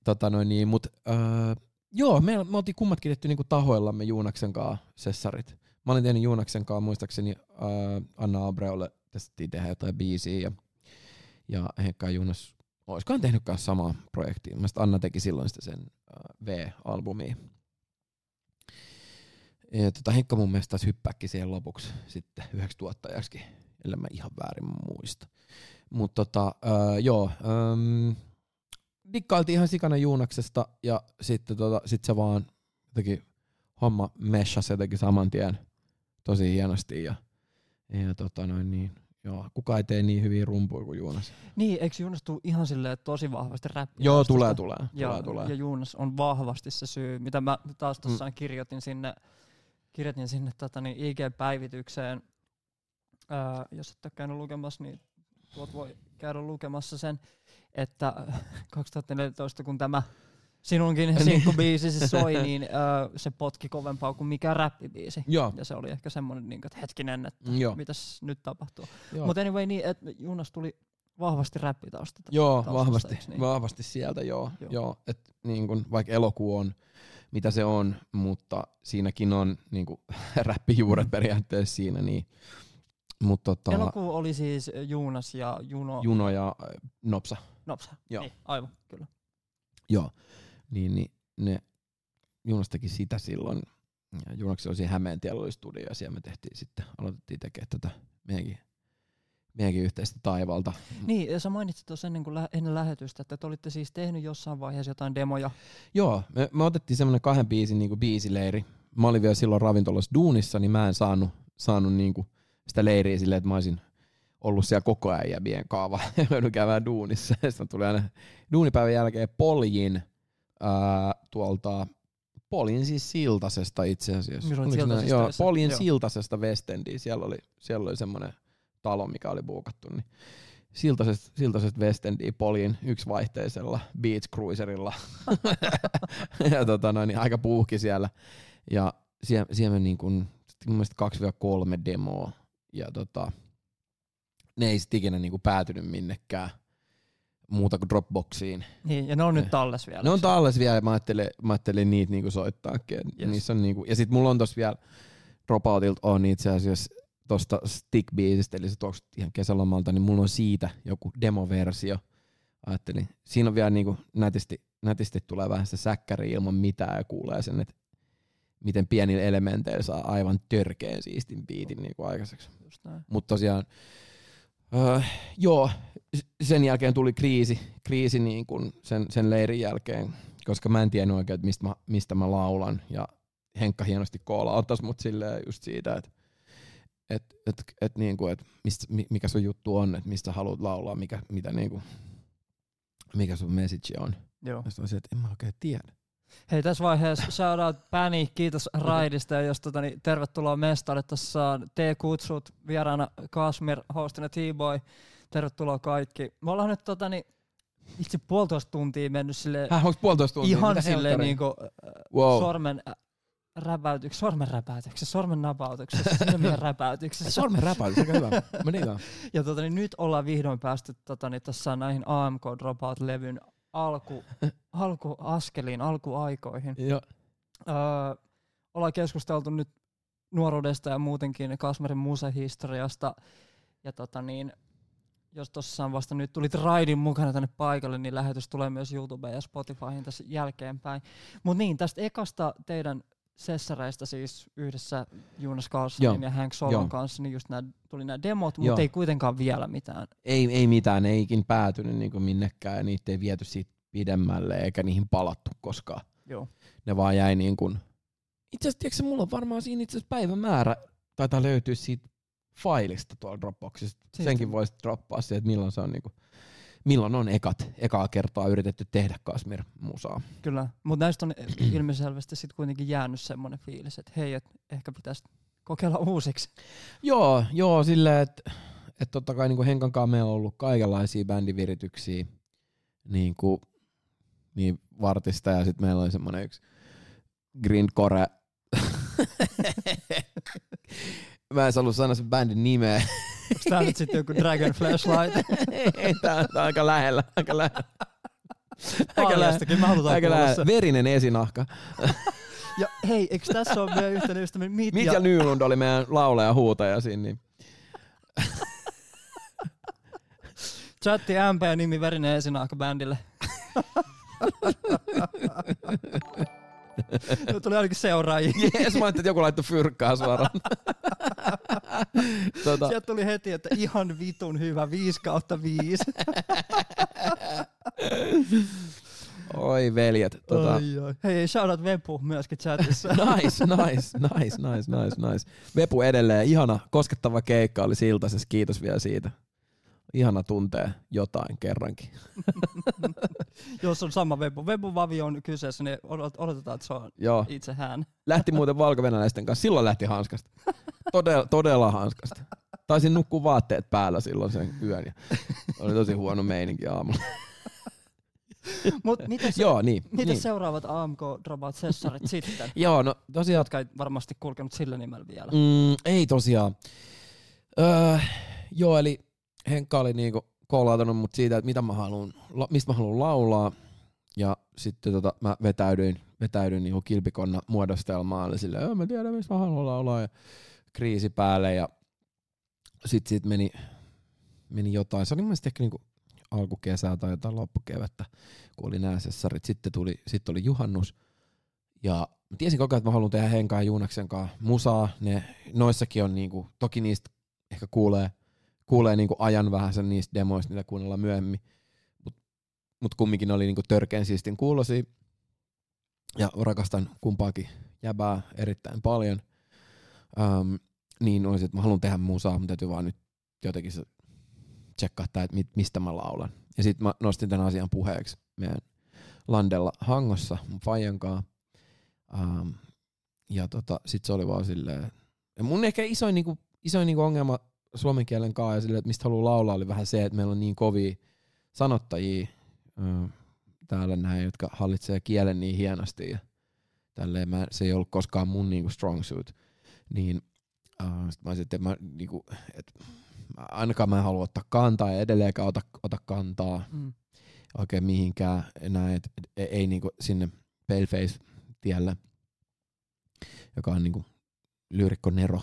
Tota noin niin, mut, ää, joo, me, me oltiin kummatkin tehty niinku tahoillamme Juunaksen kanssa sessarit. Mä olin tehnyt Juunaksen kanssa muistaakseni ää, Anna Abreulle testettiin tehdä jotain biisiä ja, ja Henkka ja Juunas olisikohan tehnyt kanssa samaa projektia. Mä Anna teki silloin sitä sen ää, V-albumia. Ja tota, Henkka mun mielestä taas hyppääkin siihen lopuksi sitten yhdeksi tuottajaksi, ellei mä ihan väärin muista. Mutta tota, ää, joo, äm, dikkailtiin ihan sikana Juunaksesta ja sitten tota, sit se vaan jotenkin homma meshas jotenkin saman tien tosi hienosti ja, ja tota noin niin, joo, kuka ei tee niin hyviä rumpuja kuin Juunas. Niin, eikö Jonas tuu ihan silleen tosi vahvasti räppiä? Joo, tulee, tulee, ja, tulee, tulee. ja Jonas on vahvasti se syy, mitä mä taas tuossa mm. kirjoitin sinne, kirjoitin sinne tota, niin IG-päivitykseen. Ää, jos et ole käynyt lukemassa, niin tuot voi käydä lukemassa sen, että [laughs] 2014 kun tämä sinunkin sinkkubiisi soi, [laughs] niin ää, se potki kovempaa kuin mikä räppibiisi. Joo, Ja se oli ehkä semmoinen, niin, että hetkinen, että Joo. mitäs nyt tapahtuu. Mutta anyway, niin, että Jonas tuli vahvasti räppitausta. Joo, taustasta, vahvasti, niin? vahvasti sieltä joo. Joo. joo. joo et niin kun, vaikka elokuu on, mitä se on, mutta siinäkin on niin kun, [laughs] räppijuuret periaatteessa siinä. Niin, mutta tota, Elokuu oli siis Juunas ja Juno. Juno ja äh, Nopsa. Nopsa. Joo. Niin, aivan, kyllä. Joo, niin, niin ne Junas teki sitä silloin. Ja Junaksi oli siinä Hämeentiellä oli studio ja siellä me tehtiin sitten, aloitettiin tekemään tätä meidänkin, meidänkin yhteistä taivalta. Niin, ja sä mainitsit tuossa ennen, kuin lä- ennen lähetystä, että te olitte siis tehnyt jossain vaiheessa jotain demoja. Joo, me, me otettiin semmoinen kahden biisin niinku biisileiri. Mä olin vielä silloin ravintolassa duunissa, niin mä en saanut, saanut niinku sitä leiriä silleen, että mä olisin ollut siellä koko ajan jäbien kaava. [laughs] Käymään duunissa. [laughs] Sitten tuli aina duunipäivän jälkeen poljin ää, tuolta Polin siis Siltasesta itse asiassa. Näin? Joo? Polin Joo. Siltasesta West Endiin. Siellä oli, siellä oli semmoinen talo, mikä oli buukattu. Niin Siltasesta, Siltasesta West Endiin Polin yksivaihteisella Beach Cruiserilla. [laughs] [laughs] ja tota noin, niin aika puuhki siellä. Ja siellä, siellä me niin kuin, mun mielestä 2-3 demoa. Ja tota, ne ei sit ikinä niin kuin päätynyt minnekään muuta kuin Dropboxiin. Niin, ja ne on Ne. nyt talles vielä. Ne on talles vielä ja mä ajattelin, mä ajattelin niitä niinku soittaakin. Yes. Niissä on niinku, ja sit mulla on tossa vielä Dropoutilta on itse asiassa tosta Stick-biisistä, eli se tuoksi ihan kesälomalta, niin mulla on siitä joku demoversio. Ajattelin, siinä on vielä niinku nätisti, nätisti tulee vähän sitä säkkäriä ilman mitään ja kuulee sen, että miten pienillä elementeillä saa aivan törkeen siistin biitin niinku aikaiseksi. Mutta tosiaan, öö, joo, sen jälkeen tuli kriisi, kriisi niin kun sen, sen leirin jälkeen, koska mä en tiennyt oikein, että mistä mä, mistä mä laulan. Ja Henkka hienosti koolautas mut silleen just siitä, että et, et, et niinku, et mistä, mi- mikä sun juttu on, että mistä haluat laulaa, mikä, mitä niinku, mikä sun message on. Joo. Ja sitten että en mä oikein tiedä. Hei, tässä vaiheessa shout out Päni, kiitos raidista ja jos tota, niin, tervetuloa mestalle. Tässä on T-kutsut, vieraana Kasmir, hostina T-Boy. Tervetuloa kaikki. Me ollaan nyt tota, niin, itse puolitoista tuntia mennyt sille Häh, puolitoista tuntia? ihan Mitä silleen helkkaria? niinku, wow. sormen äh, räpäytyksessä, sormen räpäytyksessä, sormen napautuksessa, silmien [laughs] räpäytyksessä. Sormen räpäys, aika hyvä. [laughs] Mä niinkään. Ja tota, niin nyt ollaan vihdoin päästy tota, niin tässä näihin AMK Dropout-levyn alku, alkuaskeliin, alkuaikoihin. Joo. Öö, ollaan keskusteltu nyt nuoruudesta ja muutenkin Kasmarin musehistoriasta. Ja tota niin, jos tuossa vasta nyt tulit raidin mukana tänne paikalle, niin lähetys tulee myös YouTubeen ja Spotifyhin tässä jälkeenpäin. Mutta niin, tästä ekasta teidän sessareista siis yhdessä Jonas Carlsonin Joo. ja Hank Solon Joo. kanssa, niin just nää, tuli nämä demot, mutta ei kuitenkaan vielä mitään. ei, ei mitään, ne ei ikin päätynyt niin minnekään ja niitä ei viety siitä pidemmälle eikä niihin palattu koskaan. Joo. Ne vaan jäi niin kuin... Itse asiassa, tiedätkö, mulla on varmaan siinä itse asiassa päivämäärä taitaa löytyä siitä failista tuolla Dropboxista. Siitä. Senkin voisi droppaa siihen, että milloin se on niinku, milloin on ekat, ekaa kertaa yritetty tehdä Kasmir musaa. Kyllä, mutta näistä on [clears throat] ilmiselvästi sitten kuitenkin jäänyt semmoinen fiilis, että hei, et ehkä pitäisi kokeilla uusiksi. Joo, joo, silleen, että et totta kai niinku Henkan kanssa meillä on ollut kaikenlaisia bändivirityksiä niin kuin, niin vartista ja sitten meillä oli semmoinen yksi grindcore. [laughs] [laughs] Mä en halua sanoa sen bändin nimeä. Onko tää nyt sitten joku Dragon Flashlight? [laughs] Ei, tää on, tää on aika lähellä. Aika lähellä. Paljastakin, me halutaan aika lähellä. Verinen esinahka. Ja hei, eikö tässä ole meidän yhtenä ystävä Mitja? Mitja Nylund oli meidän laulaja ja huutaja siinä. Niin. Chatti MP nimi Verinen esinahka bändille. [laughs] Nyt tuli ainakin seuraajia. [laughs] Jees, mä että joku laittoi fyrkkaa suoraan. [laughs] tota, Sieltä tuli heti, että ihan vitun hyvä, 5 kautta 5. [laughs] oi veljet. Tota, Ai, ai. Hei, shoutout Vepu myöskin chatissa. nice, nice, nice, nice, nice, nice. Vepu edelleen, ihana, koskettava keikka oli siltaisessa, kiitos vielä siitä. Ihana tuntee jotain kerrankin. [laughs] Jos on sama Vepu. Vepu Vavi on kyseessä, niin odot- odotetaan, että se on Joo, itse hän. lähti muuten valkovenäläisten kanssa, silloin lähti hanskasta. Todella, todella hanskasta. Taisin nukkua vaatteet päällä silloin sen yön ja oli tosi huono meininki aamulla. [laughs] Mutta miten, se, Joo, niin. niin. seuraavat AMK Dropout Sessarit [laughs] sitten? Joo, no tosiaan Jotka ei varmasti kulkenut sillä nimellä vielä. Mm, ei tosiaan. Öö, joo, eli Henkka oli niinku koolautunut mut siitä, että mitä mä haluan, la, mistä mä haluan laulaa. Ja sitten tota, mä vetäydyin, vetäydyin niinku kilpikonna muodostelmaan. Eli silleen, mä tiedän, mistä mä haluan laulaa. Ja kriisi päälle. Ja sit siitä meni, meni jotain. Se oli mun ehkä niinku alkukesää tai jotain loppukevättä, kun oli nää sessarit. Sitten tuli, sitten oli juhannus. Ja mä tiesin koko ajan, että mä haluan tehdä Henkaan ja Juunaksen kanssa musaa. Ne, noissakin on niinku, toki niistä ehkä kuulee, kuulee niinku ajan vähän sen niistä demoista, niitä kuunnellaan myöhemmin. Mutta mut kumminkin oli niinku törkeän siistin kuulosi. Ja rakastan kumpaakin jäbää erittäin paljon. Um, niin olisi, että mä haluan tehdä musaa, mutta täytyy vaan nyt jotenkin se tsekkaa että mistä mä laulan. Ja sitten mä nostin tämän asian puheeksi meidän Landella Hangossa mun faijankaan. Um, ja tota, sit se oli vaan silleen, ja mun ehkä isoin, niinku, isoin niinku ongelma suomen kielen kanssa ja silleen, että mistä haluaa laulaa oli vähän se, että meillä on niin kovia sanottajia uh, täällä näin, jotka hallitsee kielen niin hienosti ja tälleen mä, se ei ollut koskaan mun niinku strong suit. Niin uh, sit mä olisin, että mä, niinku, et, mä, ainakaan mä en halua ottaa kantaa ja edelleenkään ota, ota kantaa Mm. oikein mihinkään enää, et, et, ei, ei niinku sinne paleface tielle, joka on niinku lyyrikko Nero,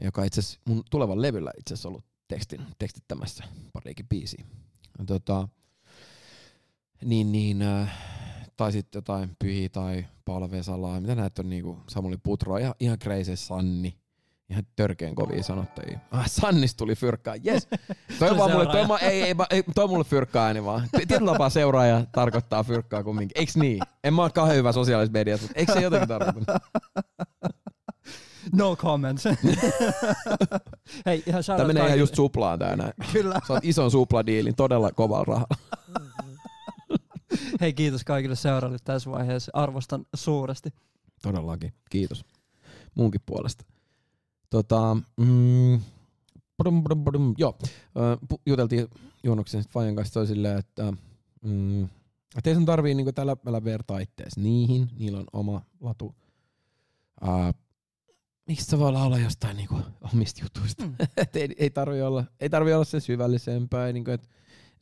joka itse asiassa mun tulevan levyllä itse asiassa ollut tekstin, tekstittämässä parikin biisiä. Tota, niin, niin, äh, tai sitten jotain Pyhi tai Paula Vesalaa, mitä näitä on niinku Samuli Putro, ihan, ihan crazy Sanni, ihan törkeen kovia sanottajia. Ah, Sannis tuli fyrkkaa, yes. [laughs] Toi, vaan mulle, toi, ma, ei, ei, ei, toi mulle fyrkkaa ääni vaan. Tietyllä tapaa seuraaja tarkoittaa fyrkkaa kumminkin. Eiks niin? En mä oo kauhean hyvä sosiaalisessa mediassa, mutta eikö se jotenkin tarkoita? [laughs] [laughs] No comments. [laughs] Hei, ihan out menee ihan kaikille. just suplaan tää näin. Kyllä. Sä oot ison supladiilin todella kovalla rahalla. Hei, kiitos kaikille seuraajille tässä vaiheessa. Arvostan suuresti. Todellakin. Kiitos. Munkin puolesta. Tota, mm, pudum, pudum, pudum, joo, juteltiin Juonoksen Fajan kanssa toi silleen, että mm, että ei sun tarvii niinku tällä vertaa ittees niihin, niillä on oma latu. Uh, miksi sä voi laulaa jostain niinku omista jutuista? Mm. [laughs] Et ei, ei, tarvi olla, ei tarvi olla se syvällisempää. Niinku, et,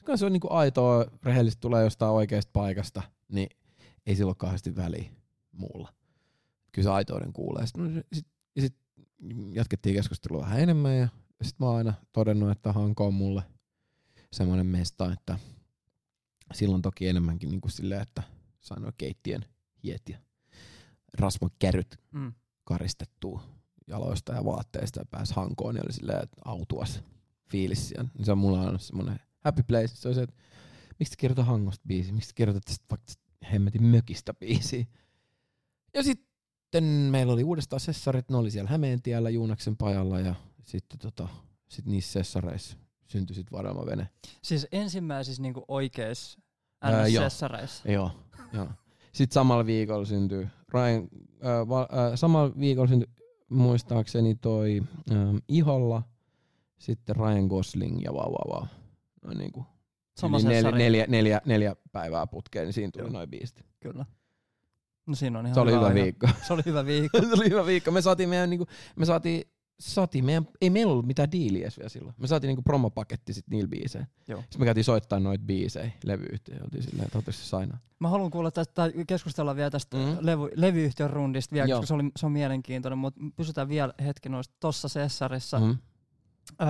kun se on niinku aitoa, rehellisesti tulee jostain oikeasta paikasta, niin ei sillä ole kauheasti väliä muulla. Kyllä se aitouden kuulee. Sitten, no, sit, ja sit jatkettiin keskustelua vähän enemmän ja sitten mä oon aina todennut, että Hanko on mulle semmoinen mesta, että silloin toki enemmänkin niin kuin silleen, että sain nuo keittien hiet ja rasvakärryt Mm. Karistettua jaloista ja vaatteista ja pääsi Hankoon ja oli silleen, että autuas fiilis siellä. Niin se on mulla aina semmoinen happy place. Se on se, että miksi te kirjoitat Hangosta biisi? Miksi te kirjoitat tästä vaikka hemmetin mökistä biisiä? Ja sitten meillä oli uudestaan sessarit, ne oli siellä Hämeentiellä Juunaksen pajalla ja sitten tota, sit niissä sessareissa syntyi sit Vadelma Vene. Siis ensimmäisissä niinku oikeissa joo. NS-sessareissa. Joo, joo. Sitten samalla viikolla syntyi, Ryan, äh, va, äh, samalla viikolla syntyi muistaakseni toi ähm, Iholla, sitten Ryan Gosling ja vau vau vau. Noin niinku, Sama yli neljä, neljä, neljä, neljä, päivää putkeen, niin siinä tuli Joo. noin biisit. Kyllä. No siinä on ihan Se oli hyvä aika. viikko. Se oli hyvä viikko. [laughs] se oli hyvä viikko. Me saatiin meidän, niinku, me saatiin, saatiin meidän, ei meillä ollut mitään diiliä vielä silloin. Me saatiin niinku promopaketti sit niillä biiseillä. Joo. Sitten me käytiin soittaa noita biisejä levyyhtiöön. Oltiin silleen, että sainaa. Mä haluan kuulla tästä, tai keskustella vielä tästä Mhm. mm. levy, levyyhtiön rundista vielä, Joo. koska se, oli, se on mielenkiintoinen, mutta pysytään vielä hetki noista tossa sessarissa. Mm. Mm. Öö,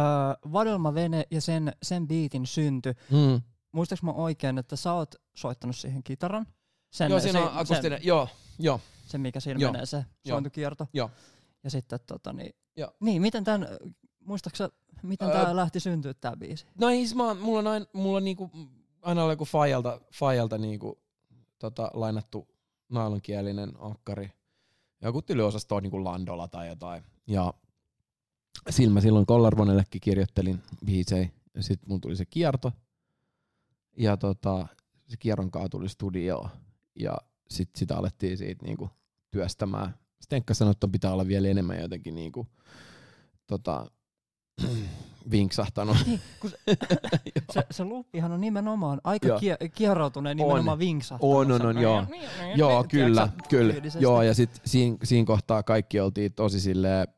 Vadelma Vene ja sen, sen biitin synty. Mm. Muistaaks mä oikein, että sä oot soittanut siihen kitaran? Sen, Joo, siinä se, on akustinen, joo, joo. Se, mikä siinä Joo. menee, se Joo. sointukierto. Joo. Ja sitten tota niin, Joo. niin miten tän, muistaaks sä, miten Öö, tää lähti syntyä tää biisi? No ei, siis mä, mulla on aina, mulla on niinku, aina ollut joku Fajalta, Fajalta niinku, tota, lainattu nailonkielinen akkari. Joku tylyosasto on niinku Landola tai jotain. Ja sillä mä silloin Kollarvonellekin kirjoittelin biisei. Ja sit mulla tuli se kierto. Ja tota, se kierron kaa tuli studioon. Ja sit sitä alettiin siitä niinku työstämään. Sitten Enkka sanoi, että pitää olla vielä enemmän jotenkin niinku, tota, [clears throat] vinksahtanut. Niin, kun se, [laughs] se, se luppihan on nimenomaan aika kie, kieroutuneen nimenomaan vinksahtanut. On, on, on, joo. Niin, Joo, kyllä, kyllä. Joo, ja sitten siinä, siinä kohtaa kaikki oltiin tosi sille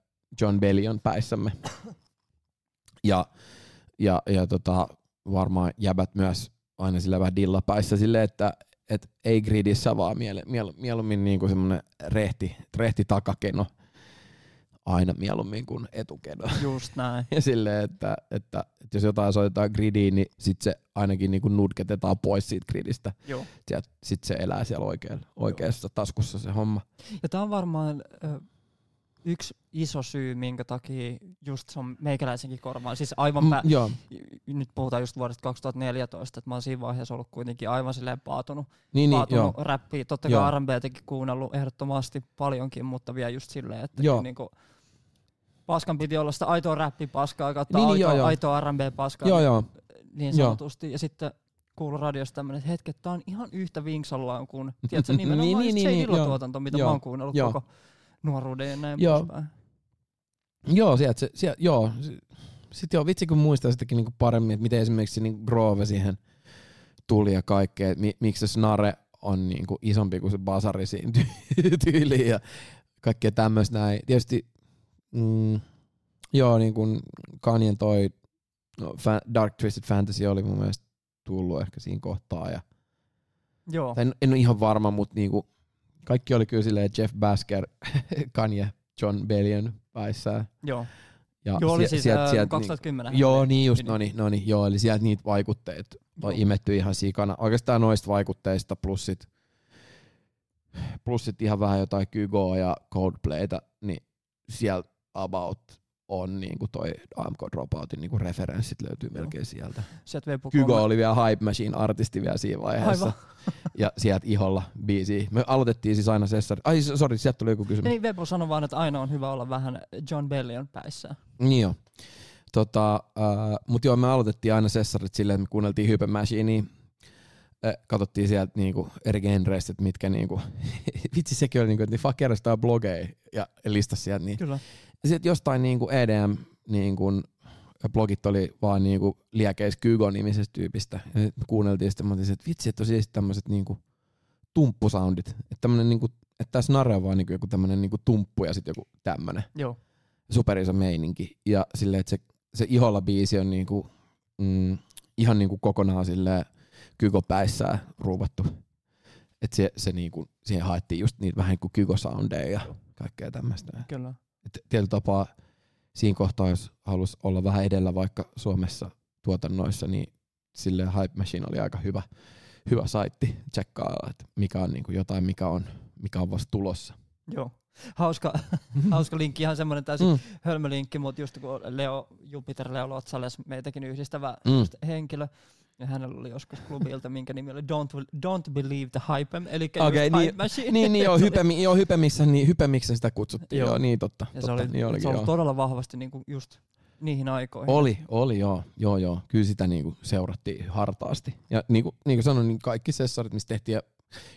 John Bellion päissämme. [coughs] Ja, ja, ja tota, varmaan jäbät myös aina sillä vähän dillapäissä silleen, että et ei gridissä vaan miele, miel, mieluummin niinku semmoinen rehti, rehti takakeno aina mieluummin kuin etukeno. Just näin. [laughs] Ja silleen, että, että, että jos jotain soitetaan gridiin, niin sit se ainakin niinku nudketetaan pois siitä gridistä. Joo. Sieltä, sit se elää siellä oikealla, oikeassa taskussa se homma. Ja tää on varmaan ö, yksi iso syy, minkä takia just se on meikäläisenkin korvaan. Siis aivan pä- Mm, joo, nyt puhutaan just vuodesta 2014, että mä oon siinä vaiheessa ollut kuitenkin aivan silleen paatunut, niin, niin, paatunut joo. räppiä. Totta Joo. kai R&Btäkin kuunnellut ehdottomasti paljonkin, mutta vielä just silleen, että Joo. niinku, paskan piti olla sitä aitoa räppipaskaa kautta Niin, niin, niin, joo, aitoa, joo. aitoa R&B-paskaa Joo, joo. niin Joo. sanotusti. Ja sitten kuuluu radiosta tämmönen, että hetket, tää on ihan yhtä vinksallaan kuin, tiedätkö, nimenomaan Niin, niin, niin, just niin, se niin, tuotanto, mitä joo, mä oon kuunnellut joo. koko nuoruuden ja näin Joo. poispäin. Joo, sieltä se, sieltä, joo. Sitten joo, vitsi kun muistaa sitäkin niinku paremmin, että miten esimerkiksi niinku Grove siihen tuli ja kaikkea, että mi, miksi se snare on niinku isompi kuin se basari siinä ty- [laughs] tyyliin ja kaikkea tämmöistä näin. Tietysti, mm, joo, niin kuin Kanyen toi no, fa- Dark Twisted Fantasy oli mun mielestä tullut ehkä siinä kohtaa. Ja, Joo, tai en, en ole ihan varma, mutta niinku, kaikki oli kyllä silleen Jeff Basker, [laughs] Kanye, John Bellion päissään. joo. Ja Joo, oli siis sieltä- sieltä 2010. Niin, joo, niin just, no niin, no niin, joo, eli sieltä niitä vaikutteet on imetty ihan sikana. Oikeastaan noista vaikutteista plus sit, plus sit ihan vähän jotain Kygoa ja Coldplayta, niin sieltä about on niinku toi AMK Dropoutin niinku referenssit löytyy Joo. melkein sieltä. Kygo oli vielä Hype Machine artisti vielä siinä vaiheessa. Aivan. [laughs] Ja sieltä iholla biisi. Me aloitettiin siis aina sessari. Ai sori, sieltä tuli joku kysymys. Niin, Vepu sanoi vaan, että aina on hyvä olla vähän John Bellion päissä. Niin joo. Tota, äh, mut joo, me aloitettiin aina sessarit silleen, että me kuunneltiin Hype Machinea. Äh, katsottiin sieltä niinku eri genreistä, että mitkä niinku, [laughs] vitsi sekin oli niinku, että ne fakerastaa blogeja ja listasi sieltä niin. Kyllä. Sitten jostain niinku EDM niinku, blogit oli vaan niinku liekeis Kygo nimisestä tyypistä. Ja sit kuunneltiin sitten, että vitsi, että on siis tämmöiset niinku tumppusoundit. Että tämmönen niinku, että tässä narre on vaan niinku joku tämmönen niinku tumppu ja sitten joku tämmönen Joo. superiso meininki. Ja silleen, että se, se iholla biisi on niinku, mm, ihan niinku kokonaan silleen kykopäissään ruuvattu. Että se, se niinku, siihen haettiin just niitä vähän kuin kykosoundeja ja kaikkea tämmöistä. Kyllä. Et tietyllä tapaa siinä kohtaa, jos halusi olla vähän edellä vaikka Suomessa tuotannoissa, niin sille Hype Machine oli aika hyvä, hyvä saitti tsekkailla, että mikä on niinku jotain, mikä on, mikä on vasta tulossa. Joo. Hauska, hauska linkki, ihan semmoinen täysin Mm. hölmölinkki, mutta just kun Leo, Jupiter Leo Lotsales, meitäkin yhdistävä Mm. henkilö, ja hänellä oli joskus klubilta, minkä nimi oli Don't, Don't Believe the Hype, eli okay, niin- Hype Machine. niin, niin joo, hypemi, joo hypemissä, niin hypemissä sitä kutsuttiin, joo, Joo. niin totta. Ja totta se oli, niin olikin, se oli joo. todella vahvasti niinku just niihin aikoihin. Oli, oli joo, joo, joo. Kyllä sitä niinku seurattiin hartaasti. Ja niinku, niinku sanoin, niin kaikki sessarit, missä tehtiin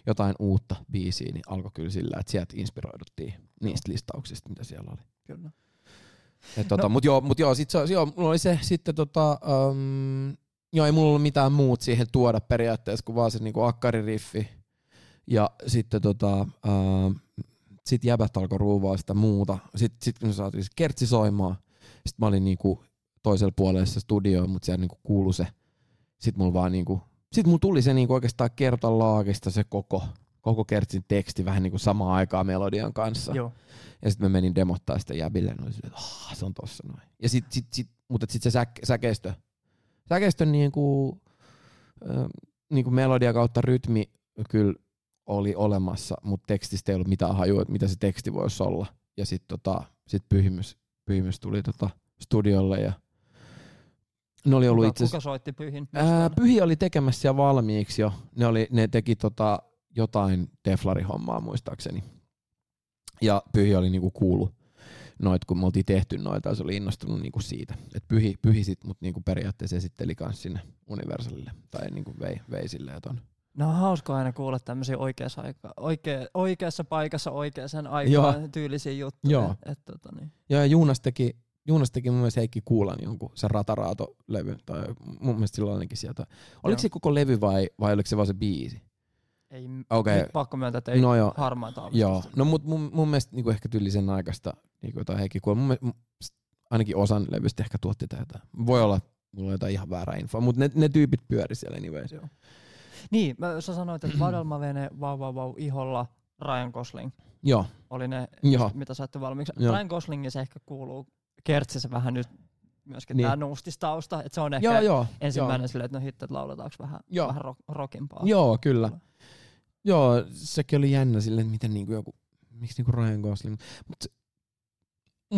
jotain uutta biisiä, niin alkoi kyllä sillä, että sieltä inspiroiduttiin niistä listauksista, mitä siellä oli. Kyllä. Et tota, No. mut joo, mut joo, sit se, joo, mulla oli se sitten tota, um, joo, ei mulla ollut mitään muut siihen tuoda periaatteessa kuin vaan se niinku akkaririffi. Ja sitten tota, um, sit jäbät alkoi ruuvaa sitä muuta. Sitten sit kun saatiin se kertsi soimaan, sit mä olin niinku toisella puolella sitä studioa, mutta siellä niinku kuului se. Sitten mulla vaan niinku, sit mulla tuli se niinku oikeastaan kertalaakista se koko, koko kertsin teksti vähän niinku samaan aikaan melodian kanssa. Joo. Ja sitten mä menin demottaa sitä jäbille, ja oli silleen, että "Ah, se on tossa noin. Ja sit, sit, sit, mutta sit se säk, säkeistö, säkeistön niinku, äh, niinku melodia kautta rytmi kyllä oli olemassa, mutta tekstistä ei ollut mitään hajua, että mitä se teksti voisi olla. Ja sitten tota, sit pyhimys, pyhimys tuli tota studiolle ja ne oli ollut itse kuka soitti Pyhin? Ää, Pyhi oli tekemässä siellä valmiiksi jo. Ne, oli, ne teki tota jotain Deflari-hommaa muistaakseni. Ja Pyhi oli niinku kuullut noit, kun me oltiin tehty noita, se oli innostunut niinku siitä. Et Pyhi, pyhi sit mut niinku periaatteessa esitteli kans sinne Universalille, tai niinku vei, vei silleen ton. No on hauska aina kuulla tämmöisiä oikeassa, aika, oikea, oikeassa paikassa oikeaan aikaan tyylisiä juttuja. Joo. Et, tota, niin. Ja Juunas teki, Juunas teki mun mielestä Heikki Kuulan jonkun, se Rataraato-levy, tai mun mielestä silloin ainakin sieltä. Oliko Joo. se koko levy vai, vai oliko se vaan se biisi? Ei, nyt pakko myöntää, että ei No joo. harmaita Joo, no mut mun, mun mielestä niinku ehkä tyyli sen aikaista niinku jotain Heikki Kuula. Mun, mielestä- mun, ainakin osan levystä ehkä tuotti tätä. Voi olla, mulla on jotain ihan väärää infoa, mutta ne, ne tyypit pyöri siellä anyways. Joo. Niin, mä, sä sanoit, että Vadelmavene, Vau Vau Vau, Iholla, Ryan Gosling Joo, oli ne, joo, mitä saitte valmiiksi. Joo. Ryan Goslingissa ehkä kuuluu Kertsissä vähän nyt myöskin Niin. tämä nuustistausta, että se on ehkä joo, joo, ensimmäinen silleen, että no hitto, että lauletaanko vähän, Joo. vähän rock, rockimpaa. joo, kyllä. Joo, sekin oli jännä silleen, että miten niinku joku, miksi niinku Ryan Gosling. Mut,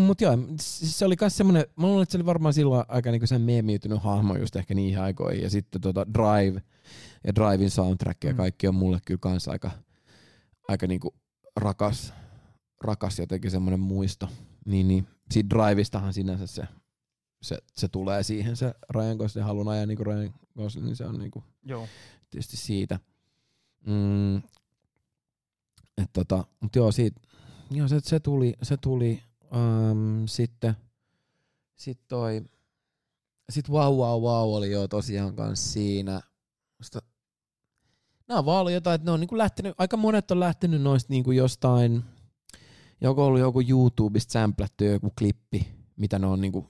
mut joo, se oli myös semmoinen, mä luulen, että se oli varmaan silloin aika niinku sen meemiytynyt hahmo just ehkä niihin aikoihin. Ja sitten tota Drive ja Drivein soundtrack ja Mm. kaikki on mulle kyllä kans aika, aika niinku rakas, rakas jotenkin semmoinen muisto. Niin, niin siitä Driveistahan sinänsä se, se, se tulee siihen se Ryan Gosling, halun ajaa niinku Ryan Gosling, niin se on niinku Joo. tietysti siitä. Mm, et tota, mut joo, siitä, joo se, se tuli, se tuli um, sitten, sit toi, sit wow wow wow oli jo tosiaan kans siinä. Musta, nää on vaan ollut jotain, että ne on niinku lähtenyt, aika monet on lähtenyt noista niinku jostain, joko ollut joku YouTubesta samplätty joku klippi, mitä ne on niinku,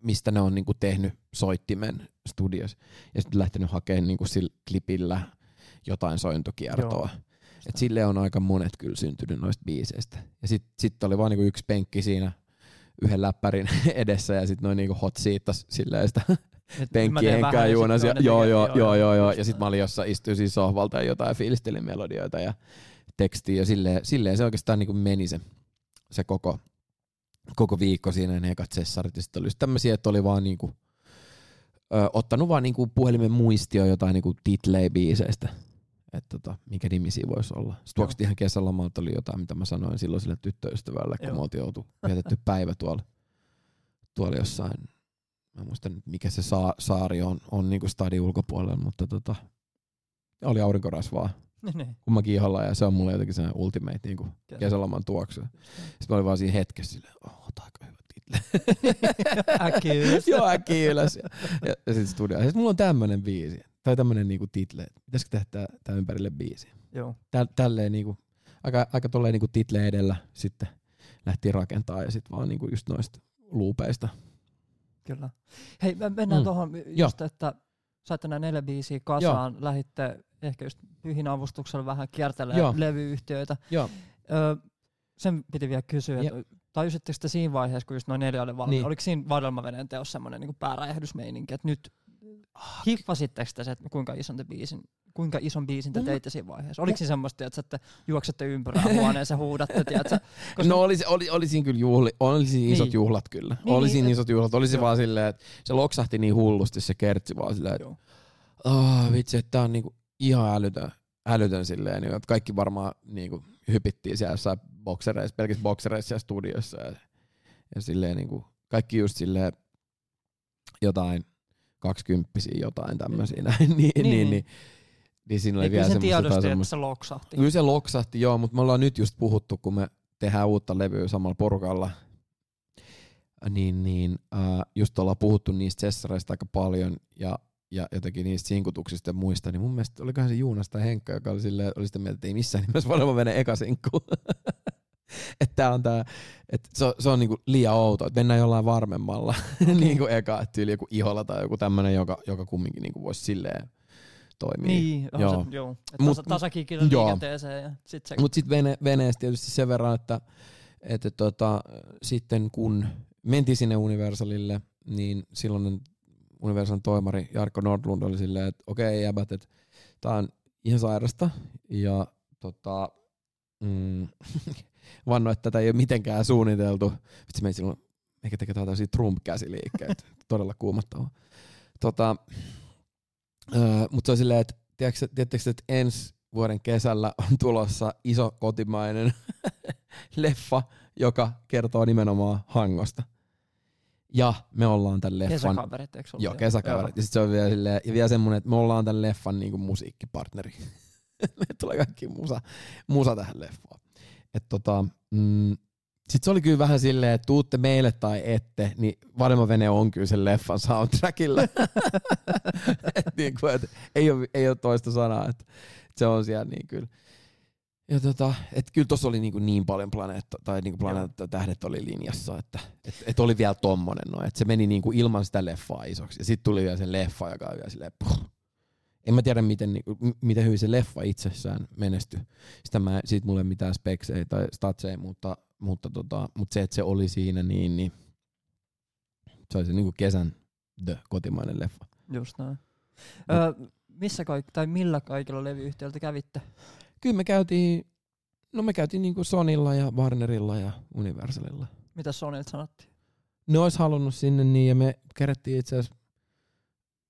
mistä ne on niinku tehnyt soittimen studios ja sitten lähtenyt hakemaan niinku sillä klipillä jotain sointokiertoa. Et sille on aika monet kyllä syntynyt noista biiseistä. Ja sitten sit oli vaan niinku yksi penkki siinä yhden läppärin [laughs] edessä ja sitten noin niinku hot seatas silleen sitä [laughs] Ja, toinen joo, tekee- joo, joo, joo, joo. Ja sitten mä olin jossain, istuin siinä sohvalta ja jotain fiilistelin melodioita ja tekstiä ja silleen, silleen se oikeastaan niinku meni se, se koko, koko viikko siinä ne ekat sessarit. Ja sitten oli tämmöisiä, että oli vaan niinku, ö, ottanut vaan niinku puhelimen muistio jotain niinku titlei-biiseistä. Että tota, mikä nimi siinä voisi olla. Sitten tuoksi ihan kesälomalta oli jotain, mitä mä sanoin silloin sille tyttöystävälle, kun Joo. me oltiin oltu vietetty päivä tuolla, tuolla jossain mä en muista nyt mikä se saa, saari on, on niinku stadin ulkopuolella, mutta tota, oli aurinkorasvaa [laughs] Niin, kummankin iholla ja se on mulle jotenkin se ultimate niinku niin. kesäloman tuoksu. Sitten mä olin vaan siinä hetkessä silleen, oh, aika hyvä title. [laughs] Äkkiä ylös. [laughs] Joo, äkkiä ylös. Ja, ja, ja sitten studio. Sitten mulla on tämmönen biisi, tai tämmönen niinku title, että pitäisikö tehdä tää, tää ympärille biisi. Joo. Tä, tälleen niinku, aika, aika tolleen niinku title edellä sitten lähtiin rakentaa ja sitten vaan niinku just noista luupeista. Kyllä. Hei, me mennään Mm. tuohon just, että saitte nämä neljä biisiä kasaan, Joo. lähitte ehkä just pyhin avustuksella vähän kiertelemään Joo. levyyhtiöitä. Joo. Öö, sen piti vielä kysyä, että tajusitteko te siinä vaiheessa, kun just noin neljä oli valmiina, Niin. oliko siinä Vadelmaveden teossa semmoinen niin pääräjähdysmeininki, että nyt hiffasitteko te se, että kuinka ison, te biisin, kuinka ison biisin te teitte siinä vaiheessa? Oliko siinä semmoista, että te juoksette ympyrää [laughs] huoneeseen, huudatte, tiedätkö? Koska- No oli, se- oli, oli siinä kyllä juhli, oli siinä isot Niin. juhlat kyllä. Niin, oli niin, siinä et- isot juhlat. Oli se Joo. vaan silleen, että se loksahti niin hullusti se kertsi vaan silleen, että oh, vitsi, että tää on niinku ihan älytön, älytön silleen, niin, että kaikki varmaan niinku hypittiin siellä jossain boksereissa, pelkissä boksereissa siellä studiossa ja, ja silleen niinku, kaikki just silleen jotain kaksikymppisiä jotain tämmöisiä näin, niin, [laughs] niin, niin, Niin. niin, niin siinä oli Niin kyllä vielä semmoista jotain tiedosti, että se loksahti. Kyllä se loksahti, joo, mutta me ollaan nyt just puhuttu, kun me tehdään uutta levyä samalla porukalla, niin, niin äh, just ollaan puhuttu niistä sessareista aika paljon ja, ja jotenkin niistä sinkutuksista ja muista, niin mun mielestä olikohan se Juunas tai Henkka, joka oli, silleen, oli sitä mieltä, että ei missään nimessä varmaan mene eka sinkku. [laughs] [laughs] että tää on tää, että se, on- se on niinku liian outo, että mennään jollain varmemmalla [laughs] okay. niinku eka, että tyyli joku iholla tai joku tämmönen, joka, joka kumminkin niinku voisi silleen toimia. Niin, Joo. joo. Se, joo. Et Mut- tasa, tasakikillä liikenteeseen ja sit se... Mutta sitten vene, veneestä tietysti sen verran, että, että tota, sitten kun mentiin sinne Universalille, niin silloin Universalin toimari Jarkko Nordlund oli silleen, että okei jäbät, että tää on ihan sairasta ja tota, mm, [laughs] vanno, että tätä ei ole mitenkään suunniteltu. Vitsi, me silloin eikä tekee tällaisia Trump-käsiliikkeitä, todella kuumottavaa. Tota, öö, mutta se on silleen, että tiedättekö, että ensi vuoden kesällä on tulossa iso kotimainen [laughs] leffa, joka kertoo nimenomaan Hangosta. Ja me ollaan tämän leffan... Kesäkaverit, eikö ollut? Joo, kesäkaverit. Ja sit se on vielä, silleen, ja vielä semmonen, että me ollaan tämän leffan niinku musiikkipartneri. [laughs] me tulee kaikki musa, musa tähän leffaan. Et tota, mm, sit se oli kyllä vähän silleen, että tuutte meille tai ette, niin Varma Vene on kyllä sen leffan soundtrackilla. [laughs] et niinku, et ei, ole, ei ole toista sanaa, että se on siellä niin kyllä. Ja tota, et kyllä tossa oli niinku niin paljon planeetta, tai niinku planeetta tähdet oli linjassa, että et, et oli vielä tommonen. No, että se meni niinku ilman sitä leffaa isoksi. Ja sitten tuli vielä se leffa, joka oli vielä silleen, puh. En mä tiedä, miten, niinku, miten hyvin se leffa itsessään menestyi. Sitä mä, siitä mulle ei mitään speksejä tai statseja, mutta, mutta, tota, mutta se, että se oli siinä, niin, niin se oli se niinku kesän the kotimainen leffa. Just näin. Öö, missä kaik- tai millä kaikilla levyyhtiöiltä kävitte? Kyllä me käytiin, no me käytiin niinku Sonilla ja Warnerilla ja Universalilla. Mitä Sonilta sanottiin? Ne ois halunnut sinne niin ja me kerättiin itse asiassa,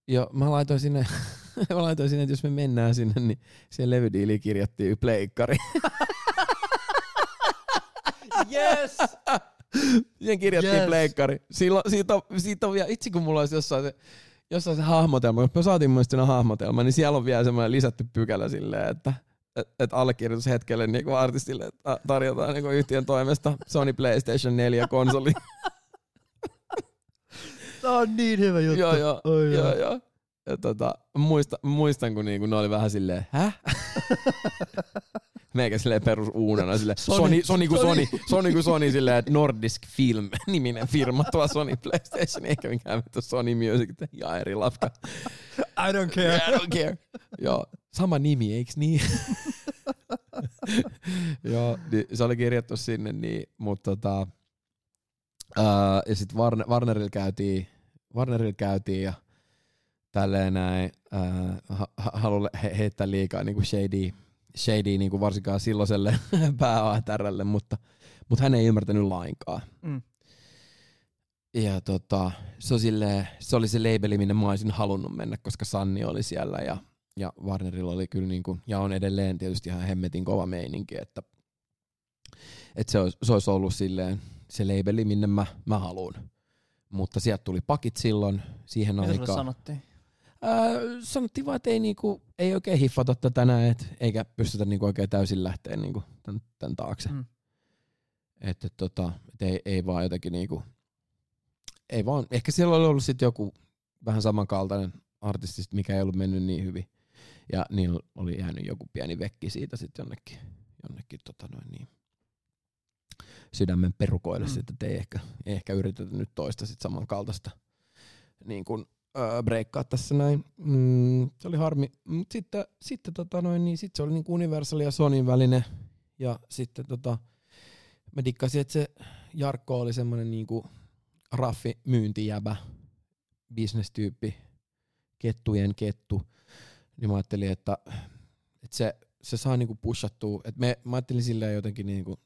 jo mä laitoin sinne, [laughs] [laughs] mä laitoin sinne, että jos me mennään sinne, niin siihen levydiiliin kirjattiin pleikkari. [laughs] yes! Siihen kirjattiin Yes. pleikkari. Silloin, siitä, on, siitä on vielä, itse kun mulla olisi jossain se, jossain se hahmotelma, kun me saatiin mun siinä hahmotelma, niin siellä on vielä semmoinen lisätty pykälä silleen, että et, et allekirjoitushetkelle niin artistille että tarjotaan niin yhtiön toimesta Sony PlayStation 4 konsoli. [laughs] Tää on niin hyvä juttu. joo, joo, Oi, joo, joo. joo. Ja tota, muista, muistan, kun niinku ne oli vähän silleen, häh? Meikä silleen perus uunana silleen, Sony. Sony, Sony, kuin Sony. Sony, kuin Sony silleen, että Nordisk Film niminen firma tuo Sony PlayStation, eikä mikään vittu Sony Music, ihan eri lafka. I don't care. I don't care. Joo, sama nimi, eiks niin? Joo, niin se oli kirjattu sinne, niin, mutta tota, ää, ja sitten Warner, Warnerilla käytiin, Warnerilla käytiin ja tälleen näin, ää, ha, ha, haluan he, heittää liikaa niinku shady, shady niinku varsinkaan silloiselle [laughs] pääATRlle, mutta, mutta hän ei ymmärtänyt lainkaan. Mm. Ja tota, se, on silleen, se oli se labeli, minne mä olisin halunnut mennä, koska Sanni oli siellä ja, ja Warnerilla oli kyllä niinku, ja on edelleen tietysti ihan hemmetin kova meininki, että, että se, olisi, se olisi ollut silleen se labeli, minne mä, mä haluan. Mutta sieltä tuli pakit silloin siihen Mitä aikaan. sanottiin? Sanottiin vaan, että ei, niinku, ei oikein hiffata tätä näin, et, eikä pystytä niinku oikein täysin lähteä niinku tän, tän taakse. Mm. Että tota, et ei, ei vaan jotenkin niinku, ei vaan, ehkä siellä oli ollut sitten joku vähän samankaltainen artisti, sit mikä ei ollut mennyt niin hyvin. Ja niillä oli jäänyt joku pieni vekki siitä sitten jonnekin, jonnekin tota noin niin, sydämen perukoille Mm. että ei ehkä, ei ehkä yritetä nyt toista sit samankaltaista niin kuin, öö, breikkaa tässä näin. Mm, se oli harmi. Mut sitten, sitten, tota noin, niin sit se oli niinku Universal ja Sonyn välinen. Ja sitten tota, mä dikkasin, että se Jarkko oli semmonen niinku raffi myyntijäbä, bisnestyyppi, kettujen kettu. Niin mä ajattelin, että, että se, se saa niinku pushattua. Et me, mä ajattelin silleen jotenkin, niinku,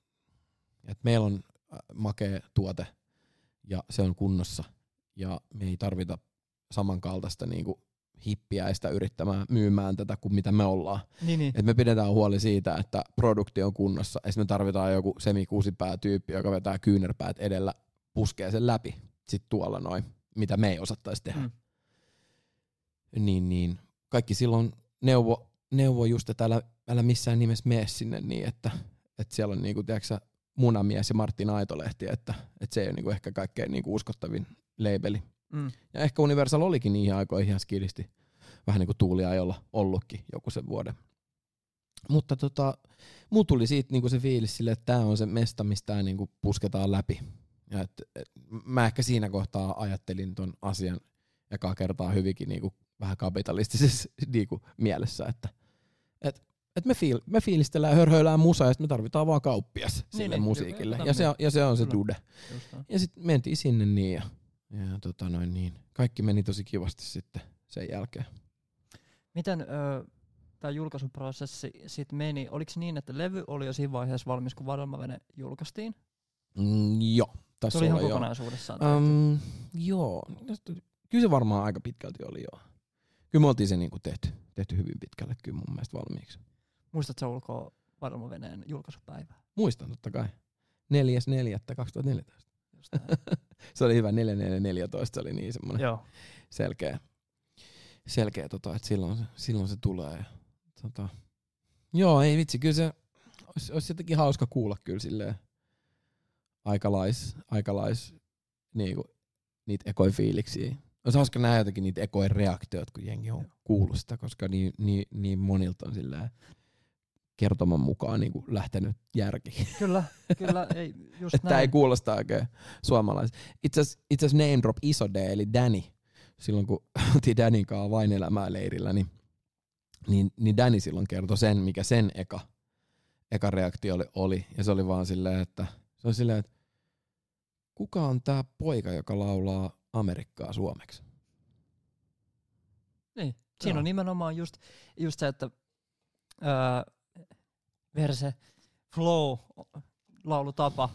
että meillä on makea tuote ja se on kunnossa. Ja me ei tarvita samankaltaista niinku hippiäistä yrittämään myymään tätä kuin mitä me ollaan. Niin, niin. Et me pidetään huoli siitä, että produkti on kunnossa. Esimerkiksi me tarvitaan joku semikuusipää tyyppi, joka vetää kyynärpäät edellä, puskee sen läpi. Sitten tuolla noin, mitä me ei osattaisi tehdä. Mm. Niin, niin. Kaikki silloin neuvo, neuvo just, että älä, älä missään nimessä mene sinne niin, että, että siellä on niinku, tiedätkö, Munamies ja Martin Aitolehti, että, että se ei ole niinku ehkä kaikkein niinku uskottavin labeli. Mm. Ja ehkä Universal olikin niihin aikoihin ihan skillisti. Vähän niin kuin tuuliajolla ollutkin joku sen vuoden. Mutta tota, mulla tuli siitä niinku se fiilis sille, että tämä on se mesta, mistä tää niinku pusketaan läpi. Ja et, et, mä ehkä siinä kohtaa ajattelin ton asian ekaa kertaa hyvinkin niinku vähän kapitalistisessa [laughs] niinku mielessä, että et, et me, fiil, me fiilistellään, hörhöillään musaa ja sit me tarvitaan vaan kauppias Niin, sille niin, musiikille. kyllä, Ja se, on, ja se on se dude. Ja sitten mentiin sinne niin ja, ja tota noin niin. Kaikki meni tosi kivasti sitten sen jälkeen. Miten tämä julkaisuprosessi sit meni? Oliko niin, että levy oli jo siinä vaiheessa valmis, kun Vadelmavene julkaistiin? Mm, joo, Se tässä oli ihan joo. kokonaisuudessaan. Um, joo, kyllä se varmaan aika pitkälti oli joo. Kyllä me oltiin se niinku tehty, tehty hyvin pitkälle kyllä mun mielestä valmiiksi. Muistatko ulkoa Vadelmaveneen julkaisupäivää? Muistan totta kai. 4.4.2014. Just. [laughs] Se oli hyvä 4414, se oli niin semmoinen Joo. selkeä, selkeä tota, että silloin, se- silloin se tulee. Ja, tota, joo, ei vitsi, kyllä se olisi, olisi jotenkin hauska kuulla kyllä silleen aikalais, aikalais niinku, niitä ekoi fiiliksiä. Olisi hauska nähdä jotenkin niitä ekojen reaktioita, kun jengi on kuullut sitä, koska niin, niin, niin monilta on silleen kertoman mukaan niinku lähtenyt järki. Kyllä, [laughs] kyllä, ei, just Että näin. ei kuulosta oikein suomalais. Itse asiassa name drop iso D, eli Danny. Silloin kun [laughs] oltiin Danin kanssa vain elämää leirillä, niin, niin, niin Danny silloin kertoi sen, mikä sen eka, eka reaktio oli, oli. Ja se oli vaan silleen, että se oli silleen, että kuka on tää poika, joka laulaa Amerikkaa suomeksi? Niin. Siinä Joo. on nimenomaan just, just se, että öö, verse, flow, laulutapa,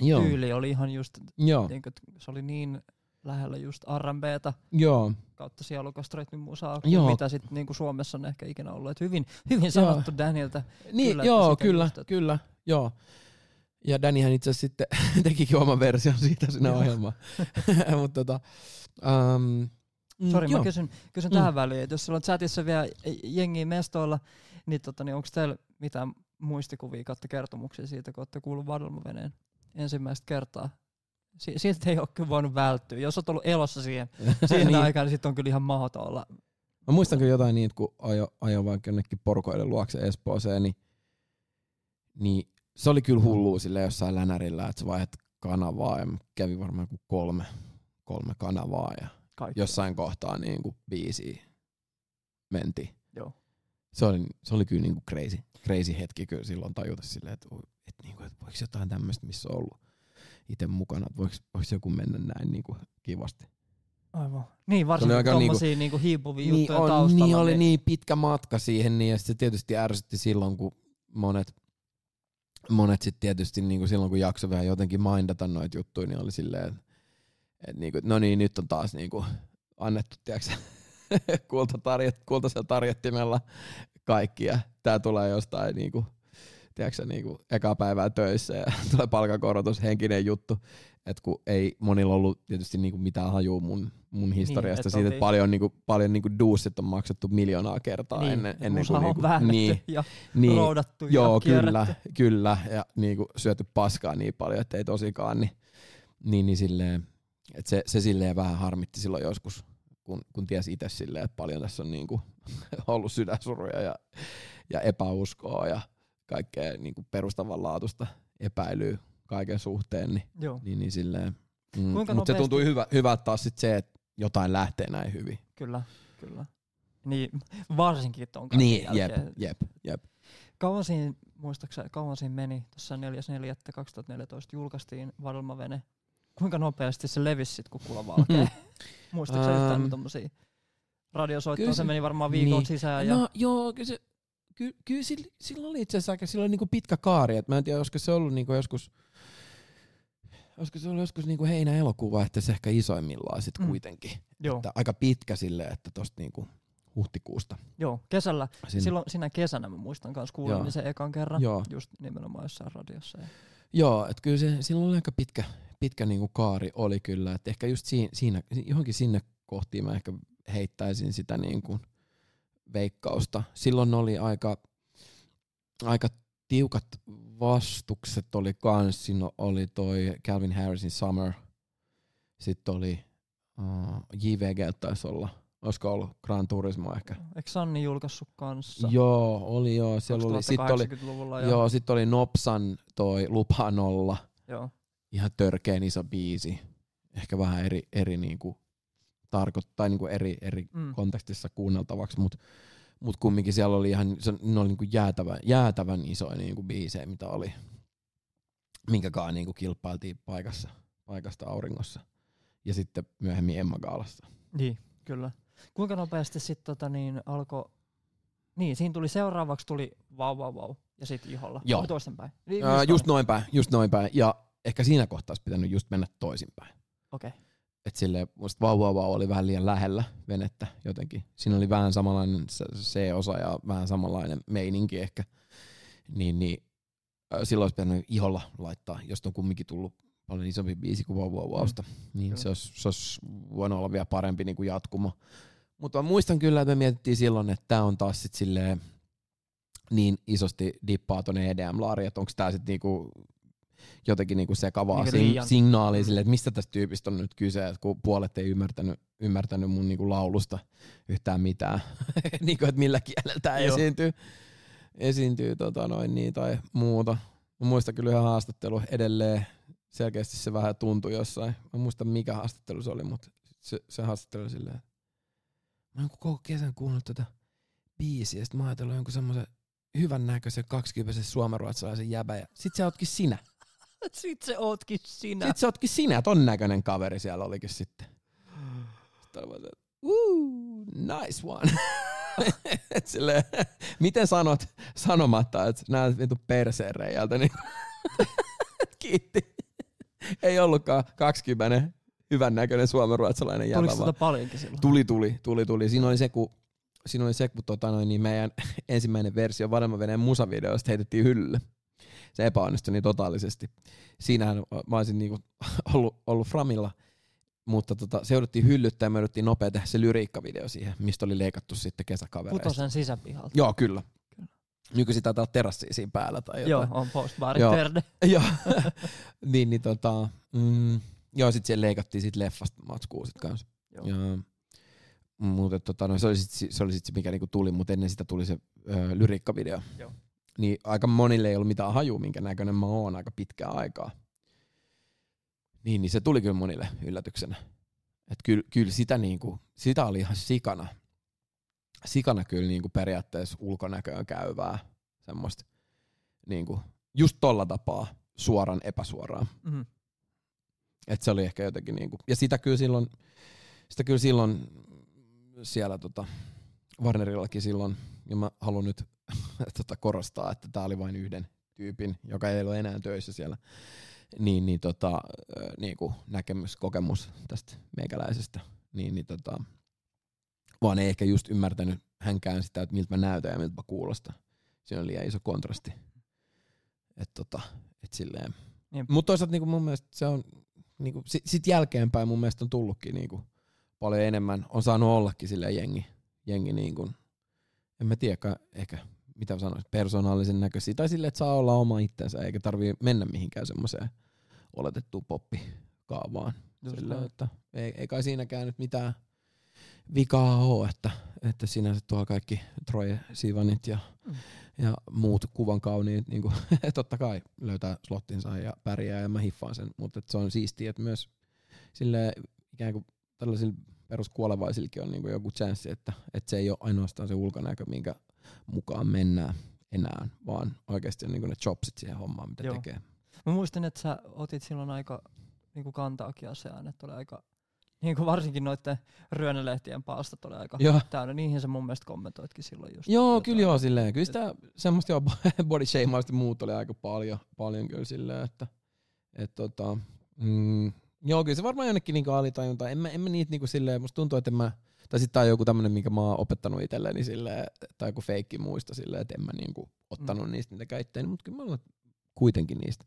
Joo, tyyli oli ihan just, joo, niin kuin, se oli niin lähellä just R&Btä joo. kautta sielukasta rytmimusaa, Joo. kuin mitä sit niinku Suomessa on ehkä ikinä ollut. Et hyvin, hyvin sanottu Danilta. Niin, Kyllä, joo, kyllä, just, kyllä, joo. Ja Dannyhän itse asiassa sitten [laughs] tekikin oman version siitä Joo. ohjelmaan. [laughs] Mutta tota, um, Sori, joo. mä kysyn, kysyn Mm. tähän väliin, että jos sulla on chatissa vielä jengiä mestoilla, niin, tota, niin onko teillä mitään muistikuvia kautta kertomuksia siitä, kun olette kuullut vadelmaveneen ensimmäistä kertaa? Si- Siltä ei ole kyllä voinut välttyä. Jos olet ollut elossa siihen, [laughs] siihen Niin. aikaan, niin sitten on kyllä ihan mahdoton olla. Mä muistan kyllä jotain niin, että kun ajo, ajo vaikka jonnekin porukoiden luokse Espooseen, niin, niin se oli kyllä hullua sille jossain länärillä, että sä vaihdat kanavaa ja kävi varmaan kuin kolme, kolme kanavaa ja Kaikki. jossain kohtaa niin kuin biisiä menti. Se oli, se oli kyllä niin kuin crazy, crazy hetki kyllä silloin tajuta silleen, että, että, niin kuin, että voiko jotain tämmöistä, missä on ollut itse mukana, että voiko, voiko joku mennä näin niin kuin kivasti. Aivan. Niin, varsinkin aika tommosia niinku, niinku hiipuvia Niin, juttuja on, taustalla. niin oli niin pitkä matka siihen, niin ja se tietysti ärsytti silloin, kun monet, monet sitten tietysti niin kuin silloin, kun jakso vähän jotenkin mindata noita juttuja, niin oli silleen, että et niin kuin, no niin, nyt on taas niin kuin annettu, tiedätkö, [laughs] kultaisella tarjottimella kaikki, ja tää tulee jostain niin kuin, tiedätkö, niin kuin eka päivää töissä ja [laughs] tulee palkankorotus, henkinen juttu, että kun ei monilla ollut tietysti niin kuin mitään hajua mun, mun historiasta et siitä, että paljon, niin kuin, paljon niin kuin duussit on maksettu miljoonaa kertaa niin, ennen, ennen kuin, on niinku, niin, ja niin, roudattu joo, ja kyllä, kierretty. kyllä, ja niin kuin syöty paskaa niin paljon, että ei tosikaan, niin, niin, niin silleen, että se, se silleen vähän harmitti silloin joskus, kun, kun tiesi itse silleen, että paljon tässä on niin kuin [laughs] ollut sydänsuruja ja, ja epäuskoa ja kaikkea niin kuin perustavanlaatuista epäilyä kaiken suhteen, niin, Joo, niin, niin silleen. Mm, mutta se nopeasti- tuntui hyvä, hyvältä taas sit se, että jotain lähtee näin hyvin. kyllä, kyllä. Niin, [laughs] varsinkin ton Niin, jep, jep, jep. Kauan siinä, muistaakseni, kauan siinä meni, tuossa 4.4.2014 julkaistiin Vadelmavene. Kuinka nopeasti se levisi sit, kun kuulla valkee? Muistatko sä yhtään Ähm, tommosia radiosoittoja? kyllä Se se- meni varmaan viikon niin. sisään. Ja, No joo, kyllä se, ky, kyllä sillä, sillä oli itse asiassa aika sillä oli niinku pitkä kaari, että mä en tiedä, olisiko se ollut niinku joskus, olisiko se ollut joskus niinku heinä-elokuun vaihteessa ehkä isoimmillaan sit Mm. kuitenkin. joo, Että aika pitkä sille, että tosta niinku huhtikuusta. joo, kesällä. Sinne. Silloin sinä kesänä mä muistan kanssa Joo. kuulin sen ekan kerran. Joo. Just nimenomaan jossain radiossa. Ja, Joo, että kyllä se, silloin oli aika pitkä, pitkä niinku kaari oli kyllä, että ehkä just siinä, siinä, johonkin sinne kohtiin mä ehkä heittäisin sitä niinku veikkausta. Silloin oli aika, aika tiukat vastukset oli kans, siinä oli toi Calvin Harrisin Summer, sitten oli uh, JVG taisi olla, olisiko ollut Gran Turismo ehkä. eikö Sanni julkaissut kanssa? Joo, oli joo, siellä oli, sitten oli, 2080-luvulla. Ja, joo, sit oli Nopsan toi Lupa Nolla, joo. ihan törkeen iso biisi. Ehkä vähän eri, eri niinku tarkoittaa niinku eri, eri Mm. kontekstissa kuunneltavaksi, mutta mut kumminkin siellä oli ihan, se, ne oli niinku jäätävän, jäätävän isoja niinku biisejä, mitä oli, minkäkaan niinku kilpailtiin paikassa, paikasta auringossa. Ja sitten myöhemmin Emma Gaalassa. Niin, kyllä. Kuinka nopeasti sitten tota, niin, alkoi... Niin, siinä tuli seuraavaksi tuli vau vau vau ja sitten iholla. Joo. Vai toistenpäin? Niin, Ää, just noin päin, just noin päin. Ja ehkä siinä kohtaa olisi pitänyt just mennä toisinpäin. Okei. Okay. että sille musta vau vau vau oli vähän liian lähellä venettä jotenkin. Siinä oli vähän samanlainen se- C-osa ja vähän samanlainen meininki ehkä. Niin, niin äh, silloin olisi pitänyt iholla laittaa, jos on kumminkin tullut paljon isompi biisi kuin vau vau vausta. Niin Kyllä. se olisi, se olisi voinut olla vielä parempi niin kuin jatkumo. Mutta mä muistan kyllä, että me mietittiin silloin, että tämä on taas sit silleen niin isosti dippaa tonne EDM-laariin, että onko tämä sitten niinku jotenkin niinku sekavaa Niinku sing- liian- signaalia sille, että mistä tästä tyypistä on nyt kyse, että kun puolet ei ymmärtänyt, ymmärtänyt mun niinku laulusta yhtään mitään, [laughs] niinku, että millä kielellä tämä esiintyy. esiintyy tota noin niin, tai muuta. Mä muistan kyllä yhden haastattelu edelleen. Selkeästi se vähän tuntui jossain. Mä muistan mikä haastattelu se oli, mutta se, se haastattelu silleen. Mä oon koko kesän kuunnellut tätä biisiä, ja sit mä ajatellut jonkun semmoisen hyvän näköisen 20 suomenruotsalaisen jäbä, ja sit se [laughs] ootkin sinä. Sit se ootkin sinä. Sit se ootkin sinä, ton näköinen kaveri siellä olikin sitten. Sitten oli se, nice one. [laughs] Silleen, miten sanot sanomatta, että näet vitu perseen reijältä, niin [laughs] kiitti. Ei ollutkaan 20 hyvän näköinen suomenruotsalainen jäbä. Tuliko sitä paljonkin silloin? Tuli, tuli, tuli, tuli. Siinä oli se, kun, siinä oli se, kun tota noin, niin meidän [laughs] ensimmäinen versio Vanhemmaveneen musavideosta heitettiin hyllylle. Se epäonnistui niin totaalisesti. Siinähän mä olisin niinku [laughs] ollut, ollut Framilla, mutta tota, se jouduttiin hyllyttää ja me jouduttiin nopea tehdä se lyriikkavideo siihen, mistä oli leikattu sitten kesäkavereista. Putosen sisäpihalta. Joo, kyllä. Kyllä. Nykyisin taitaa olla terassia siinä päällä tai Joo, jotain. on postbaarin Joo. [laughs] Joo. niin, niin tota, mm, joo, sit siellä leikattiin sit leffasta matskuu sit kanssa. Joo. Ja, mutta tota, no, se oli sit, se, oli sit se, mikä niinku tuli, mutta ennen sitä tuli se ö, lyriikkavideo. Joo. Niin aika monille ei ollut mitään hajua, minkä näköinen mä oon aika pitkää aikaa. Niin, niin se tuli kyllä monille yllätyksenä. Et kyllä, kyllä sitä, niinku, sitä oli ihan sikana. Sikana kyllä niinku periaatteessa ulkonäköön käyvää semmoista. Niinku, just tolla tapaa suoran epäsuoraan. Mhm. Et se oli ehkä jotenkin niinku, ja sitä kyllä silloin, sitä kyllä silloin siellä tota, Warnerillakin silloin, ja mä haluan nyt [laughs] tota, korostaa, että tää oli vain yhden tyypin, joka ei ole enää töissä siellä, niin, niin tota, ö, niinku näkemys, kokemus tästä meikäläisestä, niin, niin tota, vaan ei ehkä just ymmärtänyt hänkään sitä, että miltä mä näytän ja miltä mä kuulostan. Siinä on liian iso kontrasti. Et tota, et silleen. Jep. Mutta toisaalta niinku mun mielestä se on, niinku, sit, sit jälkeenpäin mun mielestä on tullutkin niinku, paljon enemmän, on saanut ollakin sille jengi, jengi niinku, en mä tiedä, ehkä mitä sanoisin, persoonallisen näköisiä, tai sille, että saa olla oma itsensä, eikä tarvii mennä mihinkään semmoiseen oletettuun poppikaavaan. Just näin. että ei, ei kai siinäkään nyt mitään vikaa ole, että, että sinänsä tuo kaikki Troje Sivanit ja, Mm. ja muut kuvan kauniit, niin kuin, [laughs] totta kai löytää slottinsa ja pärjää ja mä hiffaan sen, mutta se on siistiä, että myös sille ikään kuin tällaisilla peruskuolevaisillekin on niin kuin joku chanssi, että, että se ei ole ainoastaan se ulkonäkö, minkä mukaan mennään enää, vaan oikeasti on niin kuin ne jobsit siihen hommaan, mitä Joo. tekee. Mä muistin, että sä otit silloin aika niinku kantaakin asiaan, että oli aika, niinku varsinkin noiden ryönelehtien paastot oli aika Joo. täynnä. Niihin sä mun mielestä kommentoitkin silloin just. Joo, jotain. kyllä joo, silleen. Kyllä sitä semmoista joo, [laughs] body shameausta muut oli aika paljon, paljon kyllä silleen, että et, tota, mm, joo, kyllä se varmaan jonnekin niinku alitajunta. En mä, en mä niitä niinku silleen, musta tuntuu, että en mä, tai sitten tää on joku tämmönen, minkä mä oon opettanut itselleni silleen, tai joku feikki muista silleen, että en mä niinku ottanut mm. niistä niitä käyttöön, mutta kyllä mä olen kuitenkin niistä,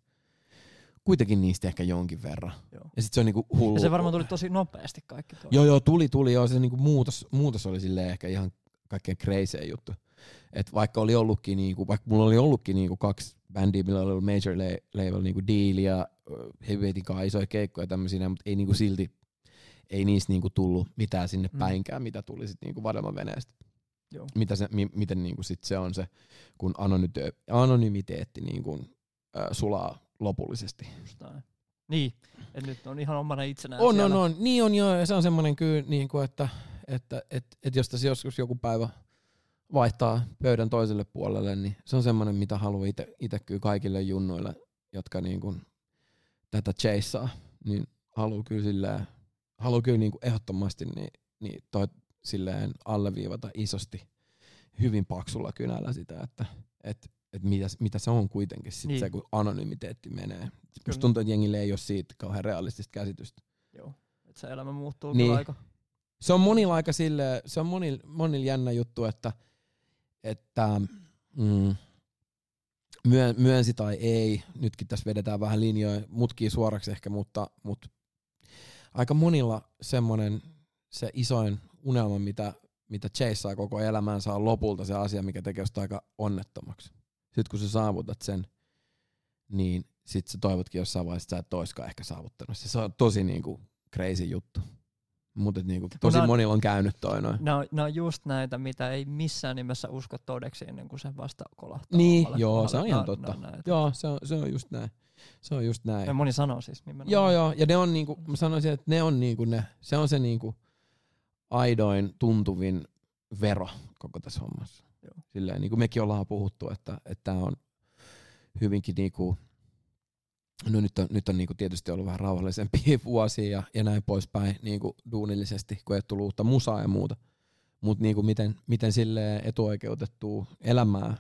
kuitenkin niistä ehkä jonkin verran. Joo. Ja sit se on niinku hullu. Ja se varmaan tuli tosi nopeasti kaikki toi. Joo, joo, tuli, tuli. Joo, se niinku muutos, muutos oli silleen ehkä ihan kaikkein crazy juttu. Et vaikka oli ollutkin niinku, vaikka mulla oli ollutkin niinku kaksi bändiä, millä oli ollut major la- label niinku deal ja heavyweightin kanssa isoja keikkoja ja tämmöisiä, mutta ei niinku silti, ei niistä niinku tullut mitään sinne Mm. päinkään, mitä tuli sit niinku Vadelman veneestä. Joo. Mitä se, mi, miten niinku sit se on se, kun anonymiteetti niinku, ö, sulaa lopullisesti. Just näin. Niin, että nyt on ihan omana itsenään On, siellä. on, on. Niin on joo, ja se on semmoinen kyllä, niin kuin, että, että et, et jos tässä joskus joku päivä vaihtaa pöydän toiselle puolelle, niin se on semmoinen, mitä haluaa itse kyllä kaikille junnuille, jotka niin kuin tätä chaseaa, niin haluaa kyllä silleen, haluaa kyllä niin kuin ehdottomasti niin, niin toi silleen alleviivata isosti hyvin paksulla kynällä sitä, että et, et mitä, mitä se on kuitenkin sit Niin. se, kun anonymiteetti menee. Kyllä. Musta tuntuu, että jengille ei ole siitä kauhean realistista käsitystä. Joo. Et se elämä muuttuu Niin. kyllä aika. Se on monilla aika sille, se on monilla, monilla jännä juttu, että, että mm, myö, myönsi tai ei, nytkin tässä vedetään vähän linjoja, mutkia suoraksi ehkä, mutta, mutta aika monilla semmoinen se isoin unelma, mitä, mitä chaseaa koko elämänsä on lopulta se asia, mikä tekee sitä aika onnettomaksi. Sitten kun sä saavutat sen, niin sit sä toivotkin jossain vaiheessa, että sä et oiskaan ehkä saavuttanut. Se on tosi niinku crazy juttu. Mutta niinku, tosi on- monilla on käynyt toi noin. Ne on just näitä, mitä ei missään nimessä usko todeksi ennen kuin se vasta kolahtaa. Niin, omalle joo, kohdalle. se on ihan totta. Näitä. Joo, se on, se on just näin. Se on just näin. Ja moni sanoo siis nimenomaan. Joo, joo, ja ne on niinku, mä sanoisin, että ne on niinku ne, se on se niinku aidoin tuntuvin vero koko tässä hommassa. Joo. Silleen, niin kuin mekin ollaan puhuttu, että että tää on hyvinkin niinku, no nyt on, nyt on niinku tietysti ollut vähän rauhallisempia [laughs] vuosia ja, ja näin poispäin niinku duunillisesti, kun ei ole tullut uutta musaa ja muuta. Mutta niinku miten, miten sille etuoikeutettua elämää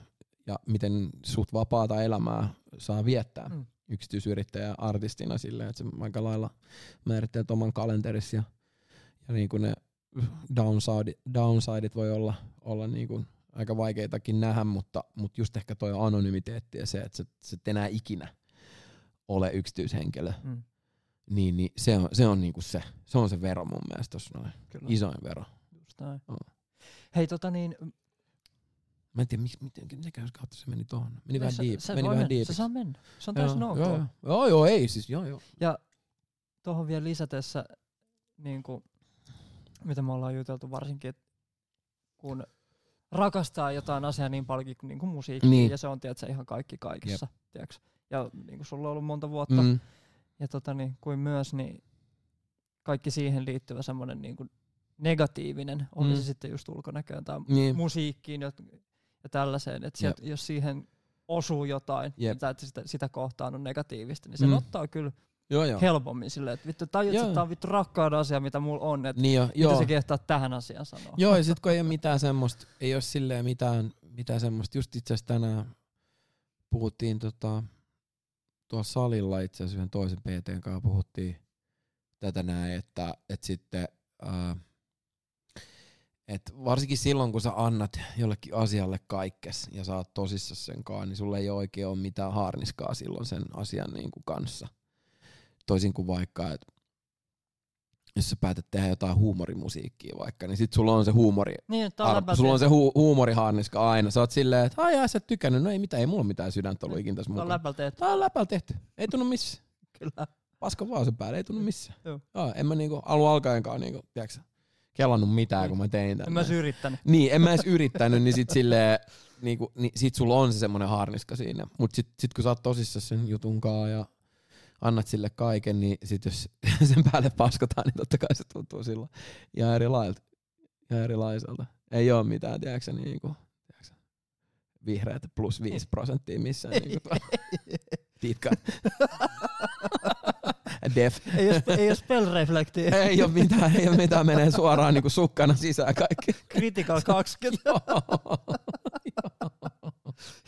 ja miten suht vapaata elämää saa viettää Mm. yksityisyrittäjä artistina silleen, että se aika lailla määrittelee oman kalenterissa ja, ja niin kuin ne downside, downsideit voi olla, olla niin kuin aika vaikeitakin nähdä, mutta, mutta just ehkä toi anonymiteetti ja se, että sä, sä et enää ikinä ole yksityishenkilö, Mm, niin, niin se on, se on niinku se, se on se vero mun mielestä tossa noin. kyllä. Isoin vero. Just näin. Joo. Hei tota niin, Mä en tiedä, miksi, miten, miten kautta se meni tuohon. Meni vähän se, deep. se, meni vähän deep. se saa mennä. Se on täysin ok. joo, joo, joo, joo, ei siis, joo, joo. Ja tuohon vielä lisätessä, niin kuin, mitä me ollaan juteltu varsinkin, että kun rakastaa jotain asiaa niin paljon kuin, niin kuin musiikki, Niin. ja se on tiedätkö, ihan kaikki kaikissa. Tiedätkö? Ja niin kuin sulla on ollut monta vuotta, Mm, ja tota, niin, kuin myös niin kaikki siihen liittyvä semmoinen niin kuin negatiivinen, oli Mm. se sitten just ulkonäköön tai niin. musiikkiin ja, ja tällaiseen, että sieltä, jos siihen osuu jotain, Jep. tai että sitä, sitä kohtaan on negatiivista, niin se Mm. ottaa kyllä Joo, joo. helpommin silleen, että vittu tajut, että tää on vittu rakkauden asia, mitä mulla on, että Niin jo, mitä joo. se kehtaa tähän asiaan sanoa. Joo, ja sit kun ei ole mitään semmoista, ei ole silleen mitään, mitään semmoista, just itse asiassa tänään puhuttiin tota, tuolla salilla itse asiassa yhden toisen PTn kanssa puhuttiin tätä näin, että, että sitten ää, et varsinkin silloin, kun sä annat jollekin asialle kaikkes ja sä oot tosissas sen kanssa, niin sulla ei oikein ole mitään harniskaa silloin sen asian niin kuin kanssa. Toisin kuin vaikka, että jos sä päätät tehdä jotain huumorimusiikkia vaikka, niin sit sulla on se huumori, Niin, ar- sulla on se hu- huumoriharniska aina. Sä oot silleen, että ai jaa, sä et tykännyt, no ei mitään, ei mulla mitään sydäntä ollut ikinä tässä tää on että Tää on läpällä tehty, ei tunnu missään. kyllä. Paska vaan sen päälle, ei tunnu missään. Joo. Joo, en mä niinku alun alkaenkaan niinku, tiiäksä, kellannut mitään, kun mä tein tän. En mä edes yrittänyt. Niin, en mä edes yrittänyt, niin sit silleen, niinku, niin sit sulla on se semmonen harniska siinä. Mut sit, sit kun sä oot tosissaan sen jutun kaa ja annat sille kaiken, niin sit jos [laughs] sen päälle paskotaan, niin totta kai se tuntuu silloin ihan erilaiselta. Ihan erilaiselta. Ei oo mitään, tiedätkö niinku, tiedätkö, vihreät plus 5 prosenttia missään. niinku tuolla. [laughs] Titka. [laughs] Def. ei ole, ei ole spell reflectia. Ei oo mitään, ei oo mitään, menee suoraan niinku sukkana sisään kaikki. Critical 20.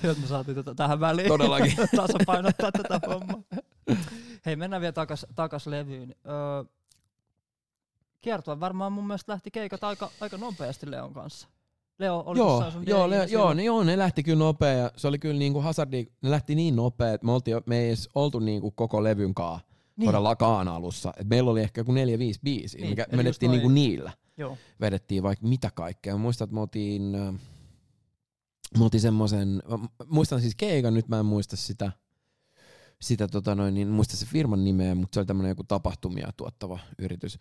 Joo. Me saatiin tätä tähän väliin. Todellakin. Tasapainottaa tätä hommaa. [laughs] Hei, mennään vielä takas, takas levyyn. Öö, kiertue varmaan mun mielestä lähti keikat aika, aika nopeasti Leon kanssa. Leo, oli joo, sun joo, DJ:llä le, silloin? joo, ne, joo, ne lähti kyllä nopea ja se oli kyllä niinku Hazardi, ne lähti niin nopea, että me, oltiin, me ei edes oltu niinku koko levyn kaa niin. todellakaan alussa. Et meillä oli ehkä joku neljä, viisi biisiä, Niin, mikä eli just menettiin noi- niinku niillä. Joo. Vedettiin vaikka mitä kaikkea. Mä muistan, että me oltiin, me oltiin semmoisen, muistan siis keikan, nyt mä en muista sitä, sitä tota noin, niin muista se firman nimeä, mutta se oli tämmönen joku tapahtumia tuottava yritys.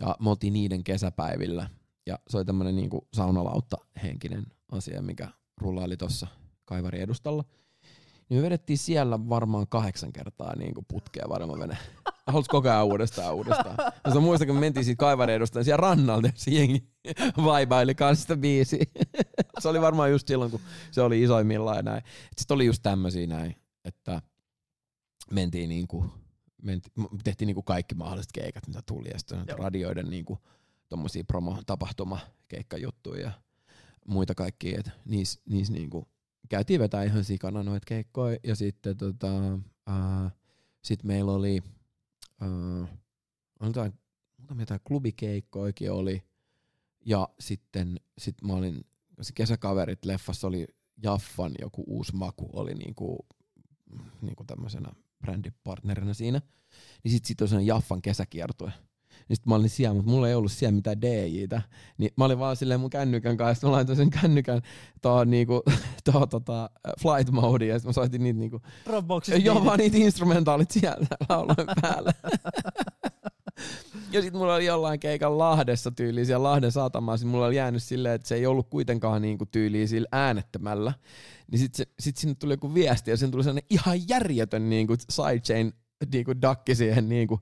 Ja me oltiin niiden kesäpäivillä. Ja se oli tämmönen niinku saunalautta henkinen asia, mikä rullaili tuossa kaivari edustalla. Niin me vedettiin siellä varmaan kahdeksan kertaa niinku putkea varmaan vene. [laughs] Haluais koko ajan uudestaan uudestaan. Ja sä muistan, kun me mentiin siitä kaivari edustaan siellä rannalta, se jengi [laughs] vaibaili kanssa sitä biisiä. [laughs] se oli varmaan just silloin, kun se oli isoimmillaan ja näin. Sitten oli just tämmösiä näin, että mentiin niinku, menti, m- tehtiin niinku kaikki mahdolliset keikat, mitä tuli, ja sitten radioiden niinku, tommosia promo, tapahtuma, keikkajuttuja ja muita kaikkia, että niissä niis niinku käytiin vetää ihan sikana noita keikkoja, ja sitten tota, ää, sit meillä oli, on jotain, muutamia jotain klubikeikkoikin oli, ja sitten sit mä olin, se kesäkaverit leffassa oli Jaffan joku uusi maku, oli niinku, niinku tämmöisenä brändipartnerina siinä. Niin sit, sit oli sellainen Jaffan kesäkiertue. Niin sit mä olin siellä, mutta mulla ei ollut siellä mitään DJtä. Niin mä olin vaan silleen mun kännykän kanssa, mä laitoin sen kännykän tuohon niinku, [laughs] tuohon tota, flight modeen, ja sit mä soitin niitä niinku, Dropboxista Joo, vaan niitä instrumentaalit siellä [laughs] laulujen päällä. [laughs] Ja sitten mulla oli jollain keikan Lahdessa tyyliin siellä Lahden satamassa, mulla oli jäänyt silleen, että se ei ollut kuitenkaan niinku tyyliin sillä äänettömällä. Niin sitten sit sinne tuli joku viesti ja sen tuli sellainen ihan järjetön niinku sidechain niinku dakki siihen, niinku,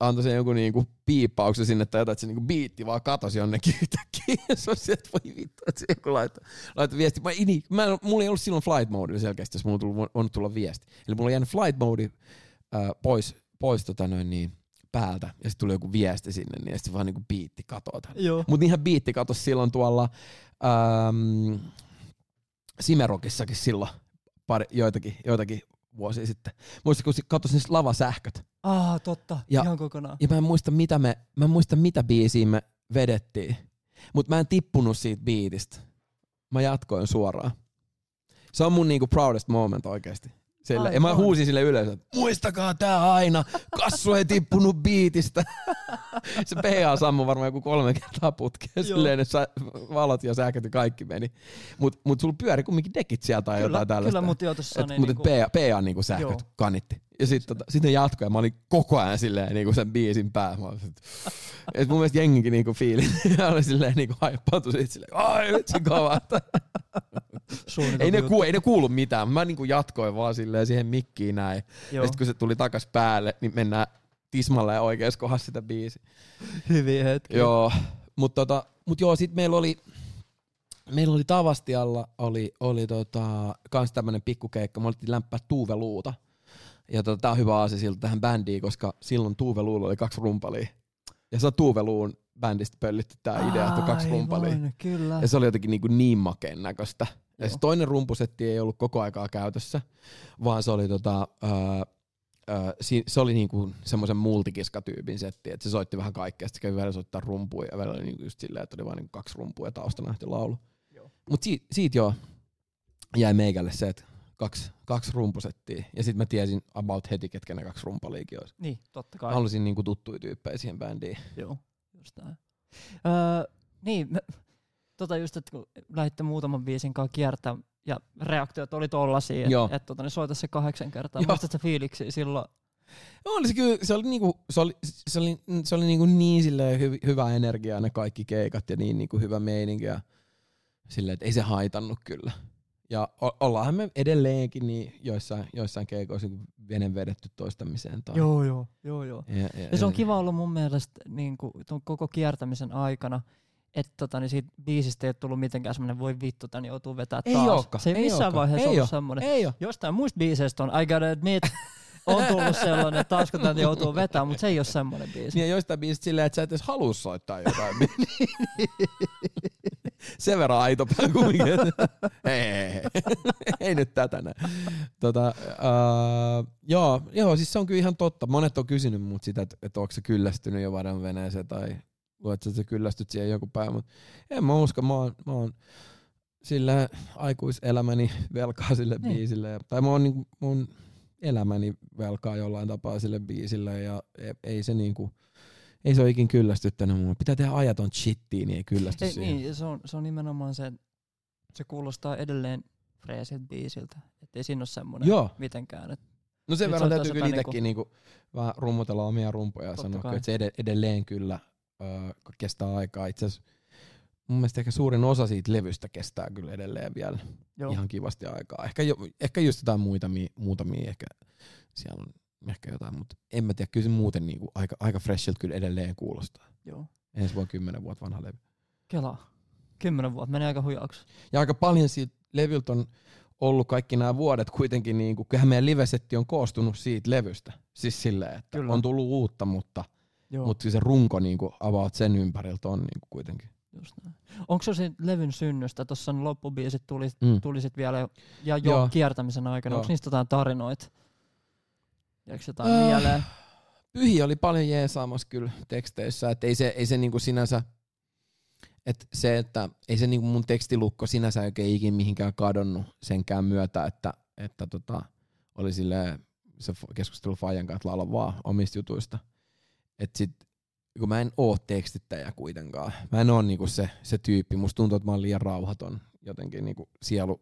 antoi sen joku niinku piippauksen sinne tai jotain, että se niinku biitti vaan katosi jonnekin yhtäkkiä. [laughs] Se on sieltä, voi vittu, että se joku laittoi, laittoi viesti. Mä, ini, mä, mulla ei ollut silloin flight mode selkeästi, jos mulla on tullut, on tulla viesti. Eli mulla on jäänyt flight mode äh, pois, pois tota noin niin, päältä ja sitten tuli joku viesti sinne, niin sitten vaan niinku biitti katoaa. Mutta ihan biitti katosi silloin tuolla ähm, Simerokissakin silloin pari, joitakin, joitakin vuosia sitten. Muista, kun katosi niistä lavasähköt. Ah, totta. Ja, ihan kokonaan. Ja mä en muista, mitä, me, mä en muista, mitä biisiä me vedettiin. Mutta mä en tippunut siitä biitistä. Mä jatkoin suoraan. Se on mun niinku proudest moment oikeasti. Sille. ja mä huusin sille yleensä, että muistakaa tää aina, kassu ei tippunut biitistä. [laughs] se PA sammui varmaan joku kolme kertaa putkeen, silleen ne valot ja sähköt ja kaikki meni. Mut, mut sulla pyöri kumminkin dekit sieltä tai jotain tällaista. Kyllä, mutta jo tossa niin Mutta niinku... PA, PA niinku sähköt Joo. kanitti. Ja sitten tota, sit ne jatkoi ja mä olin koko ajan silleen niinku sen biisin pää. Mä olin, et mun mielestä jenginkin niinku fiili. [laughs] oli silleen niinku haippaantui siitä silleen, ai vitsi kova. ei, ne ku, ei ne kuulu mitään. Mä niinku jatkoin vaan silleen siihen mikkiin näin. Joo. Ja sitten kun se tuli takas päälle, niin mennään tismalle oikeassa kohdassa sitä biisi. Hyviä hetkiä. Joo, mutta tota, mut joo, sit meillä oli, meillä oli Tavastialla oli, oli tota, kans tämmönen pikkukeikka, me oltiin lämpää Tuve Luuta. Ja tota, tää on hyvä asia siltä tähän bändiin, koska silloin Tuve Luulla oli kaksi rumpalia. Ja se Tuve Luun bändistä pöllitty tää idea, että on kaksi rumpalia. Kyllä. Ja se oli jotenkin niin, kuin niin makeen näköistä. Ja se toinen rumpusetti ei ollut koko aikaa käytössä, vaan se oli tota, öö, se oli niinku semmoisen multikiskatyypin setti, että se soitti vähän kaikkea, sitten kävi välillä soittaa rumpuja ja välillä niinku just silleen, että oli vain niinku kaksi rumpua ja taustana nähty laulu. Mutta siitä, siitä joo jäi meikälle se, että kaksi, kaksi rumpusettia. Ja sitten mä tiesin about heti, ketkä ne kaksi rumpaliikin olisi. Niin, totta kai. Mä halusin niinku tuttuja tyyppejä siihen bändiin. Joo, just näin. Öö, niin, mä, tota just, että kun lähditte muutaman biisin kanssa kiertää ja reaktiot oli tollasia, että et, tota, niin soita se kahdeksan kertaa. Muistatko fiiliksi silloin? Oli se kyllä, se oli niinku, se oli, se oli, se oli niinku niin silleen hy, hyvä energia ne kaikki keikat ja niin niinku hyvä meininki ja silleen, että ei se haitannut kyllä. Ja o- ollaanhan me edelleenkin niin joissain, joissain keikoissa niin venen vedetty toistamiseen. Tai... Joo, joo, joo. joo. Ja, ja, ja, se on kiva ollut mun mielestä niin kuin, koko kiertämisen aikana, että tota, niin siitä biisistä ei ole tullut mitenkään semmoinen, voi vittu, tän joutuu vetää taas. Ei olekaan. Se ei, ei missään olekaan. vaiheessa ei ollut semmoinen. Ei ole. Jostain muista biiseistä on, I gotta admit, on tullut sellainen, että taas kun tämän joutuu vetämään, mutta se ei ole semmoinen biisi. Niin ja joistain biisistä silleen, että sä et edes halua soittaa jotain. [laughs] Sen verran aito kumminkin. hei, hei, hei. ei nyt tätä näin. Tota, uh, joo, joo, siis se on kyllä ihan totta. Monet on kysynyt mut sitä, että, että onko se kyllästynyt jo varan veneeseen tai luet sä kyllästyt siihen joku päivä, mutta en mä usko, mä oon, mä oon sillä aikuiselämäni velkaa sille niin. biisille. Tai mä oon niin, mun elämäni velkaa jollain tapaa sille biisille ja ei, ei se niinku, ei se ole ikin kyllästyttänyt mua. Pitää tehdä ajaton shittiin, niin ei kyllästy ei, siihen. Niin, se on, se on nimenomaan se, se kuulostaa edelleen freesiltä biisiltä. Että ei siinä ole semmoinen Joo. mitenkään. Et no sen verran täytyy kyllä itsekin niinku, niinku, vähän rummutella omia rumpuja ja sanoa, että se edelleen kyllä öö, kestää aikaa. Itse asiassa mun mielestä ehkä suurin osa siitä levystä kestää kyllä edelleen vielä Joo. ihan kivasti aikaa. Ehkä, jo, ehkä just jotain muita, muutamia, ehkä siellä on ehkä jotain, mutta en mä tiedä, kyllä se muuten niinku aika, aika freshiltä kyllä edelleen kuulostaa. Joo. Ensi vuonna kymmenen vuotta vanha levy. Kela. Kymmenen vuotta, menee aika hujaksi. Ja aika paljon siitä levyltä on ollut kaikki nämä vuodet kuitenkin, niin kuin, kyllähän meidän livesetti on koostunut siitä levystä. Siis silleen, että Kyllä. on tullut uutta, mutta – Joo. Mutta se runko niinku avaat sen ympäriltä on niinku kuitenkin. Just näin. Onko se se levyn synnystä? Tuossa loppubiisit tuli, mm. tuli sit vielä ja jo Joo. kiertämisen aikana. Onko niistä jotain tarinoita? Jääkö jotain äh, mieleen? Pyhi oli paljon jeesaamassa kyllä teksteissä. Et ei se, ei se niinku sinänsä, et se, että ei se niinku mun tekstilukko sinänsä oikein ikin mihinkään kadonnut senkään myötä, että, että tota, oli sille se keskustelu Fajan kanssa lailla vaan omista jutuista että sit, kun mä en oo tekstittäjä kuitenkaan. Mä en oo niinku se, se tyyppi. Musta tuntuu, että mä oon liian rauhaton jotenkin niinku sielu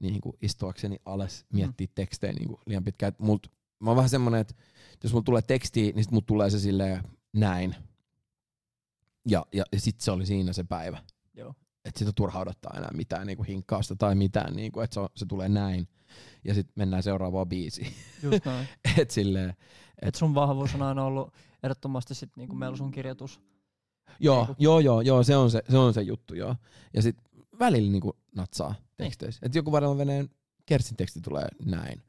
niinku istuakseni alas miettiä mm. tekstejä niinku liian pitkään. Mult, mä oon vähän semmonen, että jos mulla tulee teksti, niin sit mulla tulee se silleen näin. Ja, ja, ja sitten se oli siinä se päivä. Joo. Että sitä on turha odottaa enää mitään niinku hinkkausta tai mitään, niinku, että se, on- se tulee näin. Ja sitten mennään seuraavaan biisiin. Just [laughs] näin. et silleen, Et sun vahvuus on aina ollut ehdottomasti sit niinku meillä sun kirjoitus. joo, Niinku- joo, joo, joo, se on se, se on se juttu, joo. Ja sitten välillä niinku natsaa Niin. teksteissä. Että joku varmaan veneen Kerstin teksti tulee näin.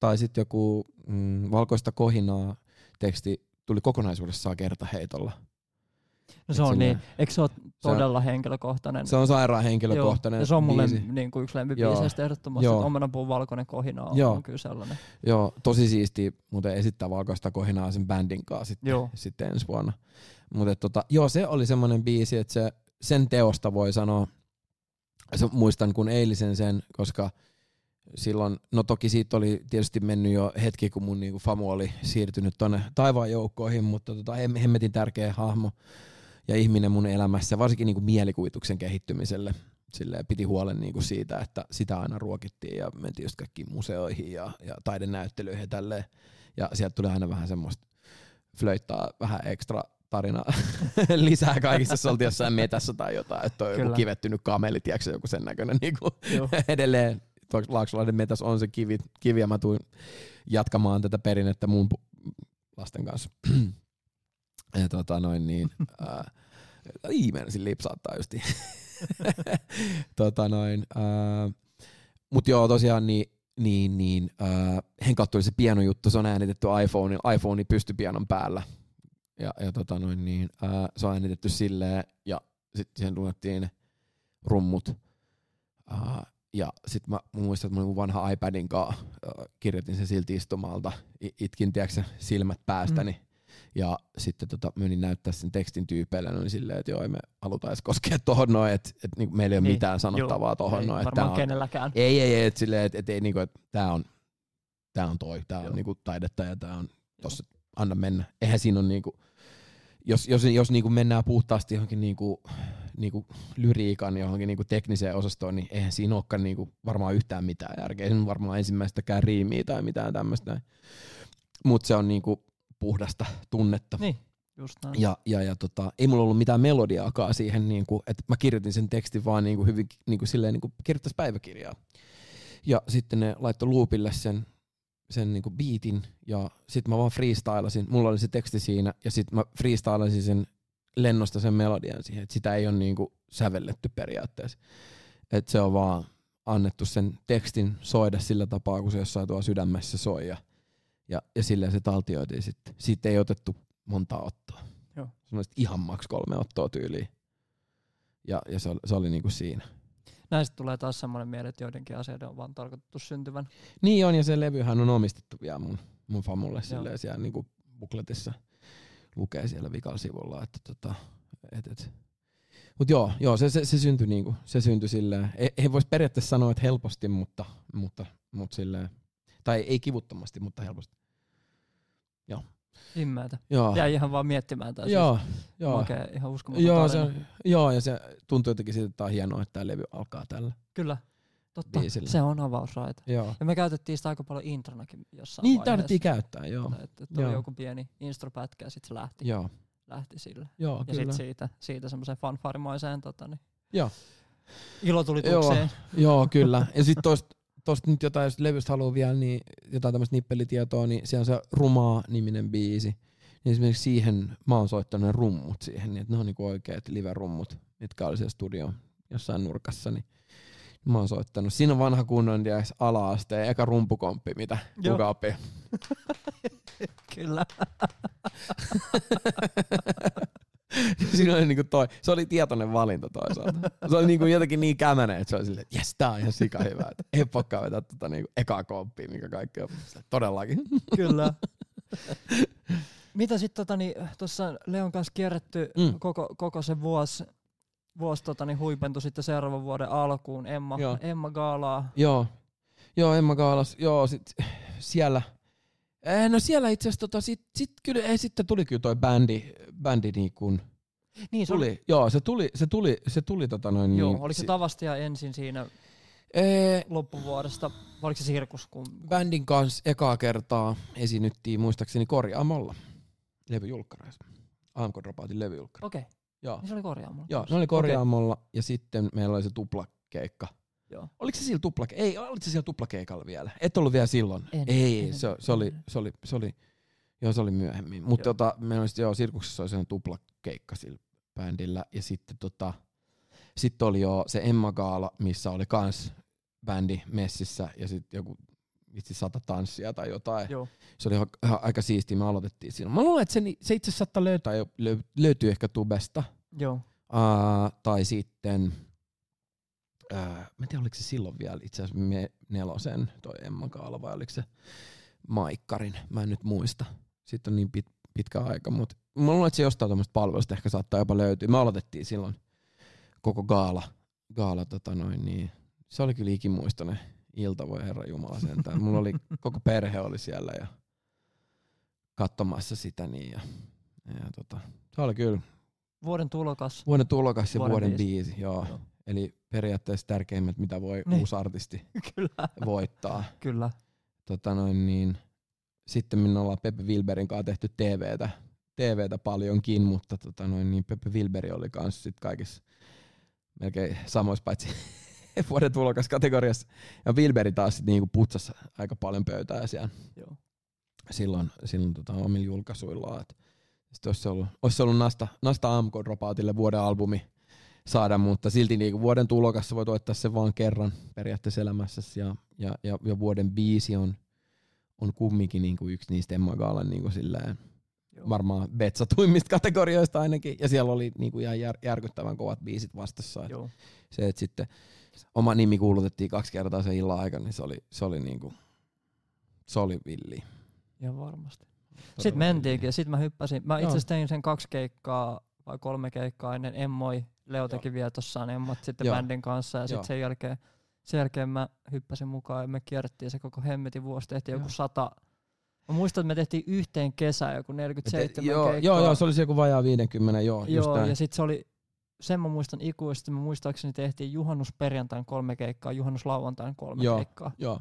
Tai sitten joku mm, valkoista kohinaa teksti tuli kokonaisuudessaan kertaheitolla. No se Et on silleen- niin. Eikö se ole todella henkilökohtainen? Se on sairaan henkilökohtainen Joo, se on mulle biisi. niin kuin yksi lempibiiseistä ehdottomasti. Joo. Omenapuun valkoinen kohina on, Joo. on kyllä sellainen. Joo, tosi siisti muuten esittää valkoista kohinaa sen bändin kanssa sitten, Joo. sitten ensi vuonna. Mutta tota, joo, se oli semmoinen biisi, että se, sen teosta voi sanoa, se, muistan kun eilisen sen, koska silloin, no toki siitä oli tietysti mennyt jo hetki, kun mun niinku famu oli siirtynyt tonne taivaan joukkoihin, mutta tota, hem- hemmetin tärkeä hahmo ja ihminen mun elämässä, varsinkin niinku mielikuvituksen kehittymiselle. Silleen piti huolen niinku siitä, että sitä aina ruokittiin ja mentiin just kaikkiin museoihin ja, ja taidenäyttelyihin ja tälleen. Ja sieltä tuli aina vähän semmoista flöittaa vähän ekstra tarinaa [laughs] lisää kaikista, jos oltiin jossain metässä tai jotain, että on joku kivettynyt kameli, tiedätkö, joku sen näköinen niin kuin [laughs] edelleen Laaksolahden metäs on se kivi, kivi ja mä tuun jatkamaan tätä perinnettä mun lasten kanssa. [clears throat] ja tota noin niin, [laughs] ää, ii, menisin lipsauttaa justiin. [laughs] tota noin, ää, mut joo tosiaan niin, niin, niin ää, Henkalta tuli se pianojuttu, se on äänitetty iPhone, iPhone pystypianon päällä. Ja, ja tota noin niin, ää, se on äänitetty silleen, ja sitten siihen tunnettiin rummut. Ää, ja sitten mä, mä muistan, että mä olin mun vanha iPadin kanssa, äh, kirjoitin sen silti istumalta, itkin tiedätkö, silmät päästäni. Mm. Ja sitten tota, menin näyttää sen tekstin tyypeille, niin silleen, että joo, ei me haluta edes koskea tohon noin, että et, niinku, meillä ei ole Niin, mitään sanottavaa tohon Ei noin. Varmaan on, kenelläkään. ei, ei, ei, että silleen, että et, ei niinku, että tää on, tää on toi, tää on Joo. niinku taidetta ja tää on tossa, anna mennä. Eihän siinä on niinku, jos, jos, jos niinku mennään puhtaasti johonkin niinku, niinku lyriikan johonkin niinku tekniseen osastoon, niin eihän siinä olekaan niinku varmaan yhtään mitään järkeä. Ei siinä varmaan ensimmäistäkään riimiä tai mitään tämmöistä. Mutta se on niinku puhdasta tunnetta. Niin, just näin. Ja, ja, ja tota, ei mulla ollut mitään melodiaakaan siihen, niinku, että mä kirjoitin sen tekstin vaan niinku hyvin niinku silleen, niinku kirjoittaisi päiväkirjaa. Ja sitten ne laittoi loopille sen, sen niinku beatin ja sitten mä vaan freestylasin. Mulla oli se teksti siinä ja sitten mä freestylasin sen lennosta sen melodian siihen. Et sitä ei ole niinku sävelletty periaatteessa. Et se on vaan annettu sen tekstin soida sillä tapaa, kun se jossain tuolla sydämessä soi ja, ja, ja silleen se taltioitiin sitten. Siitä ei otettu montaa ottoa. Joo. Semmoista ihan maks kolme ottoa tyyliin. Ja, ja se oli, se oli niinku siinä. Näistä tulee taas semmoinen mieli, että joidenkin asioiden on vaan tarkoitettu syntyvän. Niin on, ja se levyhän on omistettu vielä mun, mun famulle silleen siellä niinku bukletissa lukee siellä vikalla sivulla, että tota, et, et. Mut joo, joo se, se, se syntyi niinku, se syntyi silleen, ei, ei vois periaatteessa sanoa, että helposti, mutta, mutta, mutta silleen, tai ei kivuttomasti, mutta helposti. Himmeätä. Joo, Jäi ihan vaan miettimään tätä. joo, joo. Makea, ihan uskomaton Joo, se, tarina. joo, ja se tuntuu jotenkin siitä, että tää on hienoa, että tämä levy alkaa tällä. Kyllä, totta. biisillä. Se on avausraita. Joo. Ja me käytettiin sitä aika paljon intronakin jossain Niin vaiheessa. tarvittiin käyttää, joo. Että, että oli Joo. joku pieni instropätkä ja sitten se lähti, Joo, lähti sille. joo Ja sitten siitä, siitä semmoiseen fanfarimaiseen tota, niin, Joo. ilotulitukseen. Joo, kyllä. [laughs] Ja sitten tosta, tosta nyt jotain, jos levystä haluaa vielä, niin jotain tämmöistä nippelitietoa, niin se on se Rumaa-niminen biisi. Niin esimerkiksi siihen mä oon soittanut ne rummut siihen, niin että ne on niinku oikeat live-rummut, mitkä oli siellä studio jossain nurkassa, niin mä oon soittanut. Siinä on vanha kunnon tiiäks, ala-asteen eka rumpukomppi, mitä Joo. kuka oppii. [laughs] Kyllä. [laughs] Siinä oli niinku toi, se oli tietoinen valinta toisaalta. Se oli niinku jotenkin niin kämänen, että se oli silleen, että jes, tää on ihan sika hyvä. Että ei pakkaa vetää tota niinku ekaa komppia, mikä kaikki on. Todellakin. [laughs] Kyllä. Mitä sitten tota, niin, tuossa Leon kanssa kierretty mm. koko, koko se vuosi, vuosi tota, niin huipentui sitten seuraavan vuoden alkuun Emma, Joo. Emma Gaalaa. Joo, joo Emma Kaalas, joo, sit siellä, eh, no siellä itse asiassa tota, sit, sit kyllä, eh, sitten tuli kyllä toi bändi, bändi niin kuin, Niin, se tuli, oli, joo, se tuli, se tuli, se tuli tota noin joo, niin, oliko se Tavastia ensin siinä eh, loppuvuodesta, vai oliko se Sirkus? Kun, bändin kanssa ekaa kertaa esiinnyttiin muistaakseni korjaamolla levyjulkkareissa. AMK Dropoutin levyjulkkari. Okei, okay. Joo, niin se oli korjaamolla. Joo ne oli korjaamolla ja sitten meillä oli se tuplakeikka. Joo. Oliko se sillä tuplake- Ei, oliko se siellä tuplakeikalla vielä? Et ollut vielä silloin. En, ei, en, se, en, se, oli, se, oli, se oli, joo, se oli myöhemmin. Mutta tota, meillä oli sitten, joo, Sirkuksessa oli sellainen tuplakeikka sillä bändillä. Ja sitten tota, sit oli jo se Emma Gaala, missä oli kans bändi messissä ja sitten joku vitsi sata tanssia tai jotain. Joo. Se oli ihan, aika siistiä, me aloitettiin siinä. Mä luulen, että se, se itse saattaa löytää, jo- löy, löytyy ehkä tubesta. Joo. Uh, tai sitten, uh, mä en tiedä oliko se silloin vielä itse asiassa me nelosen toi Emma Kaala vai oliko se Maikkarin, mä en nyt muista. Sitten on niin pit, pitkä aika, mutta mä luulen, että se jostain tämmöistä palvelusta ehkä saattaa jopa löytyä. Me aloitettiin silloin koko gaala, gaala tota noin, niin se oli kyllä ikimuistoinen ilta, voi herra Jumala sentään. Mulla oli, [laughs] koko perhe oli siellä ja katsomassa sitä niin ja, ja tota, se oli kyllä Vuoden tulokas. Vuoden tulokas ja Vuoden vuoden, biisi. biisi, joo. Joo. Eli periaatteessa tärkeimmät, mitä voi Niin. uusi artisti [laughs] Kyllä. voittaa. Kyllä. Tota noin, niin, sitten me ollaan Pepe Wilberin kanssa tehty TVtä, TVtä paljonkin, mutta tota noin, niin Pepe Wilberi oli kanssa sit kaikissa melkein samoissa paitsi [laughs] vuoden tulokas kategoriassa. Ja Wilberi taas sit niinku putsasi aika paljon pöytää siellä Joo. silloin, silloin tota, omilla julkaisuillaan. Sitten olisi ollut, olisi ollut Nasta, Nasta AMK Dropoutille vuoden albumi saada, mutta silti niinku vuoden tulokassa voi voittaa sen vaan kerran periaatteessa elämässäsi ja, ja, ja, ja vuoden biisi on, on kumminkin niinku yksi niistä Emma Gaalan niinku silleen, Joo. varmaan betsatuimmista kategorioista ainakin, ja siellä oli niinku ihan jär, järkyttävän kovat biisit vastassa. Joo. se, että sitten oma nimi kuulutettiin kaksi kertaa sen illan aikana, niin se oli, se oli niinku, se oli villi. Ihan varmasti. Todella Sitten mentiinkin ja sitten mä hyppäsin. Mä itse tein sen kaksi keikkaa vai kolme keikkaa ennen Emmoi. Leo teki vielä tossaan Emmat sitten Joo. bändin kanssa ja sitten sen jälkeen, sen jälkeen mä hyppäsin mukaan ja me kierrettiin se koko hemmetin vuosi. Tehtiin Joo. joku sata. Mä muistan, että me tehtiin yhteen kesään joku 47 joo, keikkaa. joo, joo, se oli se joku vajaa 50, joo, Joo, ja sitten se oli, sen mä muistan ikuisesti, mä muistaakseni tehtiin juhannusperjantain kolme keikkaa, juhannuslauantain kolme Joo. keikkaa. Joo.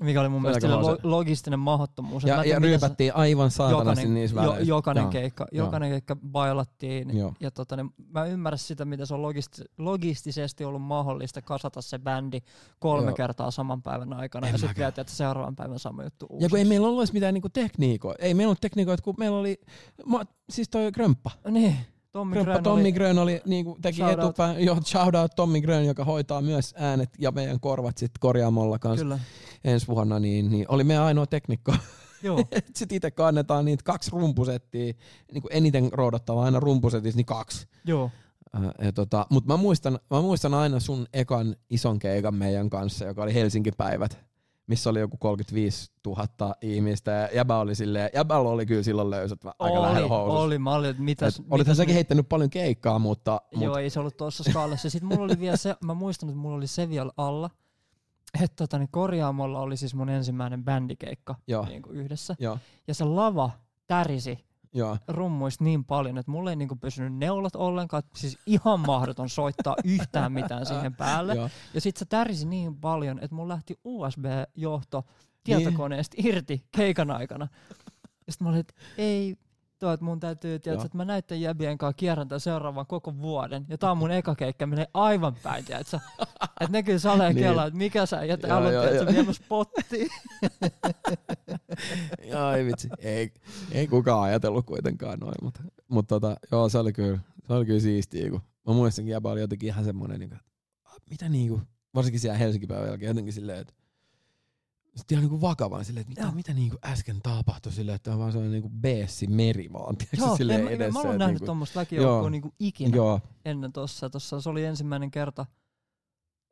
Mikä oli mun mielestä lo- logistinen mahdottomuus. Ja, ja ryypättiin aivan saatanasti niissä jo, väleissä. jokainen, Joo. keikka, Joo. jokainen keikka bailattiin. Joo. Ja tota, niin mä ymmärrän sitä, mitä se on logisti- logistisesti ollut mahdollista kasata se bändi kolme Joo. kertaa saman päivän aikana. En ja sitten vielä, että seuraavan päivän sama juttu Ja uusi. kun ei meillä ollut edes mitään niinku tekniikoita. Ei meillä ollut tekniikoita, kun meillä oli, ma, siis toi Grömppa. Niin, Tommi Grön Tommi oli, Grön oli, niinku, teki Shout out. etupään, joo, shout out Tommi Grön, joka hoitaa myös äänet ja meidän korvat sit korjaamolla kanssa Kyllä, ensi vuonna, niin, niin oli meidän ainoa teknikko. joo. [laughs] Sitten itse kannetaan niitä kaksi rumpusettia, niin kuin eniten roodattava aina rumpusetissa, niin kaksi. joo. Äh, ja tota, Mutta mä muistan, mä muistan aina sun ekan ison keikan meidän kanssa, joka oli Helsinki-päivät, missä oli joku 35 000 ihmistä. Ja jäbä oli silleen, jäbällä oli kyllä silloin löysät aika Oli, lähellä housussa. oli. Mä olin, että mitäs, Et olithan mitäs säkin nyt- heittänyt paljon keikkaa, mutta, Joo, mut, ei se ollut tuossa skaalassa. Sitten mulla oli vielä se, mä muistan, että mulla oli se vielä alla, että tota, niin korjaamolla oli siis mun ensimmäinen bändikeikka Joo. niin kuin yhdessä. joo, Ja se lava tärisi joo, rummuista niin paljon, että mulla ei niinku pysynyt neulat ollenkaan. Siis ihan mahdoton soittaa yhtään mitään siihen päälle. joo. Ja sit se tärisi niin paljon, että mulla lähti USB-johto tietokoneesta irti keikan aikana. Ja sit mä olin, että ei, tuo, että mun täytyy, tiedätkö, että mä näitten jäbien kanssa kierrän tämän seuraavan koko vuoden. Ja tää on mun eka keikka, menee aivan päin, tiedätkö? [laughs] Että ne kyllä salee Niin. kelaa, että mikä sä, on, joo, tiedätkö, joo. viemässä pottiin. Ai [laughs] vitsi, ei, ei kukaan ajatellut kuitenkaan noin, mutta, mutta tota, joo, se oli kyllä, se oli kyllä siistiä, kun mä muistankin jäbä oli jotenkin ihan semmonen, niin kuin, että "Ah, mitä niinku, varsinkin siellä Helsingin päivän jälkeen jotenkin silleen, että sitten ihan niinku vakavan silleen, että mitä, Joo. mitä niinku äsken tapahtui silleen, että on vaan sellainen niinku beessi meri vaan, tiedätkö, Joo, silleen en, mä, edessä. mä oon että nähnyt niinku, tuommoista Joo. väkijoukkoa niinku ikinä. Joo, ennen tossa. tossa. Se oli ensimmäinen kerta,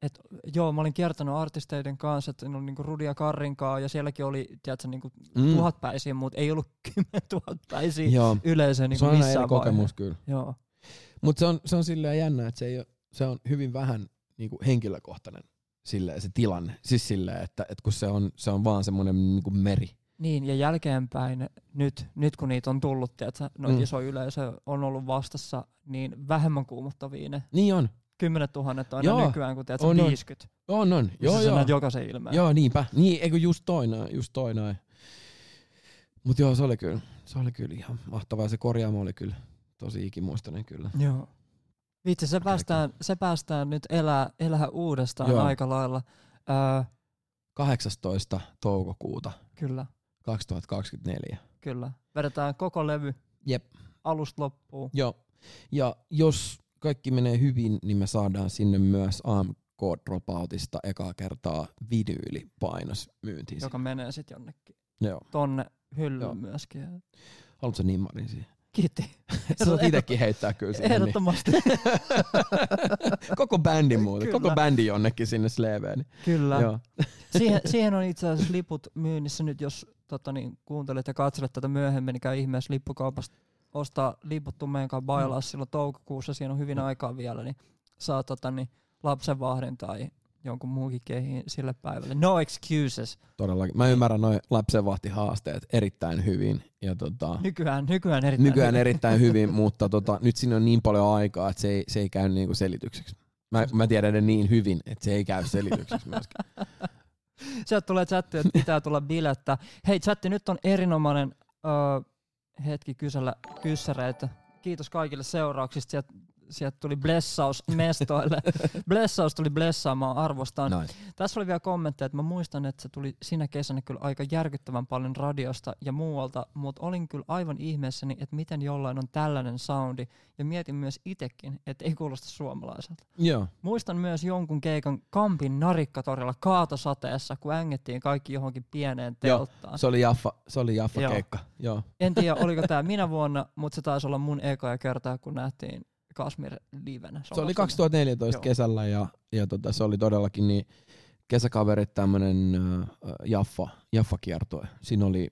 että joo, mä olin kiertänyt artisteiden kanssa, että oli niinku Rudia Karrin kanssa, ja sielläkin oli, tiedätkö, niinku mm, tuhat päisiä, mutta ei ollut [laughs] kymmenen tuhat päisiä joo. yleisöä niinku se on aina missään eri kokemus vaiheessa. kyllä. Joo, Mutta se on, se on silleen jännä, että se, ei ole, se on hyvin vähän niinku henkilökohtainen silleen, se tilanne. Siis silleen, että, että kun se on, se on vaan semmoinen niinku meri. niin, ja jälkeenpäin nyt, nyt kun niitä on tullut, tiedätkö, noita Mm. iso yleisö on ollut vastassa, niin vähemmän kuumottavia ne Niin on. kymmenet tuhannet on Joo, aina nykyään, kun tiedätkö, on, on. 50. On, on. Joo, Joo, sä joo. näet jokaisen ilmeen. Joo, niinpä. Niin, eikö just toi noin, just toi noin. Mut joo, se oli kyllä, se oli kyllä ihan mahtavaa. Se korjaamo oli kyllä tosi ikimuistainen kyllä. Joo. Vitsi, se päästään, se päästään nyt elää, elää uudestaan Joo. aika lailla. Öö, 18. toukokuuta kyllä, 2024. kyllä. Vedetään koko levy Jep. alusta loppuun. Joo. Ja jos kaikki menee hyvin, niin me saadaan sinne myös AMK Dropoutista ekaa kertaa vinyylipainos myyntiin. joka menee sitten jonnekin Joo. tonne hyllyyn Joo. myöskin. Haluatko nimmarin siihen? Kiitti. [laughs] Sä saat itekin heittää kyllä sinne. Niin. Ehdottomasti. [laughs] koko bändi muuten. Kyllä. Koko bändi jonnekin sinne sleveen. Kyllä. Joo. [laughs] siihen, siihen on itse asiassa liput myynnissä nyt, jos tota, niin, kuuntelet ja katselet tätä myöhemmin, niin käy ihmeessä lippukaupasta ostaa liput kanssa bailaa silloin toukokuussa, siinä on hyvin aikaa vielä, niin saa tota, niin, lapsenvahdin tai jonkun muunkin kehiin sille päivälle. No excuses. Todellakin. Mä ymmärrän noin lapsenvahtihaasteet erittäin hyvin. Ja tota, Nykyään, nykyään erittäin nykyään hyvin. erittäin hyvin, [laughs] mutta tota, nyt siinä on niin paljon aikaa, että se ei, se ei käy niinku selitykseksi. Mä, mä tiedän ne niin hyvin, että se ei käy selitykseksi [laughs] myöskään. Sieltä tulee chatti, että pitää tulla bilettä. Hei chatti, nyt on erinomainen öö, hetki kysellä kyssäreitä. Kiitos kaikille seurauksista. Sieltä, sieltä tuli blessaus mestoille. [laughs] blessaus tuli blessaamaan, arvostan. Noin. Tässä oli vielä kommentteja, että mä muistan, että se tuli sinä kesänä kyllä aika järkyttävän paljon radiosta ja muualta, mutta olin kyllä aivan ihmeessäni, että miten jollain on tällainen soundi, ja mietin myös itekin, että ei kuulosta suomalaiselta. Joo. Muistan myös jonkun keikan Kampin narikkatorilla kaatosateessa, kun ängettiin kaikki johonkin pieneen Joo, telttaan. Se oli Jaffa, se oli Jaffa Joo. keikka. Joo. En tiedä, [laughs] oliko tämä minä vuonna, mutta se taisi olla mun ekoja kertaa, kun nähtiin Kasmir livenä. Se oli omassa- 2014 Joo. kesällä ja, ja tota, se oli todellakin niin kesäkaverit tämmönen äh, Jaffa, Jaffa-kiertue. Siinä oli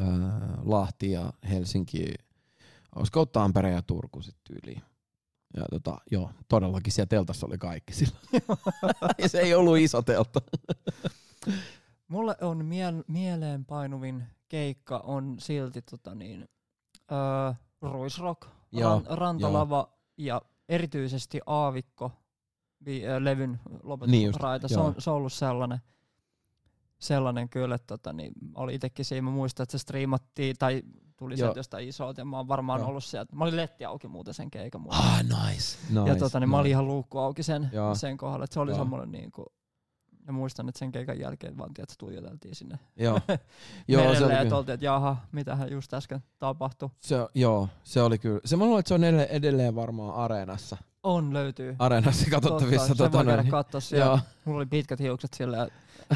äh, Lahti ja Helsinki, olisiko Tampere ja Turku sitten tyyliin. Ja tota, joo, todellakin siellä teltassa oli kaikki silloin. [laughs] ja se ei ollut iso teltta. Mulle on miel- mieleen painuvin keikka on silti tota niin, öö, Ruisrock, Joo, ran, Rantalava ja erityisesti Aavikko vi- ö, levyn Niin just, lopetusraita. se, on, se on ollut sellainen, sellainen kyllä, että tota, niin, oli itsekin siinä, mä muistan, että se striimattiin tai tuli sieltä jostain isolta ja mä oon varmaan Joo. ollut sieltä. Mä olin letti auki muuten sen keikan muuten. Ah, nice. nice ja tota, niin mä olin nice. ihan luukku auki sen, Joo. sen kohdalla, että se oli Joo. semmoinen niinku, ja muistan, että sen keikan jälkeen vaan tiedät, tuijoteltiin sinne Joo, [laughs] joo se, oli kyllä, oltiin, että jaha, mitähän just äsken tapahtui. se, joo, se oli kyllä. Se mä luulen, että se on edelleen, edelleen varmaan areenassa. On, löytyy. Areenassa katsottavissa. Totta, sen voi käydä katsoa siellä. Joo. Mulla oli pitkät hiukset sillä,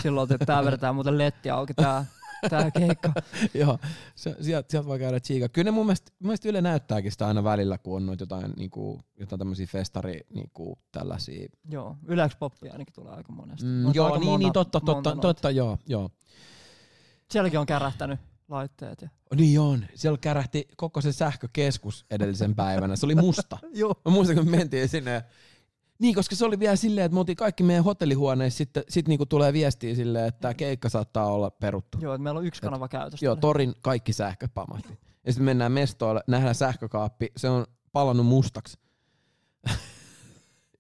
silloin että tää vedetään muuten letti auki tää, tää keikka. [laughs] Joo, se, sieltä, sieltä voi käydä tsiikaa. Kyllä ne mun mielestä, mun mielestä Yle näyttääkin sitä aina välillä, kun on noita jotain, niinku, jotain tämmöisiä festari, niinku, tällaisia. Joo, Ylex Poppia ainakin tulee aika monesti. Mm, joo, aika niin, monta- niin, totta, totta, noita. totta, joo, joo. Sielläkin on kärähtänyt laitteet. Ja... Niin on. Siellä kärähti koko se sähkökeskus edellisen päivänä. Se oli musta. [laughs] Joo. Mä muistan, kun me mentiin sinne. Niin, koska se oli vielä silleen, että me oltiin kaikki meidän hotellihuoneissa, sitten sit niinku tulee viestiä silleen, että tämä keikka saattaa olla peruttu. Joo, että meillä on yksi kanava käytössä. Joo, torin kaikki sähköt pamahti. Ja sitten mennään mestoille, nähdään sähkökaappi, se on palannut mustaksi. [laughs]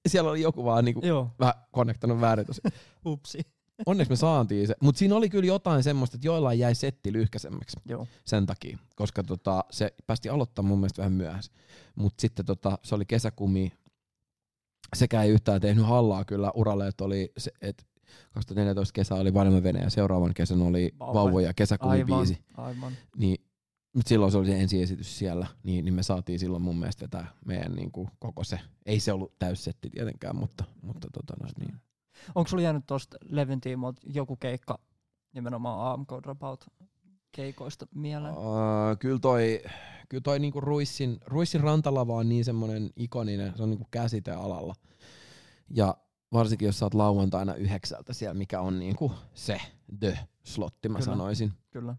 Siellä oli joku vaan niinku Joo, vähän konnektanut väärin tosi. [laughs] upsi. Onneksi me saatiin se. Mutta siinä oli kyllä jotain semmoista, että joillain jäi setti lyhkäisemmäksi Joo. sen takia. Koska tota, se päästi aloittaa mun mielestä vähän myöhässä. Mutta sitten tota, se oli kesäkumi. Sekä ei yhtään tehnyt hallaa kyllä uralle, että oli se, et 2014 kesä oli Vanhemman ja seuraavan kesän oli. Vauvoja ja kesäkumi Aivan, aivan. Niin, mut silloin se oli se ensiesitys siellä, niin, niin me saatiin silloin mun mielestä vetää meidän niin kuin, koko se. Ei se ollut täyssetti tietenkään, mutta, mutta tota, noin, niin. Onko sulla jäänyt tuosta levyn tiimoilta joku keikka nimenomaan AMK Dropout keikoista mieleen? Uh, kyllä toi, kyllä toi niinku Ruissin, Ruissin rantalava on niin semmoinen ikoninen, se on niinku käsite alalla. Ja varsinkin jos sä oot lauantaina yhdeksältä siellä, mikä on niinku se the slotti, mä Kyllä. sanoisin. Kyllä.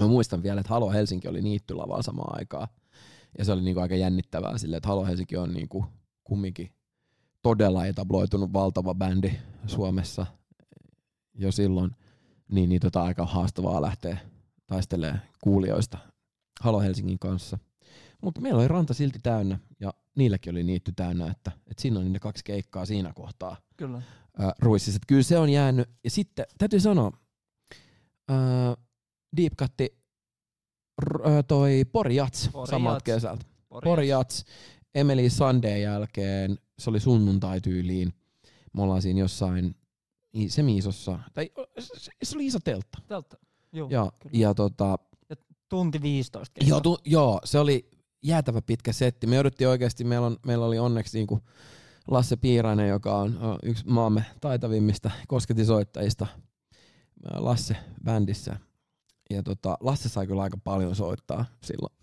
Mä muistan vielä, että Halo Helsinki oli niittylavalla samaan aikaan. Ja se oli niinku aika jännittävää silleen, että Halo Helsinki on niinku kumminkin todella etabloitunut valtava bändi Suomessa jo silloin. Niin, niin tota aika haastavaa lähteä taistelemaan kuulijoista Halo Helsingin kanssa. Mutta meillä oli ranta silti täynnä ja niilläkin oli niitty täynnä, että, että siinä oli ne kaksi keikkaa siinä kohtaa Kyllä. äh, Ruississa. Että kyllä se on jäänyt. Ja sitten täytyy sanoa, äh, Deep Cut r- toi Pori Jats Pori samalta Jats. kesältä. Pori Pori Jats, Emily Sunday jälkeen, se oli sunnuntai tyyliin. Me ollaan siinä jossain semi-isossa, tai se- se oli iso teltta. Teltta. Joo, Ja, kyllä. ja tota, Tunti 15 keikka. joo, tu, joo, se oli jäätävä pitkä setti. Me jouduttiin oikeasti, meillä, on, meillä oli onneksi niinku Lasse Piirainen, joka on yksi maamme taitavimmista kosketisoittajista Lasse bändissä. Ja tota, Lasse sai kyllä aika paljon soittaa silloin.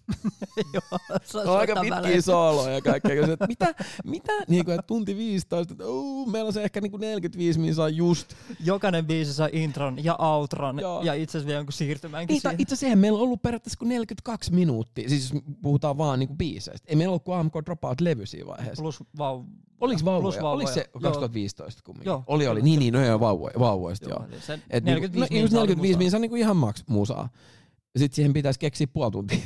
Joo, se No, aika pitkiä välein. sooloja ja kaikkea. Se, että mitä, mitä? Niin kuin, että tunti 15, että uu, meillä on se ehkä niin kuin 45 minsaa just. Jokainen biisi saa intron ja outron Joo. ja itse asiassa vielä jonkun siirtymänkin Niin, itse asiassa meillä on ollut periaatteessa kuin 42 minuuttia. Siis jos puhutaan vaan niin kuin biiseistä. Ei meillä ollut kuin AMK Dropout-levy siinä vaiheessa. Plus vau. Oliko vauvoja? plus vauvoja. Oliko se Joo. 2015 kumminkin? Joo. Oli, oli. Niin, niin, no joo, vauvoja, vauvoista joo. Joo, eli se Et 45 niinku, no, just minsaa oli 45 musaa. minsaa niinku ihan maks musaa. Sitten siihen pitäisi keksiä puoli tuntia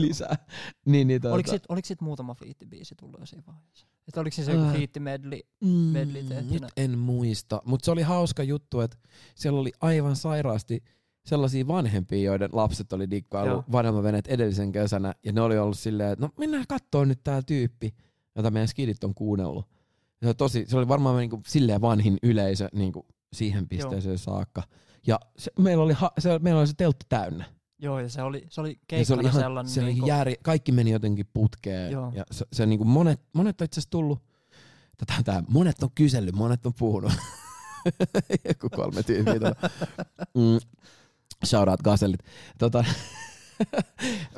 lisää. [laughs] niin, niin, Oliko tota- sit, oliko sit muutama fiittibiisi tullut jo siinä vaiheessa? Että oliko se joku Äh. fiitti medley? Mm, nyt en muista, mutta se oli hauska juttu, että siellä oli aivan sairaasti sellaisia vanhempia, joiden lapset oli Joo. dikkailu vanhemmavenet edellisen kesänä, ja ne oli ollut silleen, että no mennään kattoo nyt tää tyyppi, jota meidän skidit on kuunnellut. Ja se, oli tosi, se oli varmaan niinku silleen vanhin yleisö niinku siihen pisteeseen saakka. Ja se, meillä, oli, ha, se, meillä oli se teltta täynnä. Joo, ja se oli, se oli Ja se keikkana oli ihan, sellainen. se oli niinku, järi, kaikki meni jotenkin putkeen. Joo. Ja se, se niinku monet, monet on itse asiassa tullut, tätä, tää, monet on kysellyt, monet on puhunut. [laughs] Joku kolme tyyppiä. [laughs] Tota. Mm, shout out gasellit. Tota,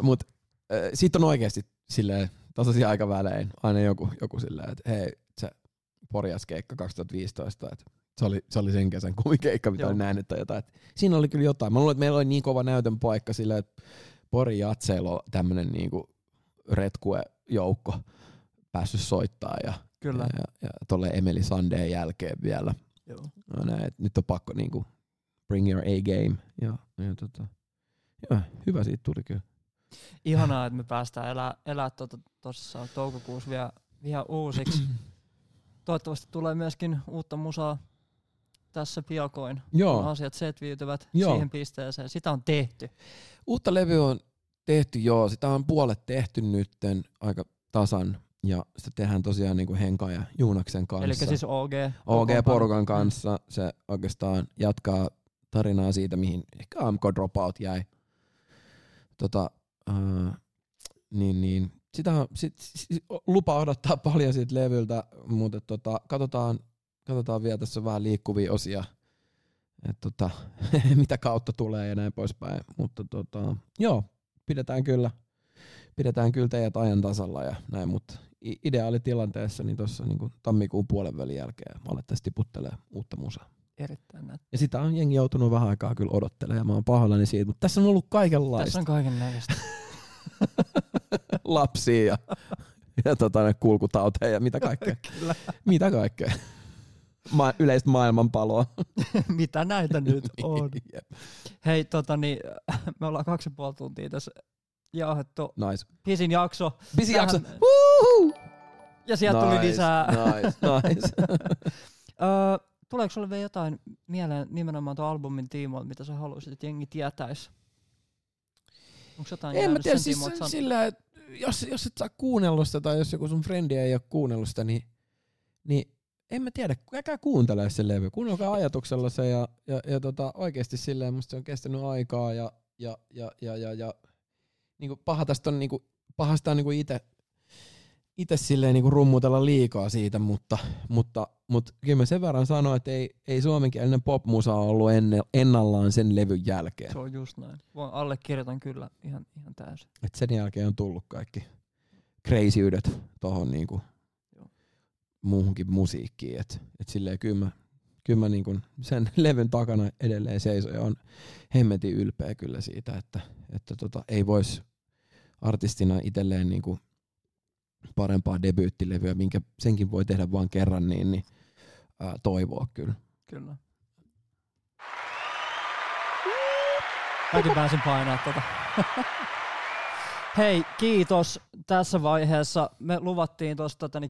mut äh, sit on oikeesti silleen tasaisia aikavälein aina joku, joku silleen, että hei, se Porjas-keikka 2015, että se oli, se oli sen kesän kumikeikka, mitä Joo. oli nähnyt tai jotain. Et siinä oli kyllä jotain. Mä luulen, että meillä oli niin kova näytön paikka silleen, että Pori Jatseilla on tämmönen niinku retkue-joukko päässyt soittaa ja, Kyllä. ja, ja tolle Emeli Sandeen jälkeen vielä. Joo. No näin, nyt on pakko niinku bring your A-game. Ja, ja tota, joo, hyvä siitä tuli kyllä. Ihanaa, että me päästään elää, elää tuossa tota, toukokuussa vielä, vielä uusiksi. [clears throat] Toivottavasti tulee myöskin uutta musaa tässä piakoin, kun Joo, asiat setviytyvät Joo. siihen pisteeseen. Sitä on tehty. uutta levyä on tehty joo, sitä on puolet tehty nytten aika tasan. Ja sitä tehdään tosiaan niinku Henka ja Juunaksen kanssa. Eli siis OG. OG-porukan kanssa se oikeastaan jatkaa tarinaa siitä, mihin ehkä AMK Dropout jäi. Tota, uh, niin, niin. Sitä on, sit, sit, lupa odottaa [laughs] paljon siitä levyltä, mutta tota, katsotaan, katsotaan vielä tässä on vähän liikkuvia osia, että tota, [laughs] mitä kautta tulee ja näin poispäin. Mutta tota, joo, pidetään kyllä, pidetään kyllä teidät ajan tasalla ja näin, mutta ideaalitilanteessa niin tuossa niin tammikuun puolen välin jälkeen alettaisiin tiputtelee uutta musaa. Erittäin näin. Ja sitä on jengi joutunut vähän aikaa kyllä odottelemaan, mä oon pahoillani siitä, mutta tässä on ollut kaikenlaista Tässä on kaiken näköistä. [laughs] lapsia ja, ja tota, kulkutauteja ja mitä kaikkea. [laughs] Mitä kaikkea. Ma- yleistä maailmanpaloa. [laughs] Mitä näitä nyt [laughs] on? Jep. Hei, tota niin, me ollaan kaksi ja puoli tuntia tässä jauhettu. Nice. Pisin jakso. Pisi Tähän- jakso. Woohoo! Ja sieltä nice, tuli lisää. Nice, [laughs] nice. Öö, tuleeko sulle vielä jotain mieleen nimenomaan tuon albumin tiimoilta, mitä sä haluaisit, että jengi tietäis? Onko jotain en mä tiedä, siis tiimoilta sillä, että jos, jos et saa kuunnellut sitä tai jos joku sun frendi ei ole kuunnellut sitä, niin, niin en mä tiedä, käykää kuuntelemaan se levy. Kuunnelkaa ajatuksella se ja, ja, ja tota, oikeasti silleen musta se on kestänyt aikaa ja, ja, ja, ja, ja, ja niinku paha tästä on niinku, pahasta on niinku ite, ite silleen niinku rummutella liikaa siitä, mutta, mutta, mutta kyllä mä sen verran sanon, että ei, ei suomenkielinen popmusa ollut enne, ennallaan sen levyn jälkeen. Se on just näin. Voin allekirjoitan kyllä ihan, ihan täysin. Et sen jälkeen on tullut kaikki crazyydet tohon niinku Joo. Muuhunkin musiikkiin. Et, et silleen kyllä mä, kyllä mä niinku sen [laughs] levyn takana edelleen seison ja on hemmetin ylpeä kyllä siitä, että, että tota, ei vois artistina itselleen niinku parempaa debyyttilevyä, minkä senkin voi tehdä vain kerran, niin, niin ää, toivoa kyllä. Kyllä. Mäkin pääsin painaa tota. [laughs] Hei, kiitos tässä vaiheessa. Me luvattiin niin